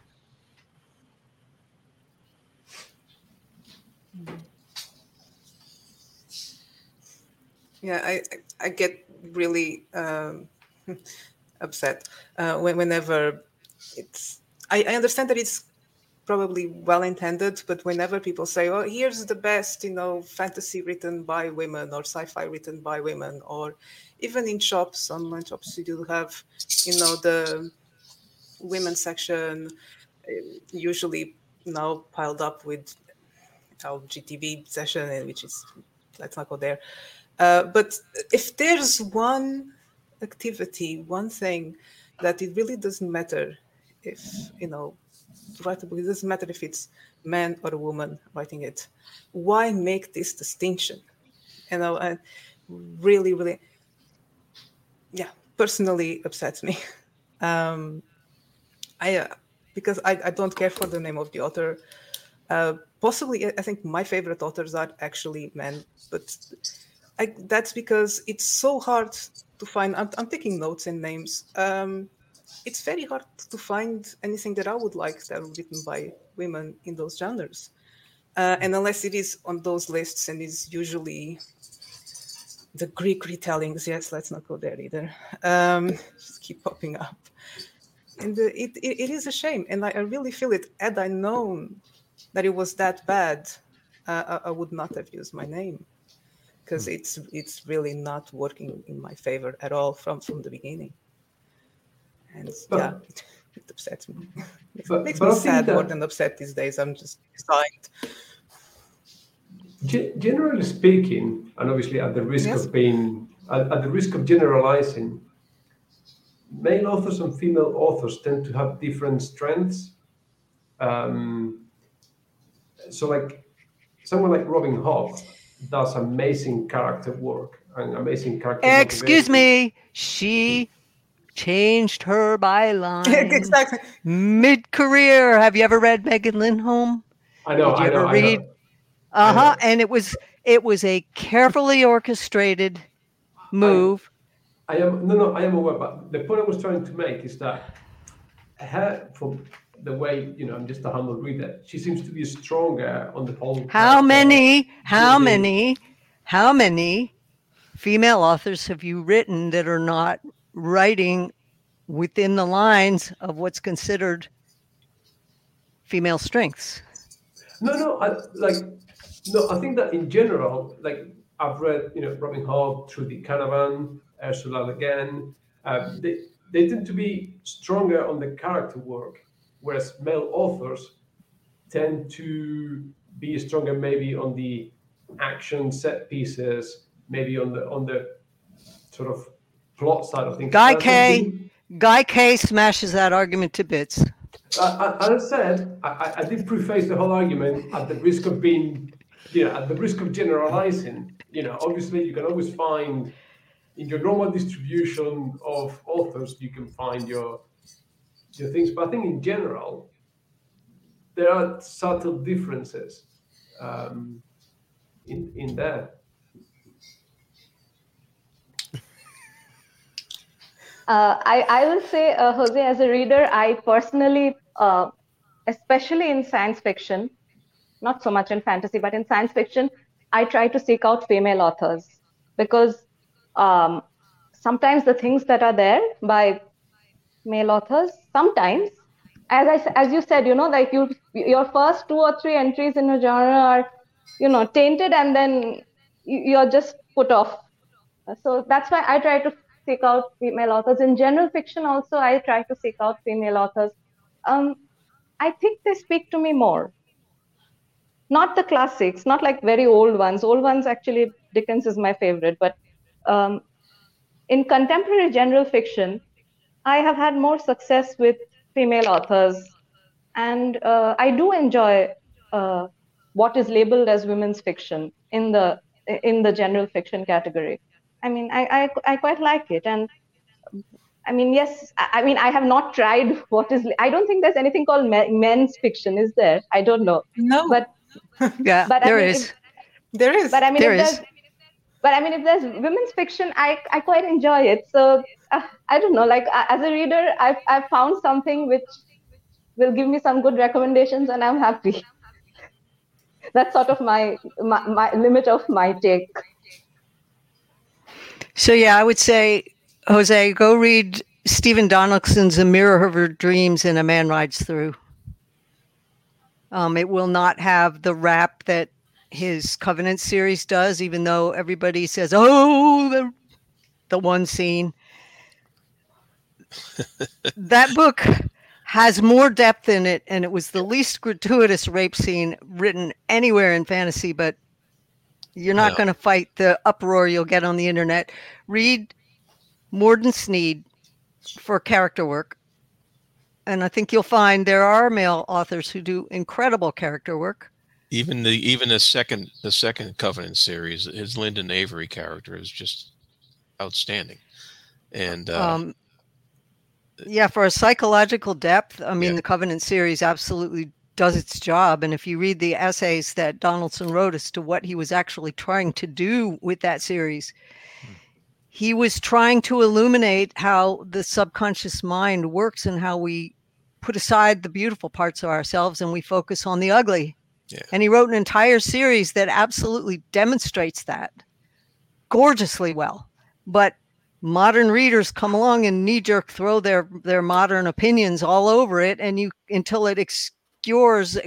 Yeah, I I get really um, upset uh, whenever it's. I, I understand that it's probably well intended, but whenever people say, "Oh, here's the best," you know, fantasy written by women or sci-fi written by women, or even in shops, online shops, you do have, you know, the women section eh, usually now piled up with LGTB session, eh, which is let's not go there. Uh, but if there's one activity, one thing that it really doesn't matter if you know write a book. It doesn't matter if it's man or a woman writing it. Why make this distinction? You know, and really, really, yeah, personally upsets me. Um, I uh, because I, I don't care for the name of the author. Uh, possibly, I think my favorite authors are actually men, but I, that's because it's so hard to find. I'm, I'm taking notes and names. Um, it's very hard to find anything that I would like that written by women in those genres. Uh, and unless it is on those lists and is usually the Greek retellings, yes, let's not go there either. Um, just keep popping up. And the, it, it, it is a shame. And I, I, really feel it. Had I known that it was that bad, uh, I, I would not have used my name because hmm. it's it's really not working in my favor at all from from the beginning and but, yeah, it, it, upsets me. it but, makes me sad more than upset these days. I'm just resigned. Generally speaking, and obviously at the risk yes. of being at, at the risk of generalizing, male authors and female authors tend to have different strengths. Um, so, like someone like Robin Hobb does amazing character work and amazing character. Excuse motivation. me, she changed her byline exactly mid career. Have you ever read Megan Lindholm? I know. Did you I ever know, read? Uh huh. And it was it was a carefully orchestrated move. I, I, am no no I am aware, but the point I was trying to make is that her from the way you know I'm just a humble reader. She seems to be stronger on the whole. How many? How many? How many female authors have you written that are not writing within the lines of what's considered female strengths. No, no, I, like, no, I think that in general, like, I've read, you know, Robin Hobb, Trudi Canavan, Ursula Le Guin. Uh, they, they tend to be stronger on the character work, whereas male authors tend to be stronger maybe on the action set pieces, maybe on the on the sort of plot side of things. Guy Kay. something- Guy Kay smashes that argument to bits. I, I, as I said, I, I- I did preface the whole argument at the risk of being, you know, at the risk of generalizing. You know, obviously, you can always find in your normal distribution of authors, you can find your your things. But I think in general, there are subtle differences um, in in there. Uh, I, I will say, uh, Jose, as a reader, I personally, uh, especially in science fiction, not so much in fantasy, but in science fiction, I try to seek out female authors because um, sometimes the things that are there by male authors, sometimes, as I as you said, you know, like you your first two or three entries in a genre are, you know, tainted, and then you're just put off. So that's why i try to seek out female authors. In general fiction also i try to seek out female authors. Um, i think they speak to me more. Not the classics not like very old ones. Old ones actually dickens is my favorite but um, in contemporary general fiction i have had more success with female authors. And uh, i do enjoy uh, what is labeled as women's fiction in the in the general fiction category I mean, I, I, I quite like it. And I mean, yes, I, I mean, I have not tried what is, I don't think there's anything called men's fiction, is there? I don't know. No, But, Yeah, But I there mean, is. there is. but I mean, There if is. there's, but I mean, if there's women's fiction, I, I quite enjoy it. So uh, I don't know, like uh, as a reader, I've, I've found something which will give me some good recommendations and I'm happy. That's sort of my, my, my limit of my take. So yeah, I would say, Jose, go read Stephen Donaldson's "A Mirror of Her Dreams" and "A Man Rides Through." Um, it will not have the rap that his Covenant series does, even though everybody says, "Oh, the the one scene." that book has more depth in it, and it was the least gratuitous rape scene written anywhere in fantasy, but you're not going to fight the uproar you'll get on the internet. Read Mordant's Need for character work. And I think you'll find there are male authors who do incredible character work. Even the even the second the second Covenant series, his Linden Avery character is just outstanding. And uh, Um, yeah, for a psychological depth, I mean, Yeah. the Covenant series absolutely does its job. And if you read the essays that Donaldson wrote as to what he was actually trying to do with that series, hmm. he was trying to illuminate how the subconscious mind works and how we put aside the beautiful parts of ourselves and we focus on the ugly. Yeah. And he wrote an entire series that absolutely demonstrates that gorgeously well. But modern readers come along and knee jerk throw their their modern opinions all over it and you until it obscures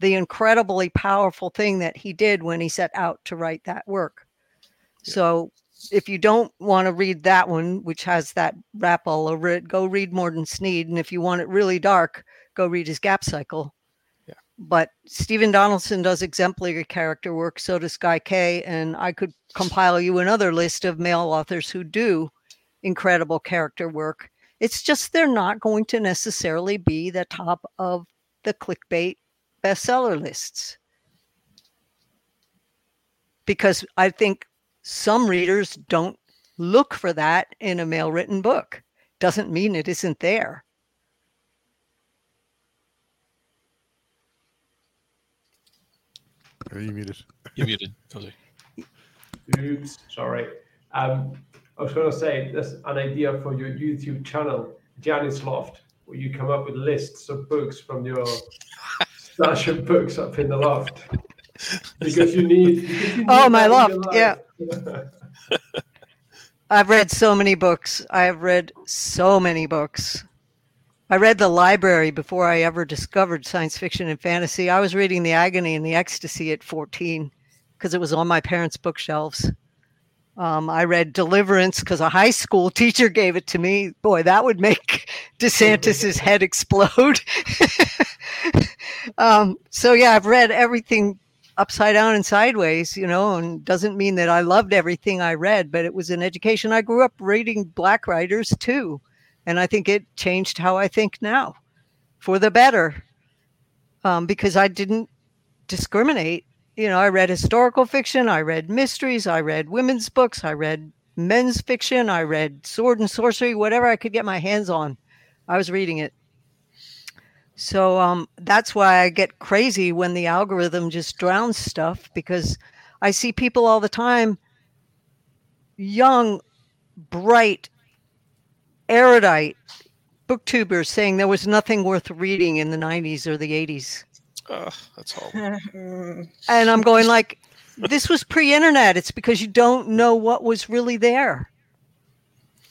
the incredibly powerful thing that he did when he set out to write that work. So if you don't want to read that one, which has that wrap all over it, go read Mordant's Need. And if you want it really dark, go read his Gap Cycle. Yeah. But Stephen Donaldson does exemplary character work, so does Guy Kay, and I could compile you another list of male authors who do incredible character work. It's just they're not going to necessarily be the top of the clickbait bestseller lists. Because I think some readers don't look for that in a mail written book. Doesn't mean it isn't there. Are you muted? you muted. Jose. Oops, sorry. Um, I was going to say there's an idea for your YouTube channel, Janny's Loft, you come up with lists of books from your stash of books up in the loft. Because you need. because you oh, need Oh, my that in your loft, yeah. I've read so many books. I have read so many books. I read the library before I ever discovered science fiction and fantasy. I was reading The Agony and the Ecstasy at 14 because it was on my parents' bookshelves. Um, I read Deliverance because a high school teacher gave it to me. Boy, that would make DeSantis's head explode. um, so yeah, I've read everything upside down and sideways, you know, and doesn't mean that I loved everything I read, but it was an education. I grew up reading black writers too, and I think it changed how I think now, for the better, um, because I didn't discriminate you know, I read historical fiction, I read mysteries, I read women's books, I read men's fiction, I read sword and sorcery, whatever I could get my hands on. I was reading it. So um, that's why I get crazy when the algorithm just drowns stuff because I see people all the time, young, bright, erudite booktubers saying there was nothing worth reading in the 90s or the 80s. Ugh, that's horrible. and I'm going like, this was pre-internet. It's because you don't know what was really there.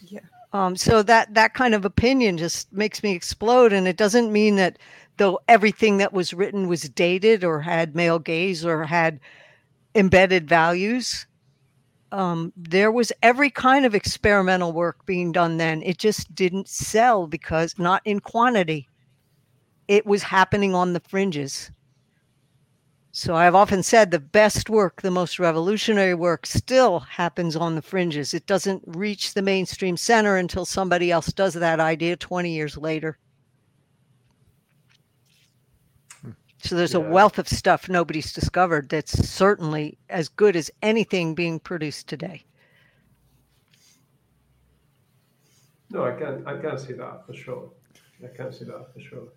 Yeah. Um, so that that kind of opinion just makes me explode, and it doesn't mean that though everything that was written was dated or had male gaze or had embedded values. Um, there was every kind of experimental work being done then. It just didn't sell because not in quantity it was happening on the fringes. So I've often said the best work, the most revolutionary work, still happens on the fringes. It doesn't reach the mainstream center until somebody else does that idea 20 years later. So there's Yeah. a wealth of stuff nobody's discovered that's certainly as good as anything being produced today. No, I can I can see that for sure. I can't see that for sure.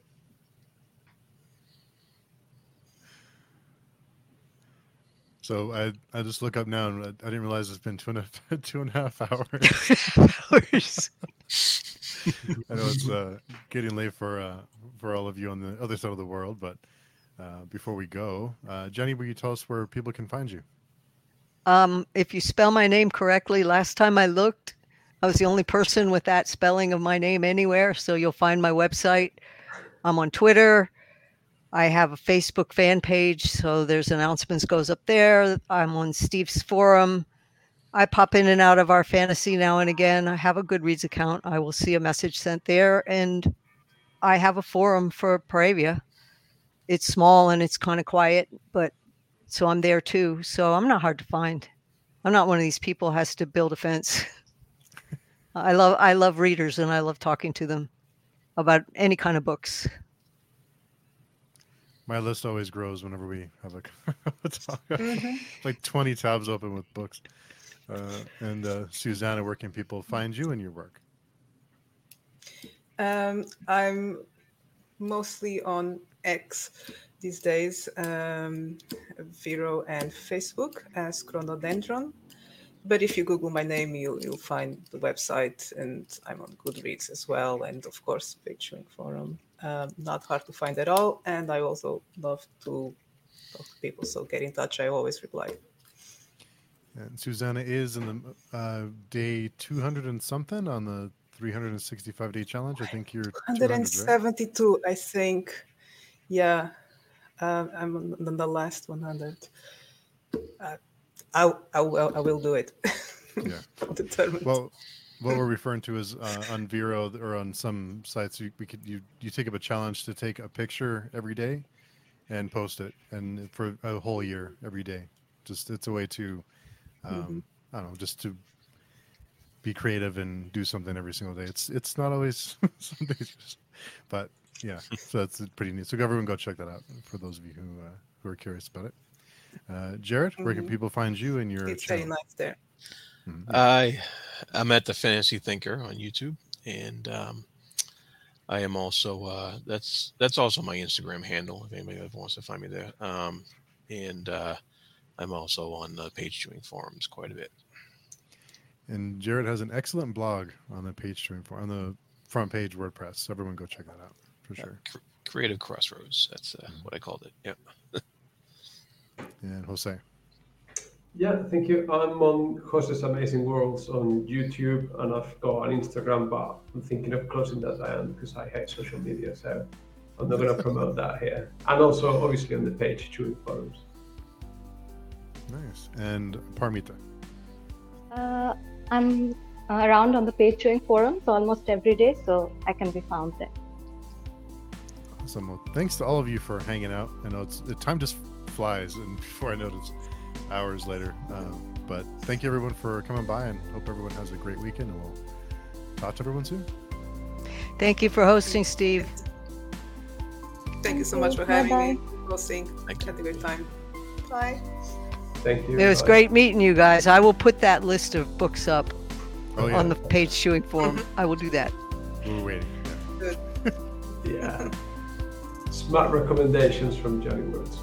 So I I just look up now and I, I didn't realize it's been two and a two and a half hours. I know it's uh, getting late for uh, for all of you on the other side of the world, but uh, before we go, uh, Janny, will you tell us where people can find you? Um, if you spell my name correctly, last time I looked, I was the only person with that spelling of my name anywhere. So you'll find my website. I'm on Twitter. I have a Facebook fan page, so there's announcements goes up there. I'm on Steve's forum. I pop in and out of r/fantasy now and again. I have a Goodreads account. I will see a message sent there, and I have a forum for Paravia. It's small and it's kind of quiet, but so I'm there too. So I'm not hard to find. I'm not one of these people who has to build a fence. I love I love readers and I love talking to them about any kind of books. My list always grows whenever we have a. Mhm. like 20 tabs open with books. Uh, and uh, Susana, where can people find you and your work? Um, I'm mostly on X these days, um, Vero and Facebook as Chronodendron. But if you Google my name, you'll, you'll find the website, and I'm on Goodreads as well, and of course, Page Chewing Forum. Um, not hard to find at all, and I also love to talk to people, so get in touch. I always reply. And Susana is in the uh, day 200 and something on the 365 day challenge. I think you're 200, right? 172, I think. Yeah, um, I'm on on the last 100. Uh, I, I, will, I will do it. Yeah. Determined. Well, what we're referring to is uh, on Vero or on some sites, you, we could you you take up a challenge to take a picture every day and post it, and for a whole year every day. Just it's a way to, um, I don't know, just to be creative and do something every single day. It's it's not always some days, just- but yeah, so that's pretty neat. So everyone go check that out for those of you who uh, who are curious about it. Uh, Jarrod, where can Mhm. people find you and your it's very channel? nice there. Mhm. I I'm at the Fantasy Thinker on YouTube, and um, I am also uh, that's that's also my Instagram handle if anybody ever wants to find me there. Um, and uh, I'm also on the page chewing forums quite a bit. And Jarrod has an excellent blog on the page chewing forum on the front page WordPress. So everyone go check that out for sure. Cr- Creative Crossroads. That's uh, what I called it. Yep. And Jose. Yeah, thank you. I'm on Jose's Amazing Worlds on YouTube, and I've got an Instagram, but I'm thinking of closing that down because I hate social media, so I'm not going to promote that here. And also, obviously, on the page, Chewing Forums. Nice. And Paromita. Uh, I'm around on the page chewing forums almost every day, so I can be found there. Awesome. Well, thanks to all of you for hanging out. I know it's the time just flies, and before I know it, it's hours later. Um, but thank you everyone for coming by, and hope everyone has a great weekend. And we'll talk to everyone soon. Thank you for hosting, Steve. Thank you so Thank much for having Bye-bye. me. Hosting. Thank you. Had a great time. Bye. Thank you. It was Bye. great meeting you guys. I will put that list of books up Oh yeah, on the page chewing forum. I will do that. we were waiting. Yeah. Yeah. Smart recommendations from Janny Wurts.